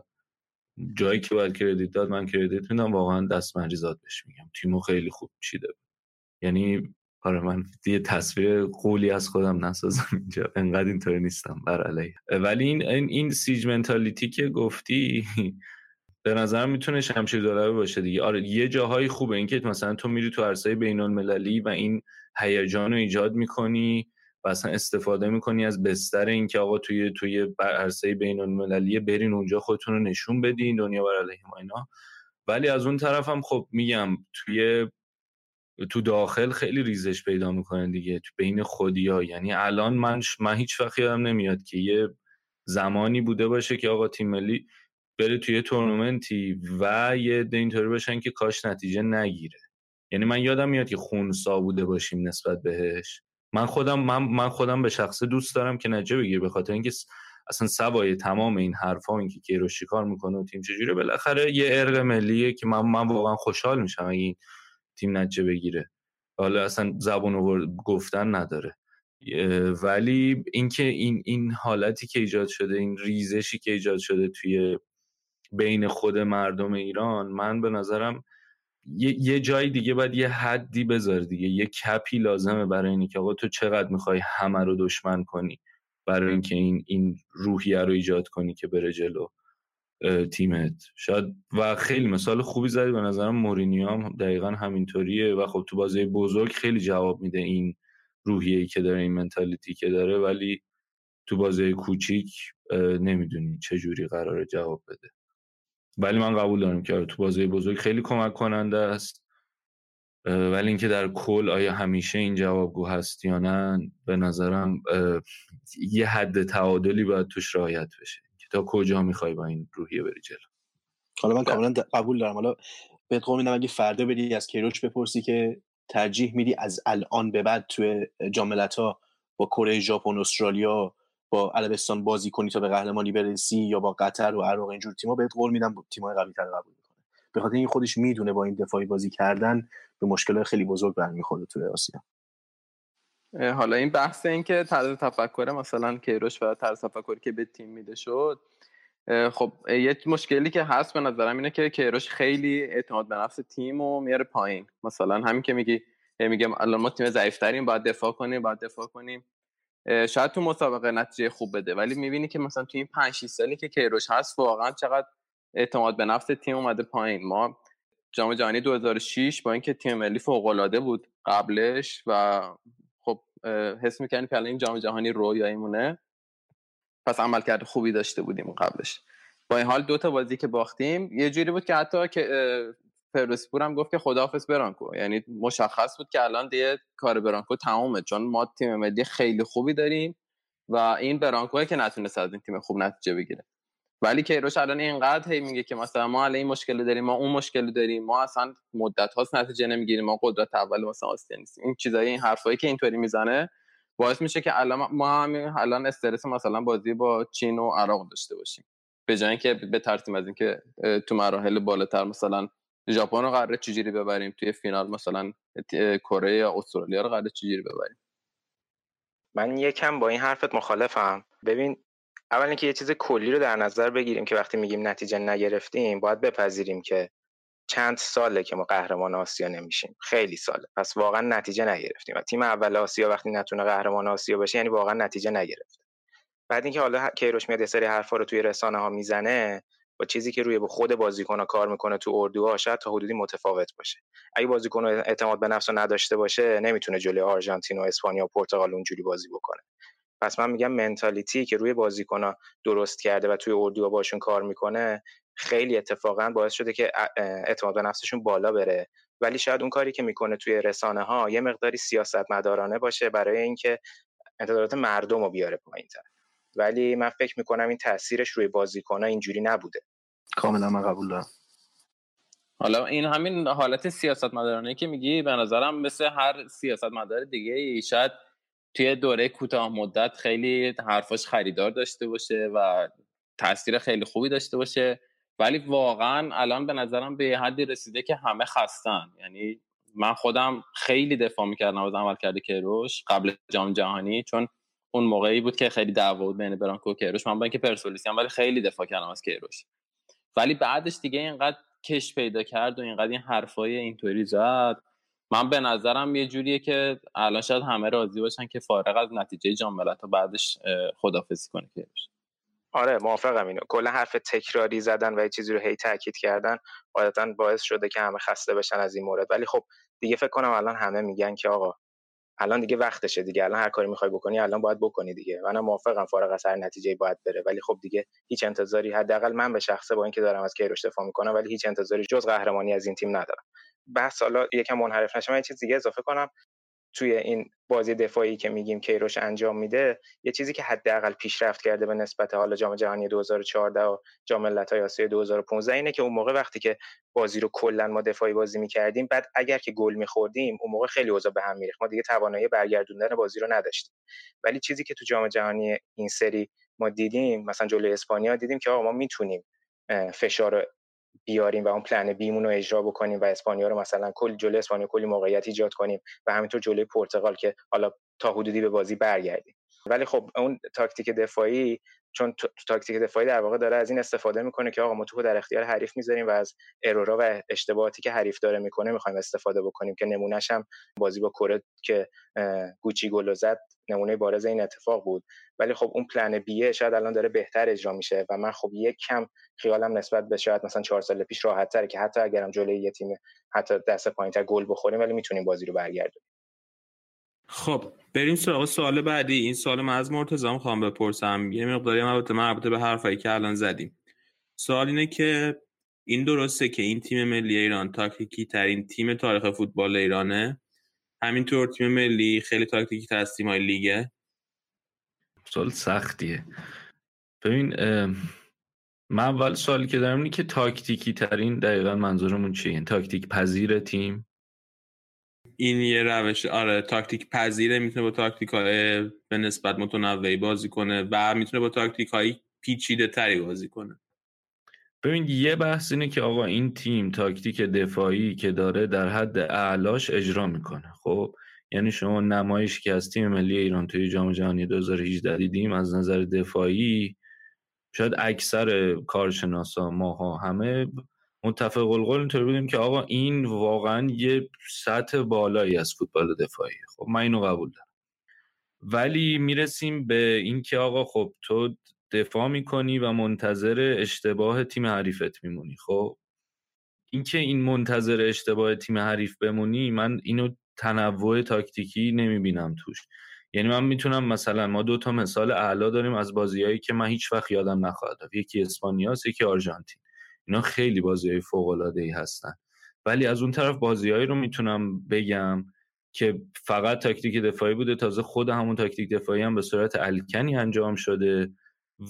جایی که باید کردیت داد من کردیت میدم. واقعا دست مریضات بهش میگم. تیمو خیلی خوب چیده. یعنی آره من یه تصویر قولی از خودم نسازم اینجا. انقدر اینطور نیستم. بر علیه. ولی این این سیج منتالیتی که گفتی به نظر می‌تونه شمشیر دلاره باشه دیگه. آره یه جاهایی خوبه اینکه مثلا تو میری تو عرصه بین المللی و این هیجان رو ایجاد می‌کنی و اصلا استفاده می‌کنی از بستر اینکه آقا توی توی عرصه بین المللی برین اونجا خودتون رو نشون بدین دنیا بر علیه ما اینا. ولی از اون طرف هم خب میگم توی تو داخل خیلی ریزش پیدا می‌کنه دیگه. تو بین خودی ها یعنی الان من من هیچ وقت یادم نمیاد که یه زمانی بوده باشه که آقا تیم ملی بره توی تورنمنتی و یه عده اینطوری باشن که کاش نتیجه نگیره. یعنی من یادم میاد که خونسا بوده باشیم نسبت بهش. من خودم من, من خودم به شخصه دوست دارم که نجه بگیر به خاطر اینکه اصلا سوای تمام این حرفا این که کیروش کار می‌کنه و تیم چجوره بالاخره یه ارق ملیه که من من واقعا خوشحال میشم اگه این تیم نجه بگیره. حالا اصلا زبون گفتن نداره. ولی اینکه این این حالتی که ایجاد شده این ریزشی که ایجاد شده توی بین خود مردم ایران من به نظرم یه, جای دیگه باید یه حدی بذار دیگه. یه کپی لازمه برای اینکه که آقا تو چقدر می‌خوای همه رو دشمن کنی برای اینکه این این روحیه رو ایجاد کنی که بره جلو تیمت. شاید و خیلی مثال خوبی زدی به نظرم مورینیو هم دقیقا همینطوریه. و خب تو بازی بزرگ خیلی جواب میده این روحیه‌ای که داره این منتالیتی که داره ولی تو بازی کوچیک نمی‌دونی چه جوری قراره جواب بده. ولی من قبول دارم که تو بازی بزرگ خیلی کمک کننده است. ولی اینکه در کل آیا همیشه این جوابگو هست یا نه به نظرم یه حد تعادلی باید توش رعایت بشه. که تا کجا می‌خوای با این روحیه بری جلو. حالا من کاملا قبول دارم. حالا بهت قول میدم اگه فردا بری از کیروش بپرسی که ترجیح میدی از الان به بعد توی جاملت ها با کره ژاپن استرالیا با عربستان بازی کنی تا به قهرمانی برسی یا با قطر و عراق اینجور تیم‌ها بهت قول میدم تیم‌های قوی‌تر قبول می‌کنه به خاطر این خودش می‌دونه با این دفاعی بازی کردن به مشکل خیلی بزرگ برمیخوره توی آسیا. حالا این بحث این که طرز تفکر مثلا کیروش و طرز تفکری که به تیم میده شد خب یه مشکلی که هست به نظرم اینه که کیروش خیلی اعتماد به نفس تیم رو میاره پایین. مثلا همین که میگی میگم الان ما تیم ضعیفتریم باید دفاع کنیم باید دفاع کنیم. شاید تو مسابقه نتیجه خوب بده. ولی می‌بینی که مثلا تو این 5 6 سالی که کیروش هست واقعا چقدر اعتماد به نفس تیم اومده پایین. ما جام جهانی 2006 با اینکه تیم ملی فوق العاده بود قبلش و خب حس می‌کنیم که این جام جهانی رویاییمونه. پس عملکرد خوبی داشته بودیم قبلش. با این حال دو تا بازی که باختیم یه جوری بود که حتی که پرسپور هم گفت که خداحافظ برانکو. یعنی مشخص بود که الان دیگه کار برانکو تمومه. چون ما تیم ملی خیلی خوبی داریم و این برانکوه که نتونست از این تیم خوب نتیجه بگیره. ولی کیروش الان اینقدر هی میگه که مثلا ما الان این مشکل داریم ما اون مشکل داریم ما اصلا مدت هاست نتیجه نمی‌گیریم ما قدرت اول مثلا آسیا نیستیم. این چیزایی این حرفایی که اینطوری می‌زنه باعث میشه که الان ما همین الان استرس مثلا بازی با چین و عراق داشته باشیم. به جای اینکه به ترتیب از اینکه تو مراحل بالاتر مثلا ژاپن رو قراره چجوری ببریم؟ توی فینال مثلا کره یا استرالیا رو قراره چجوری ببریم؟ من یکم با این حرفت مخالفم. ببین اول اینکه یه چیز کلی رو در نظر بگیریم که وقتی میگیم نتیجه نگرفتیم باید بپذیریم که چند ساله که ما قهرمان آسیا نمیشیم. خیلی ساله. پس واقعا نتیجه نگرفتیم و تیم اول آسیا وقتی نتونه قهرمان آسیا باشه یعنی واقعا نتیجه نگرفته. بعد اینکه حالا کیروش میاد یه سری حرفا رو توی رسانه ها می‌زنه با چیزی که روی خود بازیکن کار می‌کنه تو اردوها شاید تا حدودی متفاوت باشه. اگه بازیکن اعتماد به نفس رو نداشته باشه نمی‌تونه جلوی آرژانتین و اسپانیا و پرتغال اونجوری بازی بکنه. پس من میگم منتالیتی که روی بازیکن درست کرده و توی اردوها باشون کار می‌کنه خیلی اتفاقا باعث شده که اعتماد به نفسشون بالا بره. ولی شاید اون کاری که می‌کنه توی رسانه ها یه مقداری سیاست مدارانه باشه برای اینکه انتظارات مردم رو بیاره پایین تر. ولی من فکر می‌کنم این تاثیرش روی بازیکنها اینجوری نبوده. کاملا من قبول دارم. حالا این همین حالت سیاست مدارانه که میگی به نظرم مثل هر سیاست مدار دیگه ای شاید توی دوره کوتاه مدت خیلی حرفاش خریدار داشته باشه و تاثیر خیلی خوبی داشته باشه. ولی واقعا الان به نظرم به حدی رسیده که همه خستن. یعنی من خودم خیلی دفاع می‌کردم از عمل کرده کروش قبل جام جهانی چون اون موقعی بود که خیلی دعوا بود بین برانکو و کیروش. من با اینکه پرسپولیسی ولی خیلی دفاع کردم از کیروش. ولی بعدش دیگه اینقدر کش پیدا کرد و اینقدر این حرفای اینطوری زد. من به نظرم یه جوریه که الان شاید همه راضی باشن که فارغ از نتیجه جام ملت‌ها بعدش خدافزی کنه کیروش. آره موافقم اینو. کلا حرف تکراری زدن و یه چیزی رو هی تاکید کردن عادتا باعث شده که همه خسته بشن از این مورد. ولی خب دیگه فکر کنم الان همه میگن که آقا الان دیگه وقتشه دیگه الان هر کاری می‌خوای بکنی الان باید بکنی دیگه. منم موافقم فارغ از هر نتیجه باید بره ولی خب دیگه هیچ انتظاری حداقل من به شخصه با اینکه دارم از کیروش دفاع می‌کنم ولی هیچ انتظاری جز قهرمانی از این تیم ندارم. بحث حالا یکم منحرف نشه من یه چیز دیگه اضافه کنم. توی این بازی دفاعی که میگیم کیروش انجام میده یه چیزی که حداقل پیشرفت کرده به نسبت حالا جام جهانی 2014 و جام ملت‌های آسیا 2015 اینه که اون موقع وقتی که بازی رو کلا ما دفاعی بازی می‌کردیم بعد اگر که گل میخوردیم اون موقع خیلی اوضاع به هم میریخت. ما دیگه توانایی برگردوندن بازی رو نداشتیم. ولی چیزی که تو جام جهانی این سری ما دیدیم مثلا جلوی اسپانیا دیدیم که آقا ما می‌تونیم فشار بیاریم و اون پلن بیمون رو اجرا بکنیم و اسپانیا رو مثلا کل جلوی اسپانیا کلی موقعیت ایجاد کنیم و همینطور جلوی پرتغال که حالا تا حدودی به بازی برگردیم. ولی خب اون تاکتیک دفاعی چون تو تاکتیک دفاعی در واقع داره از این استفاده می‌کنه که آقا ما تو در اختیار حریف می‌ذاریم و از ارورا و اشتباهاتی که حریف داره می‌کنه می‌خوایم استفاده بکنیم که نمونهش هم بازی با کره که گوچی گل زد نمونه بارز این اتفاق بود. ولی خب اون پلن بیه شاید الان داره بهتر اجرا میشه و من خب یک کم خیالم نسبت به شاید مثلا چهار سال پیش راحت تره که حتی اگرم جلوی یه تیم حتی دست پایینتر گل بخوریم ولی می‌تونیم بازی رو برگردونیم. خب بریم سراغ سوال بعدی. این سوال من از مرتضی می‌خوام بپرسم. یه مقداری مربوط مربوط به حرفایی که الان زدیم. سوال اینه که این درسته که این تیم ملی ایران تاکتیکی ترین تیم تاریخ فوتبال ایرانه. همینطور تیم ملی خیلی تاکتیکی تر از تیم‌های لیگه. سوال سختیه. ببین من اول سوالی که دارم اینه که تاکتیکی ترین دقیقا منظورمون چیه؟ این تاکتیک پذیر تیم؟ این یه روش آره تاکتیک پذیره می‌تونه با تاکتیک های به نسبت متنوعی بازی کنه و می‌تونه با تاکتیک های پیچیده تری بازی کنه. ببین یه بحث اینه که آقا این تیم تاکتیک دفاعی که داره در حد اعلاش اجرا می‌کنه. خب یعنی شما نمایش که از تیم ملی ایران توی جام جهانی 2018 دیدیم از نظر دفاعی شاید اکثر کارشناسا ماها همه متفق القول اینطور بودیم که آقا این واقعا یه سطح بالایی از فوتبال دفاعی. خب من اینو قبول دارم. ولی می‌رسیم به اینکه آقا خب تو دفاع می‌کنی و منتظر اشتباه تیم حریفت میمونی. خب اینکه این منتظر اشتباه تیم حریف بمونی من اینو تنوع تاکتیکی نمی‌بینم توش. یعنی من می‌تونم مثلا ما دو تا مثال اعلا داریم از بازیهایی که من هیچ وقت یادم نخواهد یکی اسپانیاس یکی آرژانتین. اینا خیلی بازی های فوق العاده ای هستن. ولی از اون طرف بازیهایی رو می‌تونم بگم که فقط تاکتیک دفاعی بوده. تازه خود همون تاکتیک دفاعی هم به صورت الکنی انجام شده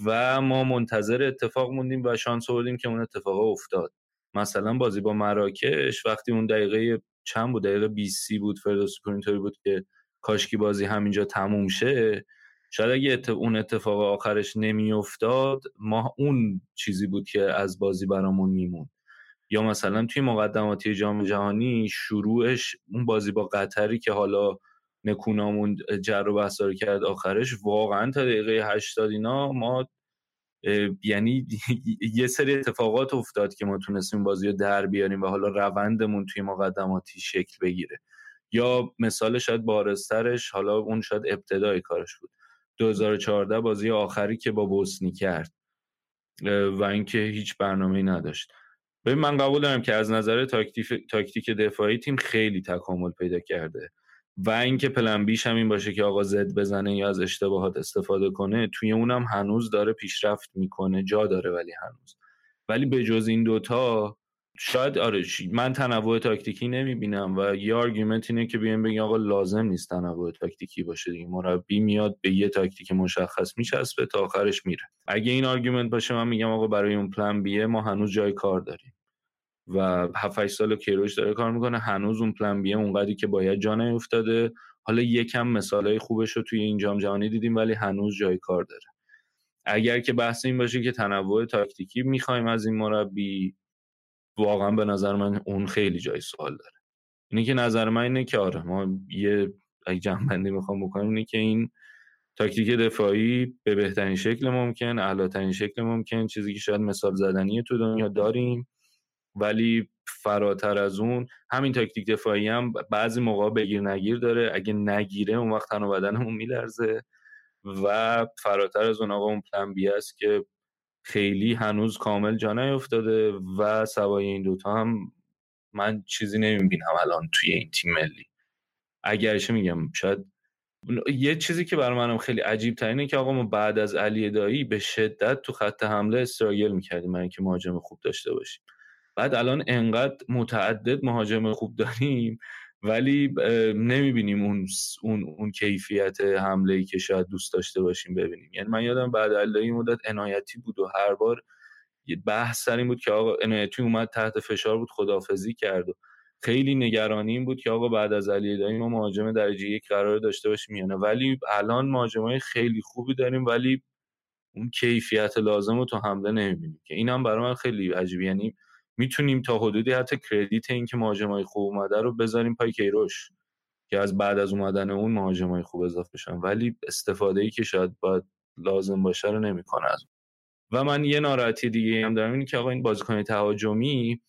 و ما منتظر اتفاق موندیم و شانس آوردیم که اون اتفاق افتاد. مثلا بازی با مراکش وقتی اون دقیقه چند بود؟ دقیقه 20 بود فردوسی پور اینطوری بود که کاشکی بازی همینجا تموم شه. شاید اگه اون اتفاق آخرش نمیافتاد ما اون چیزی بود که از بازی برامون میمون یا مثلا توی مقدماتی جام جهانی شروعش اون بازی با قطری که حالا نکونامون جر و بحث کرد آخرش واقعا تا دقیقه 80 اینا ما یعنی یه سری اتفاقات افتاد که ما تونستیم بازی رو در بیاریم و حالا روندمون توی مقدماتی شکل بگیره. یا مثال شاید بارسترش حالا اون شاید ابتدای کارش بود. 2014 بازی آخری که با بوسنی کرد و اینکه هیچ برنامه نداشت. ببین من قبول دارم که از نظر تاکتیک دفاعی تیم خیلی تکامل پیدا کرده. و اینکه plan B ش هم این باشه که آقا ضد بزنه یا از اشتباهات استفاده کنه توی اونم هنوز داره پیشرفت می‌کنه جا داره ولی هنوز. ولی به جز این دوتا شاید آره من تنوع تاکتیکی نمی‌بینم و یه argument اینه که بیایم بگیم آقا لازم نیست تنوع تاکتیکی باشه دیگه. مربی میاد به یه تاکتیک مشخص میچسبه تا آخرش میره. اگه این argument باشه من میگم آقا برای اون plan B ه ما هنوز جای کار داریم و 7 سال کیروش داره کار می‌کنه. هنوز اون پلن بیه اونقدری که باید جا نیفتاده. حالا یکم مثالای خوبش رو توی این جام جهانی دیدیم ولی هنوز جای کار داره. اگر که بحث این باشه که تنوع تاکتیکی می‌خوایم از این مربی واقعا به نظر من اون خیلی جای سوال داره. اینه که نظر من اینه که آره ما یه اگه جنبندی می‌خوام بکنم اینه که این تاکتیک دفاعی به بهترین شکل ممکن اعلاترین شکل ممکن چیزی که شاید مثال زدنی تو دنیا داریم ولی فراتر از اون همین تاکتیک دفاعی هم بعضی موقع بگیر نگیر داره. اگه نگیره اون وقت تن و بدنمون میلرزه و فراتر از اون آقا اون پلن است که خیلی هنوز کامل جا نیفتاده و سوای این دوتا هم من چیزی نمی‌بینم الان توی این تیم ملی. اگرش میگم شاید یه چیزی که برای منم خیلی عجیب ترینه که آقا ما بعد از علی دایی به شدت تو خط حمله استراگل می‌کردیم من که مهاجم خوب داشته باشیم. بعد الان انقدر متعدد مهاجم خوب داریم ولی نمی‌بینیم اون اون اون کیفیت حمله ای که شاید دوست داشته باشیم ببینیم. یعنی من یادم بعد این مدت عنایتی بود و هر بار یه بحث سر این بود که آقا عنایتی اومد تحت فشار بود خدافزی کرد و خیلی نگرانی این بود که آقا بعد از علی دایی ما مهاجم درجه یک قرار داشته باشیم یعنی ولی الان مهاجمای خیلی خوبی داریم ولی اون کیفیت لازم رو تو حمله نمی‌بینیم که اینم برای من خیلی عجیبه. یعنی می‌تونیم تا حدودی حتی کردیت این که مهاجمای خوب اومده رو بذاریم پای کیروش که از بعد از اومدن اون مهاجمای خوب اضافه بشن. ولی استفاده ای که شاید باید لازم باشه رو نمی‌کنه از و من یه ناراحتی دیگه هم دارم اینه که آقا این بازیکن تهاجمی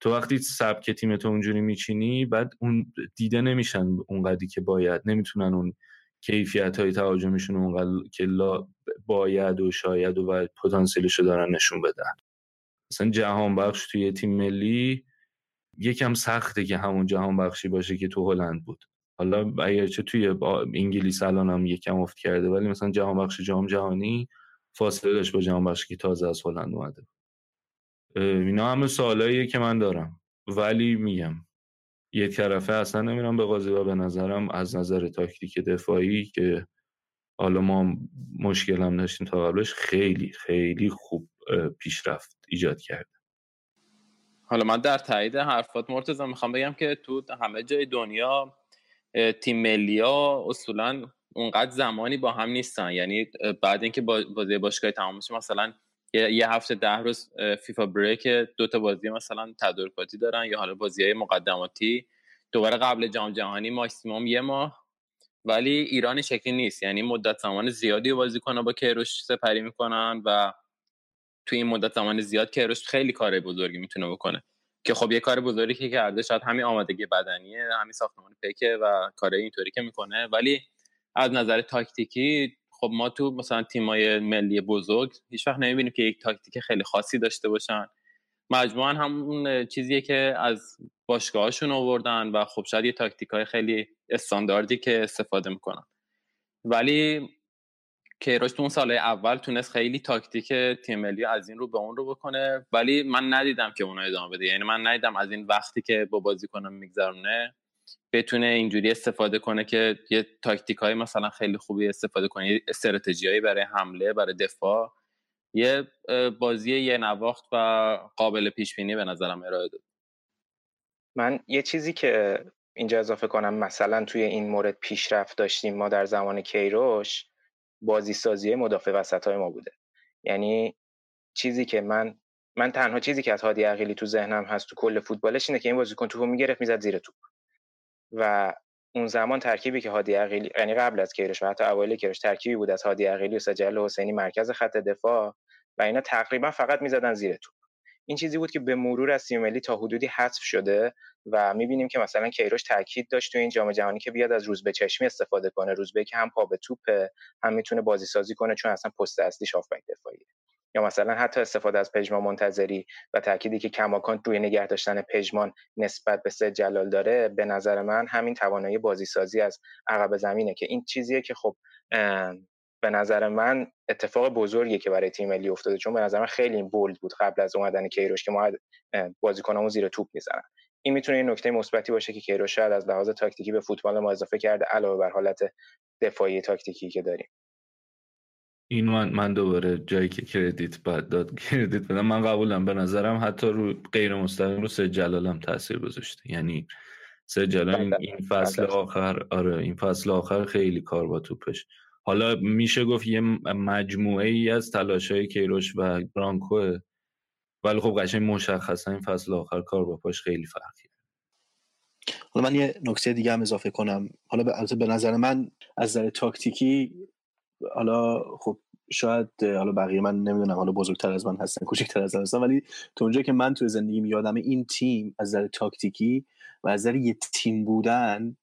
تو وقتی سبک تیم تو اونجوری میچینی بعد اون دیده نمیشن اونقدری که باید. نمی‌تونن اون کیفیت های تهاجمیشون اونقدر که باید و شاید و, و پتانسیلشو دارن نشون بدن. مثلا جهان بخش توی تیم ملی یکم سخته که همون جهان بخشی باشه که تو هلند بود. حالا اگرچه توی انگلیس الان هم یکم افت کرده ولی مثلا جهان بخش جام جهانی فاصله داشت با جهان بخشی که تازه از هلند اومده. اینا همه سوالاییه که من دارم. ولی میگم یک طرفه اصلا نمیرم به قاضی و به نظرم از نظر تاکتیک دفاعی که حالا ما مشکل هم داشتیم تا قبلش خیلی خیلی خوب پیشرفت. ایجاد کرده. حالا من در تایید حرفات مرتضی می‌خوام بگم که تو همه جای دنیا تیم ملی ها اصولا اونقدر زمانی با هم نیستن. یعنی بعد اینکه بازی باشگاهی تمام میشه مثلا یه هفته ده روز فیفا بریک دو تا بازی مثلا تدارکاتی دارن یا حالا بازی های مقدماتی. دوباره قبل جام جهانی ماکسیموم یه ماه. ولی ایران شکلی نیست. یعنی مدت زمان زیادی بازی کنه با کیروش سپری می‌کنن و توی این مدت زمان زیاد کیروش خیلی کار بزرگی می‌تونه بکنه. که خب یه کار بزرگی که کرده شاید همین آمادگی بدنیه همین ساختمان پکه و کار اینطوری که می‌کنه. ولی از نظر تاکتیکی خب ما تو مثلا تیمای ملی بزرگ هیچ وقت نمی‌بینیم که یک تاکتیک خیلی خاصی داشته باشن. مجموعا همون چیزیه که از باشگاهاشون آوردن و خب شاید یه تاکتیک های خیلی استانداردی که استفاده می‌کنن. ولی کیروش تو اون سال اول تونست خیلی تاکتیک تیم ملی از این رو به اون رو بکنه ولی من ندیدم که اونو ادامه بده. یعنی من ندیدم از این وقتی که با بازیکنان میگذرونه بتونه اینجوری استفاده کنه که یه تاکتیک های مثلا خیلی خوبی استفاده کنه یه استراتژی برای حمله برای دفاع. یه بازی یه نواخت و قابل پیش بینی به نظرم ارائه داد. من یه چیزی که اینجا اضافه کنم مثلا توی این مورد پیشرفت داشتیم ما در زمان کیروش بازی سازی مدافع وسط های ما بوده. یعنی چیزی که من من تنها چیزی که از هادی عقیلی تو ذهنم هست تو کل فوتبالش اینه که این بازیکن توپو می‌گرفت می‌زد زیر توپ. و اون زمان ترکیبی که هادی عقیلی یعنی قبل از کیروش و حتی اوایل کیروش ترکیبی بود از هادی عقیلی و سجل حسینی مرکز خط دفاع و اینا تقریبا فقط می‌زدن زیر توپ. این چیزی بود که به مرور از تیم ملی تا حدودی حذف شده و می‌بینیم که مثلا کیروش تاکید داشت تو این جام جهانی که بیاد از روز به چشمی استفاده کنه. روزبه که هم پا به توپه هم می‌تونه بازی سازی کنه چون اصلا پست اصلیش هافبک دفاعیه. یا مثلا حتی استفاده از پژمان منتظری و تأکیدی که کماکان روی نگه داشتن پژمان نسبت به سه جلال داره به نظر من همین توانایی بازی سازی از عقب زمینه که این چیزیه که خب به نظر من اتفاق بزرگی که برای تیم ملی افتاده چون به نظر من خیلی بولد بود قبل از اومدن کیروش که ما بازیکنامون زیر توپ می‌زنن. این می‌تونه این نکته مثبتی باشه که کیروش شاید از لحاظ تاکتیکی به فوتبال ما اضافه کرده علاوه بر حالت دفاعی تاکتیکی که داریم. این من, من دوباره جایی که کردیت بعد داد کردیت بدم. من قبولم به نظرم حتی رو غیر مستقیم رو سه جلالم تاثیر گذاشته. یعنی سه جلال این فصل آخر آره این فصل آخر خیلی کار با توپش. حالا میشه گفت یه مجموعه ای از تلاش های کیروش و برانکوه ولی خب قشنگ مشخصا این فصل آخر کار با پاش خیلی فرقی حالا من یه نکته دیگه هم اضافه کنم. حالا به, نظر من از نظر تاکتیکی حالا خب شاید حالا بقیه من نمی‌دونم حالا بزرگتر از من هستن کوچکتر از من هستن ولی تو اونجا که من تو زندگیم یادم این تیم از نظر تاکتیکی و از نظر یه تیم بودن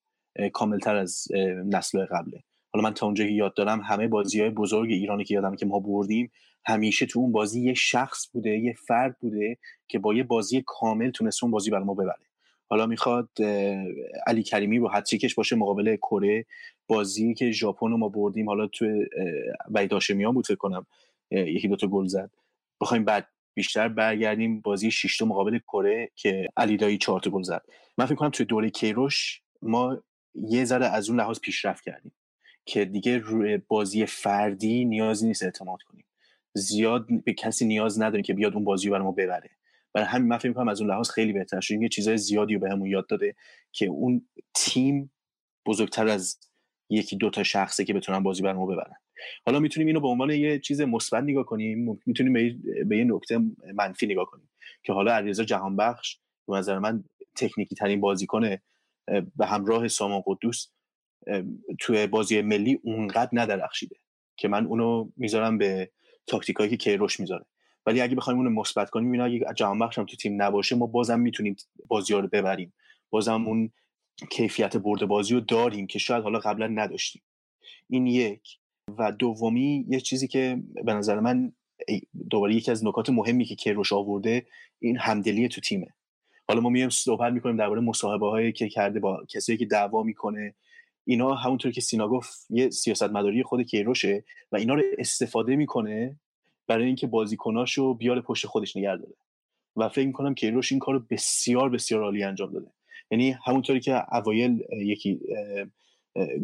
کاملتر از نسل قبله. حالا من تا اونجا که یاد دارم همه بازی های بزرگ ایرانی که یادم که ما بردیم همیشه تو اون بازی یه شخص بوده یه فرد بوده که با یه بازی کامل تونست اون بازی بر ما ببره. حالا می‌خواد علی کریمی با هتریکش باشه مقابل کره بازی که ژاپن رو ما بردیم. حالا تو وحید هاشمیان بود کنم یکی دوتا گل زد. بخوایم بعد بیشتر برگردیم بازی شش مقابل کره که علی دایی چهار گل زد. من فکر کنم توی دوره کیروش ما یه ذره از اون لحاظ پیشرفت کردیم. که دیگه روی بازی فردی نیازی نیست اعتماد کنیم. زیاد به کسی نیاز نداریم که بیاد اون بازی رو ما ببره. برای همین من فکر از اون لحاظ خیلی بهتر شد. یه چیزای زیادی رو بهمون یاد داده که اون تیم بزرگتر از یکی دو تا شخصه که بتونن بازی بر ما ببرن. حالا می‌تونیم اینو به عنوان یه چیز مثبت نگاه کنیم. می‌تونیم به یه نکته منفی نگاه کنیم که حالا علیرضا جهانبخش به نظر من تکنیکی ترین بازیکن به همراه سامان قدوس توی بازی ملی اونقدر ندرخشیده که من اونو می‌ذارم به تاکتیکایی که کیروش می‌ذاره. ولی اگه بخوایم اونو مثبت کنیم اینا اگه جهان بخشم تو تیم نباشه ما بازم می‌تونیم بازی ها رو ببریم. بازم اون کیفیت برد بازی رو داریم که شاید حالا قبلا نداشتیم. این یک. و دومی یه چیزی که به نظر من دوباره یکی از نکات مهمی که کیروش آورده این همدلی تو تیمه. حالا ما میایم صحبت می‌کنیم درباره مصاحبه هایی که کرده با کسایی که دعوا می‌کنه اینا همونطور که سینا گفت یه سیاست مداری خود کیروشه و اینا رو استفاده می‌کنه برای اینکه بازیکناشو بیاره پشت خودش نگه داره. و فکر می‌کنم کیروش این کارو بسیار بسیار عالی انجام داده. یعنی همونطوری که اوایل یکی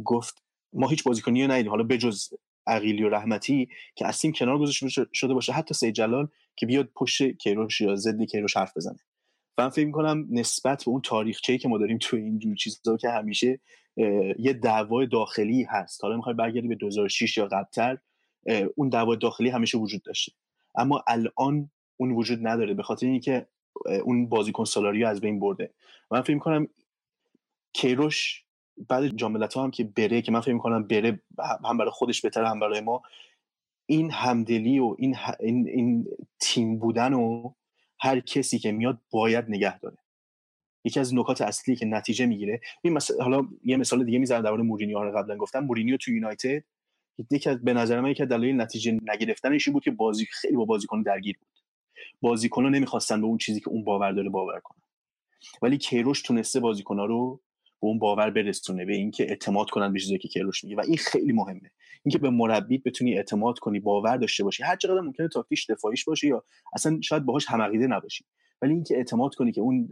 گفت ما هیچ بازیکنی ندیدیم. حالا بجز عقیلی و رحمتی که از تیم کنار گذاشته شده باشه. حتی سید جلال که بیاد پشت کیروش یا ضد کیروش حرف بزنه. من فکر می‌کنم نسبت به اون تاریخچه‌ای که ما داریم تو این جور چیزا که همیشه یه دعوای داخلی هست. حالا می‌خوای برگردی به 2006 یا قبلتر اون دعوای داخلی همیشه وجود داشته. اما الان اون وجود نداره به خاطر اینکه اون بازیکن سالاریو از بین برده. من فکر می‌کنم کیروش بعد جام هم که بره که من فکر می‌کنم بره هم برای خودش بهتره هم برای ما این همدلی و این, این, این تیم بودن و هر کسی که میاد باید نگه داره. یکی از نکات اصلی که نتیجه می‌گیره. این حالا یه مثال دیگه می‌زنم درباره مورینیو رو قبلا گفتم. مورینیو تو یونایتد یکی از به نظر من یکی از دلایل نتیجه نگرفتنش بود که بازی خیلی با بازیکن درگیر بود. بازیکن‌ها نمی‌خواستن به اون چیزی که اون باور داره باور کنن. ولی کیروش تونسته بازیکن‌ها رو به اون باور برسونه به اینکه اعتماد کنن به چیزی که کیروش میگه. و این خیلی مهمه. اینکه به مربیت بتونی اعتماد کنی باور داشته باشی. هر چقدر ممکنه تاکتیش دفاعیش باشه یا اصلا شاید باهاش همعقیده نباشی. ولی اینکه اعتماد کنی که اون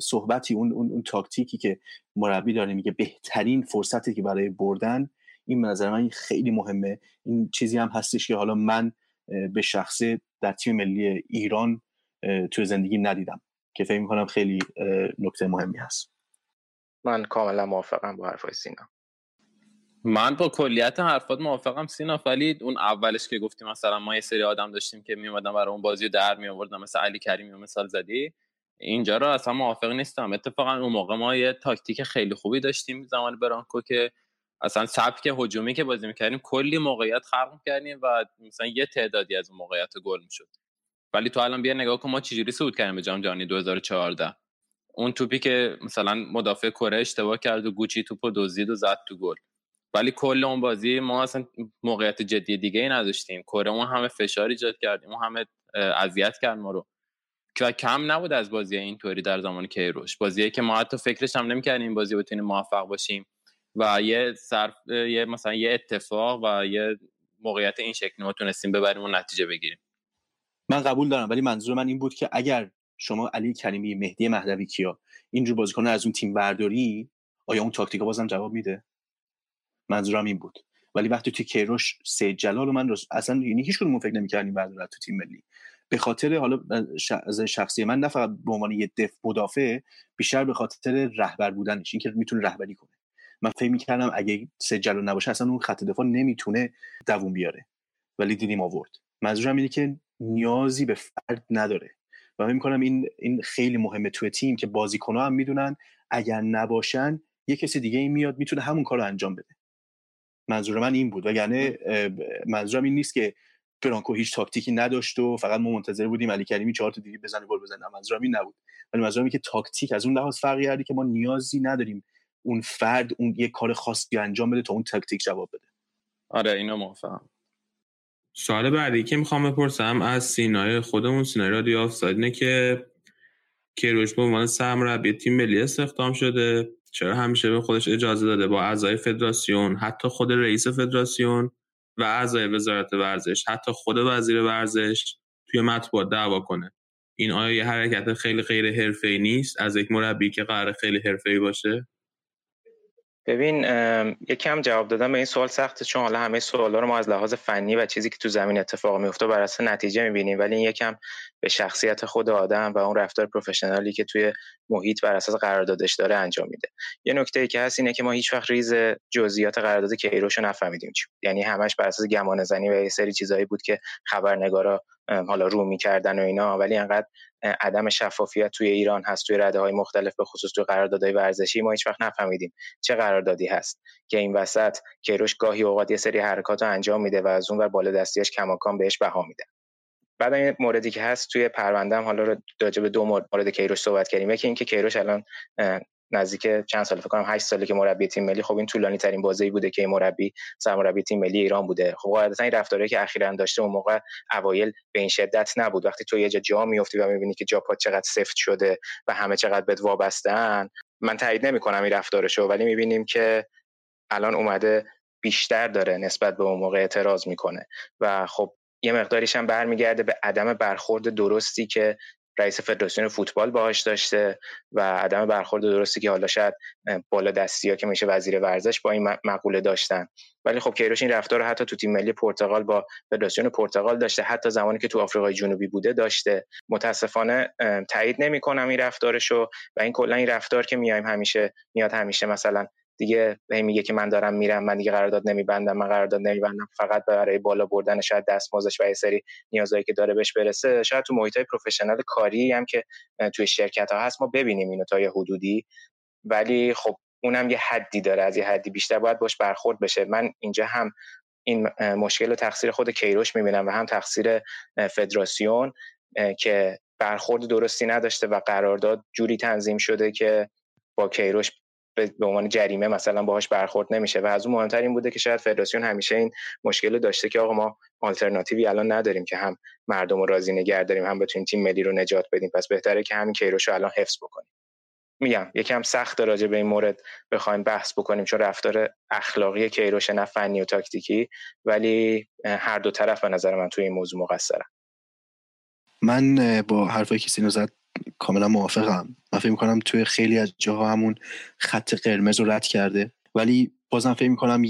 صحبتی اون, اون, اون تاکتیکی که مربی داره میگه بهترین فرصتی که برای بردن این نظر من خیلی مهمه. این چیزی هم هستش که حالا من به شخصه در تیم ملی ایران توی زندگی ندیدم که فکر می‌کنم خیلی نکته مهمی هست. من کاملا موافقم با حرفای سینا. من با کلیت حرفات موافقم سینا ولی اون اولش که گفتیم مثلا ما یه سری آدم داشتیم که میومدن برای اون بازی در می آوردن مثل علی کریمی مثال زدی اینجا رو اصلا موافق نیستم. اتفاقا اون موقع ما یه تاکتیک خیلی خوبی داشتیم زمان برانکو که اصلا سبک هجومی که بازی می‌کردیم کلی موقعیت خلق کردیم و مثلا یه تعدادی از اون موقعیت گل می‌شد. ولی تو الان بیا نگاه کن ما چجوری صعود کردیم به جام جهانی 2014 اون توپی که مثلا مدافع کره اشتباه کرد و گوچی توپو دزدید و زد تو گل. ولی کل اون بازی ما اصلا موقعیت جدی دیگه ای نداشتیم. کره اون همه فشار ایجاد کردیم. اون همه اذیت کرد ما رو. که کم نبود از بازی اینطوری در زمان کیروش. بازیه که ما حتی فکرش هم نمی‌کردیم این بازی بتونیم موفق باشیم. و یه صرف یه مثلا یه اتفاق و یه موقعیت این شکلی ما تونستیم ببریم و نتیجه بگیریم. من قبول دارم ولی منظور من این بود که اگر شما علی کریمی مهدی مهدوی کیا اینجور بازیکن از اون تیم برداری آیا اون تاکتیکا بازم جواب میده؟ منظورم این بود. ولی وقتی توی کیروش سید جلال و من اصلا یعنی هیچ کدوم فکر نمی‌کردیم بردار تو تیم ملی. به خاطر حالا از شخصی من نه فقط به عنوان یه دف مدافع بیشتر به خاطر رهبر بودنش اینکه می‌تونه رهبری کنه. من فکر می‌کردم اگه سید جلال نباشه اصلا اون خط دفاع نمی‌تونه دووم بیاره. ولی دیدیم آورد. منظورم اینه که نیازی به فرد نداره. و من می‌کنم این این خیلی مهمه توی تیم که بازیکن‌ها هم می‌دونن اگر نباشن یه کسی دیگه این میاد می‌تونه همون کار رو انجام بده. منظور من این بود. وگرنه منظورم این نیست که فرانکو هیچ تاکتیکی نداشت و فقط ما منتظر بودیم علی کریمی چهار تا دیگه بزنه گل بزنه. منظورم این نبود. ولی منظورم که تاکتیک از اون لحاظ فرقی کردی که ما نیازی نداریم اون فرد اون یه کار خاصی انجام بده تا اون تاکتیک جواب بده. آره اینو موافقم. سوال بعدی که می‌خوام بپرسم از سینای خودمون سینای رادیو آفساید اینه که کیروش به عنوان سرمربی تیم ملی استخدام شده. چرا همیشه به خودش اجازه داده با اعضای فدراسیون حتی خود رئیس فدراسیون و اعضای وزارت ورزش حتی خود وزیر ورزش توی مطبوعات دعوا کنه. این آیا یه حرکت خیلی غیر حرفه‌ای نیست؟ از یک مربی که قرار خیلی حرفه‌ای باشه؟ ببین یکم جواب دادن به این سوال سخته چون حالا همه سوالا رو ما از لحاظ فنی و چیزی که تو زمین اتفاق میفته بر اساس نتیجه می‌بینیم. ولی این یکم به شخصیت خود آدم و اون رفتار پروفشنالی که توی محیط بر اساس قراردادش داره انجام میده. یه نکته ای که هست اینه که ما هیچ وقت ریز جزئیات قرارداد کیروش رو نفهمیدیم. چی یعنی همش بر اساس گمان زنی و یه سری چیزایی بود که خبرنگارا حالا رو می‌کردن و اینا ولی انقدر عدم شفافیت توی ایران هست توی رده های مختلف به خصوص توی قراردادهای ورزشی ما هیچ وقت نفهمیدیم چه قراردادی هست. که این وسط کیروش گاهی اوقات یه سری حرکات رو انجام میده و از اون ور بالا دستیش کماکان بهش بها میده. بعد این موردی که هست توی پروندهم حالا رو راجع به دو مورد کیروش صحبت کردیم. یکی اینکه کیروش الان نزدیک چند سال فکر کنم 8 ساله که مربی تیم ملی خب این طولانی ترین بازی بوده که این مربی سرمربی تیم ملی ایران بوده. خب قاعدتا این رفتاری که اخیرا داشته اون موقع اوایل به این شدت نبود. وقتی تو یه جا جا میافتی و می‌بینی که جاپات چقدر سفت شده و همه چقدر بهت وابسته‌ان من تایید نمی‌کنم این رفتارشو. ولی می‌بینیم که الان اومده بیشتر داره نسبت به اون موقع اعتراض می‌کنه. و خب یه مقداریش هم برمیگرده به عدم برخورد درستی که رئیس فدراسیون فوتبال باهاش داشته و عدم برخورد درستی که حالا شاید بالا دستی ها که میشه وزیر ورزش با این مقوله داشتن. ولی خب کیروش این رفتار رو حتی تو تیم ملی پرتغال با فدراسیون پرتغال داشته حتی زمانی که تو آفریقای جنوبی بوده داشته. متاسفانه تایید نمی‌کنم این رفتارشو و این کلا این رفتار که میایم همیشه میاد همیشه مثلا دیگه به میگه که من دارم میرم من دیگه قرارداد نمیبندم من قرارداد نمیبندم. فقط برای بالا بردن شاید دستمزدش و یه سری نیازهایی که داره بهش برسه. شاید تو محیط های پروفشنال کاری هم که توی شرکت ها هست ما ببینیم اینو تا یه حدودی. ولی خب اونم یه حدی داره از یه حدی بیشتر باید باش برخورد بشه. من اینجا هم این مشکل و تقصیر خود کیروش می‌بینم و هم تقصیر فدراسیون که برخورد درستی نداشته و قرارداد جوری تنظیم شده که با کیروش به عنوان جریمه مثلا باهاش برخورد نمیشه و از اون مهمتر این بوده که شاید فدراسیون همیشه این مشکل داشته که آقا ما آلترناتیوی الان نداریم که هم مردم رو راضی نگه داریم هم بتونیم تیم ملی رو نجات بدیم. پس بهتره که همین کیروش رو الان حفظ بکنیم. میگم یکم سخت راجع به این مورد بخوایم بحث بکنیم چون رفتار اخلاقی کیروش نه فنی و تاکتیکی ولی هر دو طرف به نظر من توی این موضوع مقصرم من با حرفایی که سینو کاملا موافقم. من فکر می‌کنم توی خیلی از جاها همون خط قرمز رو رد کرده. ولی بازم فکر می‌کنم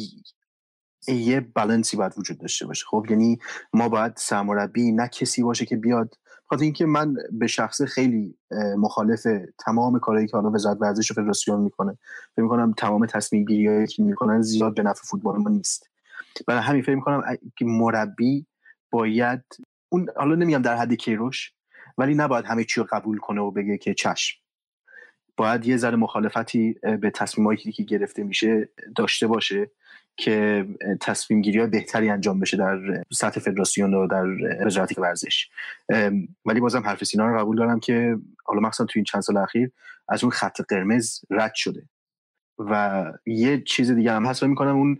یه بالانسی باید وجود داشته باشه. خب یعنی ما باید سرمربی نه کسی باشه که بیاد. خاطر اینکه من به شخص خیلی مخالف تمام کارهایی که حالا وزارت ورزش و فدراسیون می‌کنه فکر می‌کنم تمام تصمیم گیریایی که می‌کنن زیاد به نفع فوتبال ما نیست. برای همین فکر می‌کنم که مربی باید اون حالا نمیگم در حد کیروش ولی نباید همه چی رو قبول کنه و بگه که چشم. باید یه ذره مخالفتی به تصمیمایی که گرفته میشه داشته باشه که تصمیم گیری های بهتری انجام بشه در سطح فدراسیون و در وزارت ورزش. ولی بازم حرف سینا رو قبول دارم که حالا مخصوصا تو این چند سال اخیر از اون خط قرمز رد شده. و یه چیز دیگه هم هست می‌کنم اون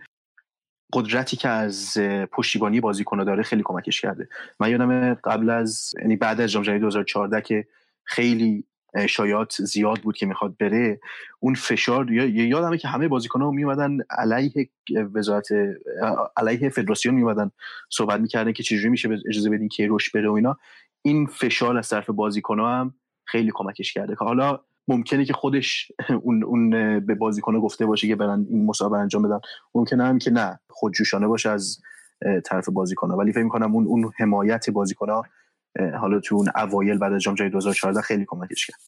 قدرتی که از پشتیبانی بازیکن داره خیلی کمکش کرده. من یادم قبل از یعنی بعد از جام جهانی 2014 که خیلی شایعات زیاد بود که می‌خواد بره اون فشار یا یادمه که همه بازیکن‌ها میومدن علیه وزارت علیه فدراسیون میومدن صحبت می‌کردن که چجوری میشه اجازه بدین که روش بره و اینا. این فشار از طرف بازیکن‌ها هم خیلی کمکش کرده. که حالا ممکنه که خودش اون اون به بازیکن‌ها گفته باشه که برن این مسابقه انجام بدن. ممکنه هم که نه خودجوشانه باشه از طرف بازیکن‌ها. ولی فکر می‌کنم اون اون حمایت بازیکن‌ها حالا تو اون اوایل بعد از جام جهانی 2014 خیلی کمکش کرد.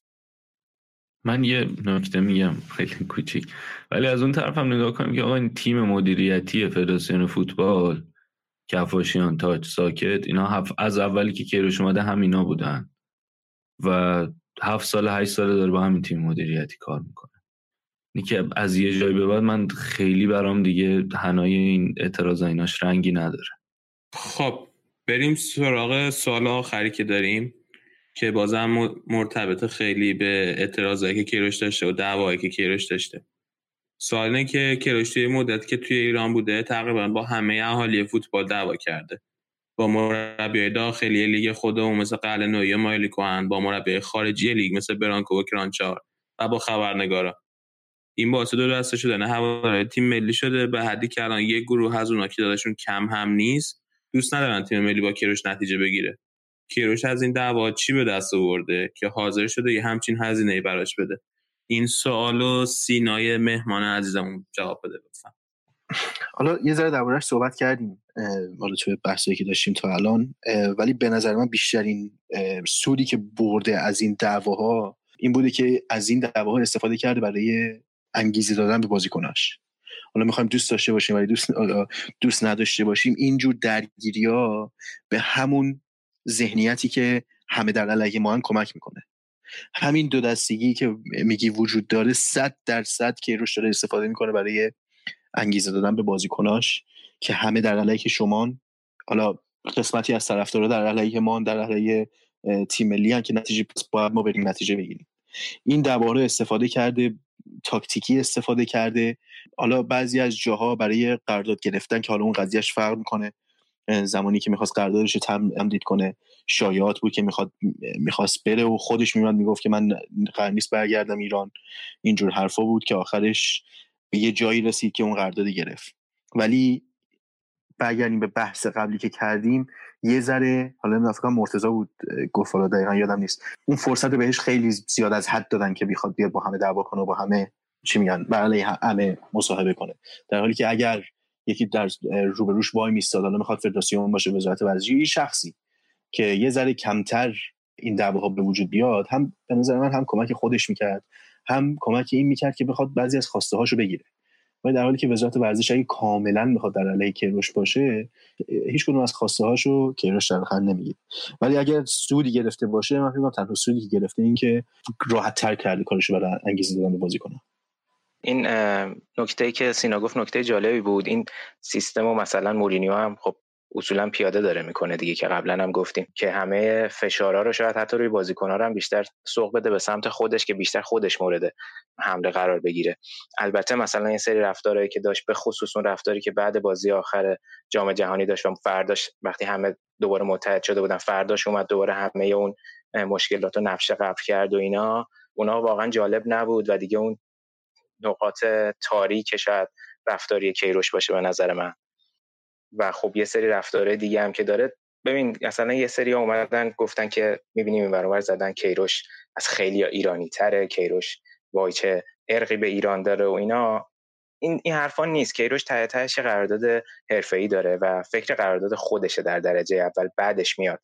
من یه نکته میگم خیلی کوچیک. ولی از اون طرف هم نگاه کنیم که آقا این تیم مدیریتی فدراسیون فوتبال کفاشیان تاج ساکت اینا از اولی که کیروش اومده همینا بودن. و هفت سال هشت سال داره با همین تیم مدیریتی کار می‌کنه. اینی که از یه جایی به بعد من خیلی برام دیگه هنای این اعتراض ایناش رنگی نداره. خب بریم سراغ سوال آخری که داریم که بازم مرتبط خیلی به اعتراضایی که کیروش داشته و دعوایی که کیروش داشته. سوال که کیروش توی مدت که توی ایران بوده تقریبا با همه اهالی فوتبال دعوا کرده. با مربی داخلی لیگ خودمون مثل قل نوی مایلی کوهن با مربی خارجی لیگ مثل برانکو و کرانچار و با خبرنگارا. این باعث دو دسته شدن هواداری تیم ملی شده به حدی که الان یک گروه از اونا که دادشون کم هم نیست دوست ندارن تیم ملی با کیروش نتیجه بگیره. کیروش از این دعوا چی به دست آورده که حاضر شده یه همچین هزینه براش بده؟ این سوالو سینای مهمان عزیزمون جواب بده لطفا. حالا یه ذره دربارهش صحبت کردیم. حالا توی بحثی که داشتیم تا الان ولی به نظر من بیشترین سودی که برده از این دعواها این بوده که از این دعواها استفاده کرده برای انگیزه دادن به بازیکناش. حالا می‌خوایم دوست داشته باشیم ولی دوست دوست نداشته باشیم اینجور درگیری ها به همون ذهنیتی که همه در علیه ما کمک می‌کنه. همین دو دستگی که میگی وجود داره صد درصد که روش داره استفاده می‌کنه برای انگیزه دادن به بازیکناش. که همه در علیه شما حالا قسمتی از طرفدارا در علیه ما در علیه تیم ملی که نتیجه پس باید ما بریم نتیجه بگیریم. این دوباره استفاده کرده تاکتیکی استفاده کرده. حالا بعضی از جاها برای قرارداد گرفتن که حالا اون قضیهش فرق می‌کنه. زمانی که می‌خواست قراردادش رو تمدید کنه. شایعات بود که می‌خواد می‌خواست بره و خودش میومد می‌گفت که من قرار نیست برگردم ایران. اینجور حرفا بود که آخرش به یه جایی رسید که اون قرارداد گرفت. ولی برگردیم به بحث قبلی که کردیم یه ذره حالا نمی‌دونم فکر مرتضی بود گفت حالا دقیقا یادم نیست. اون فرصت بهش خیلی زیاد از حد دادن که بیخواد بیاد با همه دعوا کنه و با همه چی میگن برای همه مصاحبه کنه. در حالی که اگر یکی در روبروش وای میستاد حالا می‌خواد فدراسیون باشه وزارت ورزشی شخصی که یه ذره کمتر این دعواها به وجود بیاد هم به نظر من هم کمک خودش می‌کرد هم کمک این می‌کرد که بخواد بعضی از خواسته هاشو بگیره. ولی در حالی که وزارت ورزش اگه کاملا می‌خواد در علیه کیروش باشه هیچ کدوم از خواسته هاشو کیروش در خن نمی‌گیره. ولی اگر سودی گرفته باشه من فکر تنها سودی که گرفته این که راحت تر کرده کارشو برای انگیزه دادن بازی کنه. این نکته ای که سینا گفت نکته جالبی بود. این سیستم و مثلا مورینیو هم خب اصولا پیاده داره می‌کنه دیگه که قبلا هم گفتیم که همه فشارها رو شاید حتی روی بازیکن‌ها هم بیشتر سوق بده به سمت خودش که بیشتر خودش مورد حمله قرار بگیره. البته مثلا این سری رفتارهایی که داشت به خصوص اون رفتاری که بعد بازی آخر جام جهانی داشت و فرداش وقتی همه دوباره متحد شده بودن فرداش اومد دوباره همه اون مشکلات رو نفش قبل کرد و اینا اونا واقعا جالب نبود و دیگه اون نقاط تاریک شاید رفتاری کیروش باشه به نظر من. و خب یه سری رفتاره دیگه هم که داره. ببین مثلا یه سری اومدن گفتن که می‌بینیم این برابر زدن کیروش از خیلی ایرانی تره کیروش وای چه ارقی به ایران داره و اینا. این این حرفان نیست. کیروش ته تهش قرارداد حرفه‌ای داره و فکر قرارداد خودشه در درجه اول بعدش میاد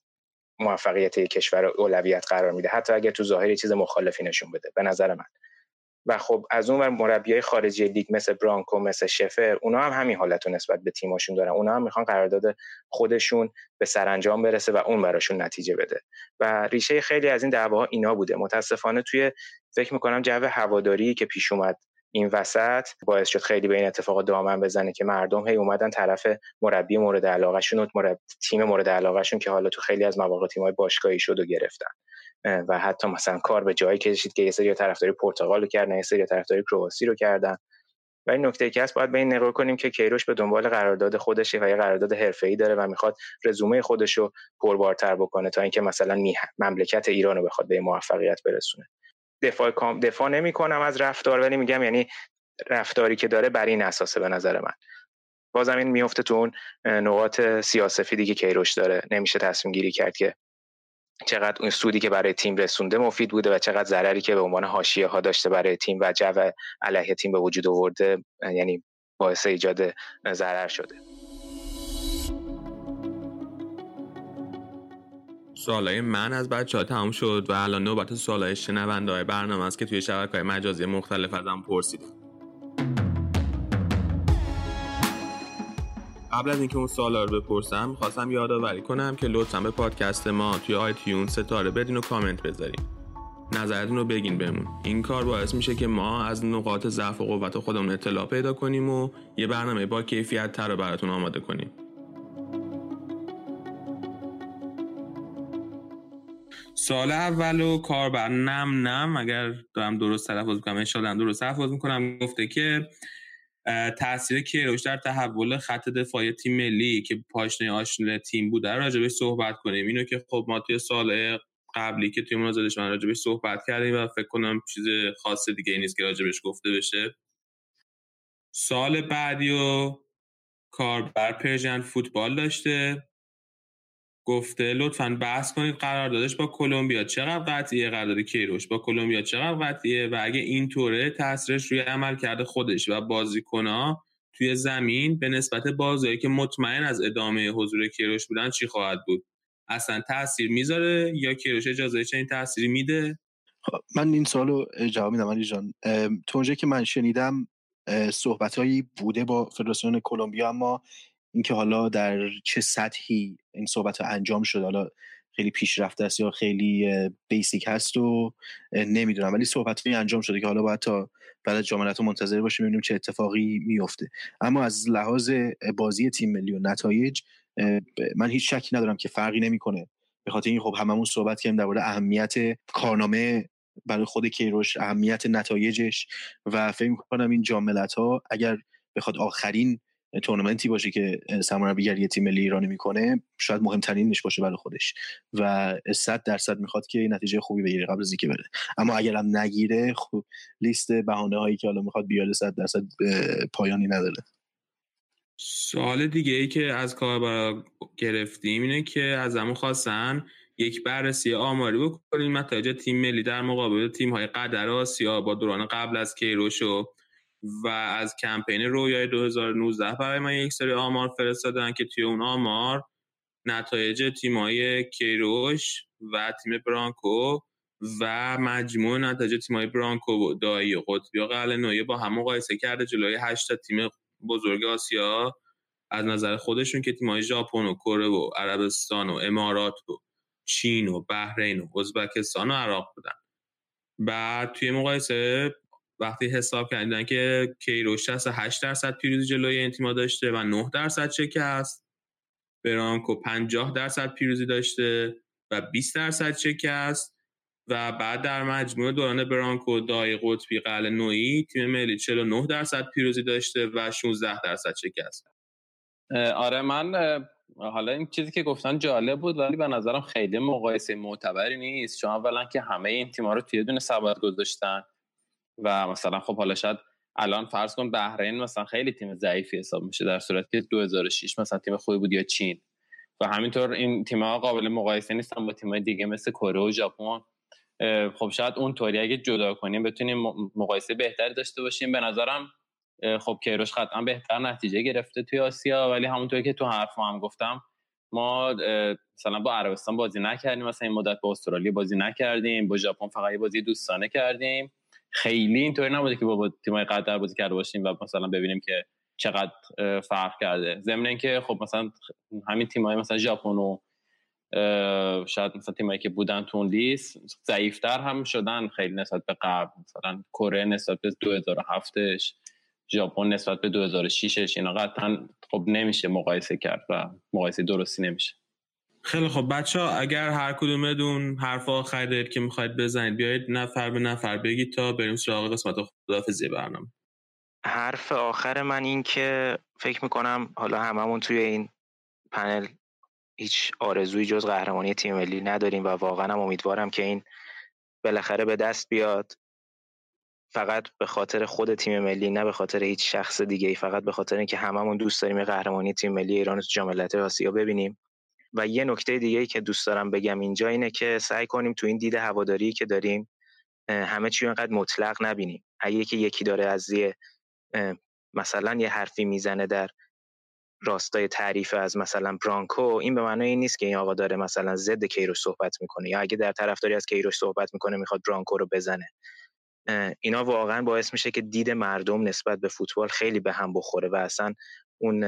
موفقیت کشور اولویت قرار میده. حتی اگر تو ظاهر چیز مخالفی نشون بده به نظر من. و خب از اون ور مربیای خارجی لیگ مثل برانکو مثل شفر اونا هم همین حالت رو نسبت به تیماشون دارن. اونا هم می‌خوان قرارداد خودشون به سرانجام برسه و اون براشون نتیجه بده. و ریشه خیلی از این دعواها اینا بوده. متاسفانه توی فکر می‌کنم جو هواداری که پیش اومد این وسط باعث شد خیلی به این اتفاق دامن بزنه که مردم هی اومدن طرف مربی مورد علاقهشون و مربی تیم مورد علاقهشون که حالا تو خیلی از مواقع تیم‌های باشگاهی شد و گرفتن. و حتی مثلا کار به جایی کشید که یه سری طرفداری پرتغال رو کردن یه سری طرفداری کرواسی رو کردن. و این نکته که هست باید به این نگاه کنیم که کیروش به دنبال قرارداد خودشه و یه قرارداد حرفه‌ای داره و می‌خواد رزومه خودش رو پربارتر بکنه تا اینکه مثلا مملکت ایران رو بخواد به موفقیت برسونه. دفاع کام دفاع نمی‌کنم از رفتار ولی میگم یعنی رفتاری که داره بر این اساسه به نظر من. بازم این میفته تو اون نقاط سیاسفیدی که کیروش داره. نمیشه تصمیم گیری کرد که چقدر اون سودی که برای تیم رسونده مفید بوده و چقدر ضرری که به عنوان حاشیه ها داشته برای تیم و جو علیه تیم به وجود آورده یعنی باعث ایجاد ضرر شده. سوالای من از بچه ها تموم شد و الان نوبت سوالای شنونده های برنامه است که توی شبکه های مجازی مختلف ازم پرسیدن. قبل از اینکه اون سوالا رو بپرسم خواستم یادآوری کنم که لطفا به پادکست ما توی آیتیون ستاره بدین و کامنت بذارین. نظرتون رو بگین بهمون. این کار باعث میشه که ما از نقاط ضعف و قوت خودمون اطلاع پیدا کنیم و یه برنامه با کیفیت تر رو براتون آماده کنیم. سال اول و کاربر نم نم اگر دارم درست تلفظ می‌کنم انشالله درست تلفظ می‌کنم گفته که تاثیر کیروش در تحول خط دفاعی تیم ملی که پاشنه آشنه تیم بوده راجبش صحبت کنیم. اینو که خب ما توی سال قبلی که توی منازلش من راجبش صحبت کردیم و فکر کنم چیز خاص دیگه نیست که راجبش گفته بشه. سال بعدی و کاربر پرژن فوتبال داشته. گفته لطفا بحث کنید قراردادش با کلمبیا چقدر قطعیه؟ قرارداد کیروش با کلمبیا چقدر قطعیه؟ و اگه اینطوره تاثیرش روی عمل کرده خودش و بازیکنها توی زمین به نسبت بازیایی که مطمئن از ادامه حضور کیروش بودن چی خواهد بود؟ اصلا تاثیر می‌ذاره یا کیروش اجازه چنین تاثیری میده؟ خب، من این سوالو جواب میدم علی جان. تو که من شنیدم صحبتهایی بوده با فدراسیون کلمبیا اما اینکه حالا در چه سطحی این صحبت انجام شده حالا خیلی پیشرفته است یا خیلی بیسیک هست و نمی‌دونم. ولی صحبت انجام شده که حالا باید تا بعد از جامعه منتظر باشیم ببینیم چه اتفاقی میفته اما از لحاظ بازی تیم ملی و نتایج من هیچ شکی ندارم که فرقی نمی‌کنه. به خاطر این خب هممون صحبت کردیم درباره اهمیت کارنامه برای خود کیروش اهمیت نتایجش و فکر می‌کنم این جاملت ها اگر بخواد آخرین تورنمنتی باشه که سرمربیگر یه تیم ملی ایرانی می‌کنه شاید مهمترینش باشه برای خودش. و 100 درصد می‌خواد که نتیجه خوبی بگیره قبل از اینکه بره. اما اگرم نگیره خب لیست بهانه هایی که حالا می‌خواد بیاره 100 درصد پایانی نداره. سوال دیگه ای که از کاربرا گرفتیم اینه که از همون خواستن یک بررسی آماری بکنیم نتایج تیم ملی در مقابل تیم های قدر آسیا با دوران قبل از کیروش و و از کمپین رویای 2019 برای من یک سری آمار فرستادن که توی اون آمار نتایج تیمای کیروش و تیم برانکو و مجموع نتایج تیمای برانکو و دایی قطبی و قلعه با هم مقایسه کرده جلوی 8 تیم بزرگ آسیا از نظر خودشون که تیمای ژاپن و کره و عربستان و امارات و چین و بحرین و ازبکستان و عراق بودن. بعد توی مقایسه وقتی حساب کردن که کیروش 68 درصد پیروزی جلوی این تیما داشته و 9 درصد شکست. برانکو 50 درصد پیروزی داشته و 20 درصد شکست. و بعد در مجموع دوران برانکو دای قطبی قل نوعی تیم ملی 49 درصد پیروزی داشته و 16 درصد شکست. آره من حالا این چیزی که گفتن جالب بود ولی به نظرم خیلی مقایسه معتبری نیست. چون اولا که همه این تیم‌ها رو توی دونه سبد گذاشتن. و مثلا خب حالا شاید الان فرض کن بحرین مثلا خیلی تیم ضعیفی حساب میشه در صورتی که 2006 مثلا تیم خوبی بود یا چین. و همینطور این تیم‌ها قابل مقایسه نیستن با تیم‌های دیگه مثل کره و ژاپن. خب شاید اون طوری اگه جدا کنیم بتونیم مقایسه بهتری داشته باشیم. به نظرم خب کیروش قطعا بهتر نتیجه گرفته توی آسیا. ولی همونطوری که تو حرف هم گفتم ما مثلا با عربستان بازی نکردیم. مثلا این مدت با استرالیا بازی نکردیم. با ژاپن فقط بازی دوستانه کردیم. خیلی اینطوری نبوده که با تیمای قطر بازی کرده باشیم و مثلا ببینیم که چقدر فرق کرده. ضمن اینکه خب مثلا همین تیمای مثلا ژاپن و شاید مثلا تیمایی که بودن تو لیست ضعیفتر هم شدن خیلی نسبت به قبل. مثلا کره نسبت به 2007ش ژاپن نسبت به 2006ش اینا قطعا خب نمیشه مقایسه کرد و مقایسه درستی نمیشه. خیلی خب بچه ها اگر هر کدومتون حرف آخری دارید که می‌خواید بزنید بیایید نفر به نفر بگید تا بریم سراغ قسمت خدافزی برنامه. حرف آخر من این که فکر می‌کنم حالا هممون توی این پنل هیچ آرزویی جز قهرمانی تیم ملی نداریم و واقعا هم امیدوارم که این بالاخره به دست بیاد. فقط به خاطر خود تیم ملی نه به خاطر هیچ شخص دیگه ای فقط به خاطر اینکه هممون دوست داریم قهرمانی تیم ملی ایران تو جام آسیا ببینیم. و یه نکته دیگه ای که دوست دارم بگم اینجا اینه که سعی کنیم تو این دید هواداری که داریم همه چی اینقدر مطلق نبینیم. اگه که یکی داره از یه مثلا یه حرفی می‌زنه در راستای تعریف از مثلا برانکو این به معنای این نیست که این آقا داره مثلا ضد کیروش صحبت می‌کنه یا اگه در طرفداری از کیروش صحبت می‌کنه می‌خواد برانکو رو بزنه. اینا واقعا باعث میشه که دید مردم نسبت به فوتبال خیلی به هم بخوره و اصلا اون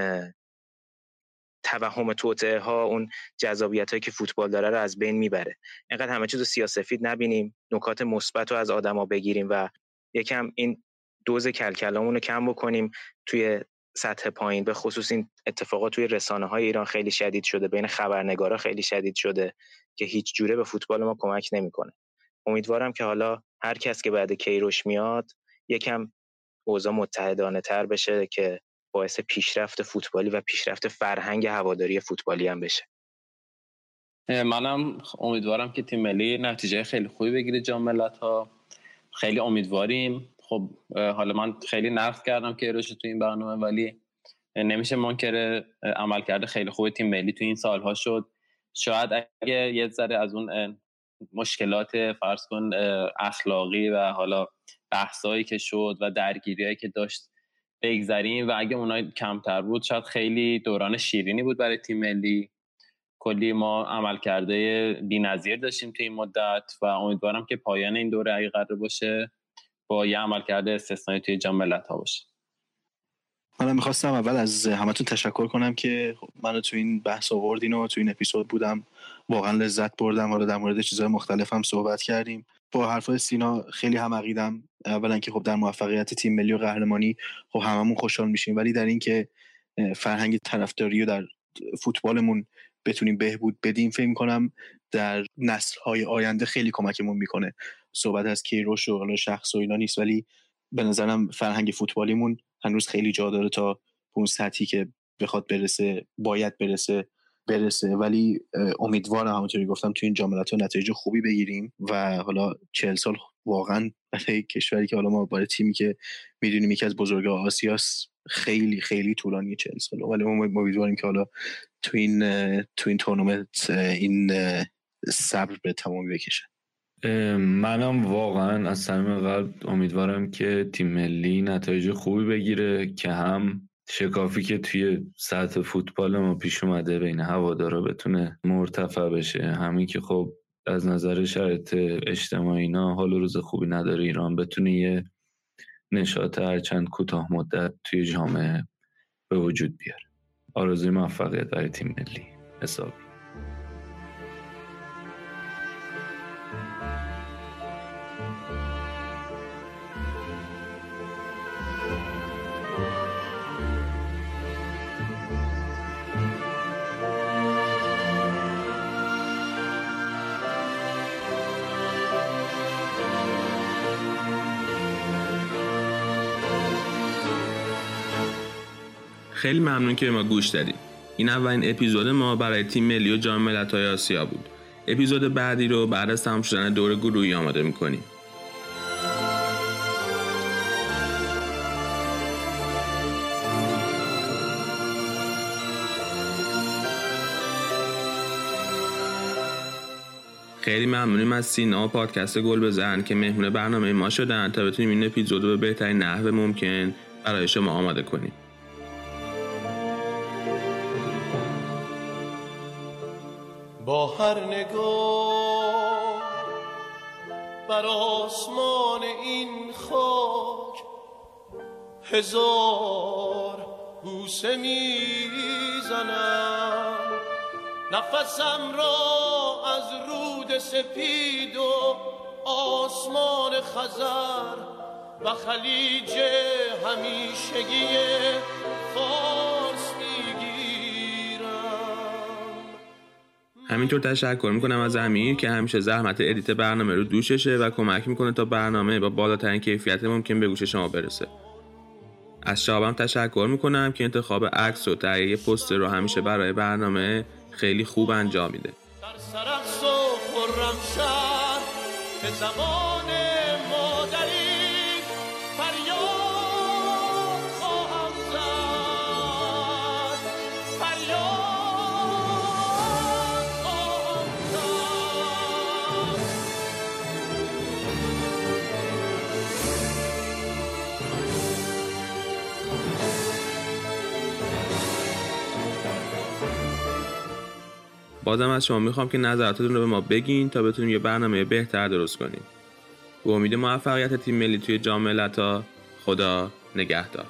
توهم توطعه ها اون جذابیت هایی که فوتبال داره رو از بین می‌بره. اینقدر همه چیز رو سیاسفید نبینیم نکات مثبت رو از آدما بگیریم و یکم این دوز کلکلامون رو کم بکنیم توی سطح پایین. به خصوص این اتفاقات توی رسانه های ایران خیلی شدید شده بین خبرنگارا خیلی شدید شده که هیچ جوره به فوتبال ما کمک نمی‌کنه. امیدوارم که حالا هر کس که بعد کیروش میاد یکم اوضاع متحدانه تر بشه که باعث پیشرفت فوتبالی و پیشرفت فرهنگ هواداری فوتبالی هم بشه. منم امیدوارم که تیم ملی نتیجه خیلی خوبی بگیره جام ها خیلی امیدواریم. خب حالا من خیلی نقد کردم که تو این برنامه ولی نمیشه منکر عمل کرده خیلی خوب تیم ملی تو این سالها شد. شاید اگه یه ذره از اون مشکلات فرض کن اخلاقی و حالا بحثایی که شد و درگیریایی که داشت بگذریم و اگه اونای کمتر بود شاید خیلی دوران شیرینی بود برای تیم ملی. کلی ما عمل کرده بی نظیر داشتیم توی این مدت و امیدوارم که پایان این دوره اگه قرار باشه با یه عمل کرده استثنایی توی جام ملت ها باشه. من می‌خواستم اول از همتون تشکر کنم که منو تو این بحث آوردین و تو این اپیزود بودم. واقعا لذت بردم. حالا در مورد چیزهای مختلف هم صحبت کردیم. با حرفای سینا خیلی هم عقیدم اولا که خب در موفقیت تیم ملی و قهرمانی خب هممون خوشحال میشیم. ولی در اینکه فرهنگ طرفداری و در فوتبالمون بتونیم بهبود بدیم فکر کنم در نسل های آینده خیلی کمکمون می‌کنه. صحبت از کیروش و حالا شخص و اینا نیست ولی به نظرم فرهنگ فوتبالیمون هنوز خیلی جا داره تا اون سطحی که بخواد برسه باید برسه. برسه. ولی امیدوارم همونطوری گفتم تو این جاملت ها نتایج خوبی بگیریم و حالا چهل سال واقعا برای کشوری که حالا ما برای تیمی که می‌دونیم یکی از بزرگ آسیاس خیلی خیلی طولانی چهل ساله. ولی ما امیدواریم که حالا تو این تو این تورنمنت این صبر به تمامی بکشه. منم واقعا از صمیم قلب امیدوارم که تیم ملی نتایج خوبی بگیره که هم شکافی که توی سطح فوتبال ما پیش اومده بین هوادارا بتونه مرتفع بشه. همین که خب از نظر شرط اجتماعی اینا حال روز خوبی نداره. ایران بتونه یه نشاط هرچند کوتاه مدت توی جامعه به وجود بیاره. آرزوی موفقیت برای تیم ملی. حسابی. خیلی ممنون که به ما گوش دادید این اولین اپیزود ما برای تیم ملی و جام ملت‌های آسیا بود. اپیزود بعدی رو بعد از تمام شدن دور گروهی آماده می‌کنیم. خیلی ممنونیم از سینا و پادکست گل بزن که مهمون برنامه ما شدن تا بتونیم این اپیزود رو به بهترین نحو ممکن برای شما آماده کنیم. با هر نگاه بر آسمان این خاک هزار بوسه می‌زنم. نفسم را از رود سپید و آسمان خزر و خلیج همیشگی فارس همینطور تشکر می‌کنم از امیر که همیشه زحمت ادیت برنامه رو دوششه و کمک می‌کنه تا برنامه با بالاترین کیفیت ممکن به گوش شما برسه. از شابم تشکر می‌کنم که انتخاب عکس و تهیه پست رو همیشه برای برنامه خیلی خوب انجام میده. بازم از شما می‌خوام که نظراتتون رو به ما بگین تا بتونیم یه برنامه بهتر درست کنیم. به امید موفقیت تیم ملی توی جام ملت‌ها خدا نگهدار.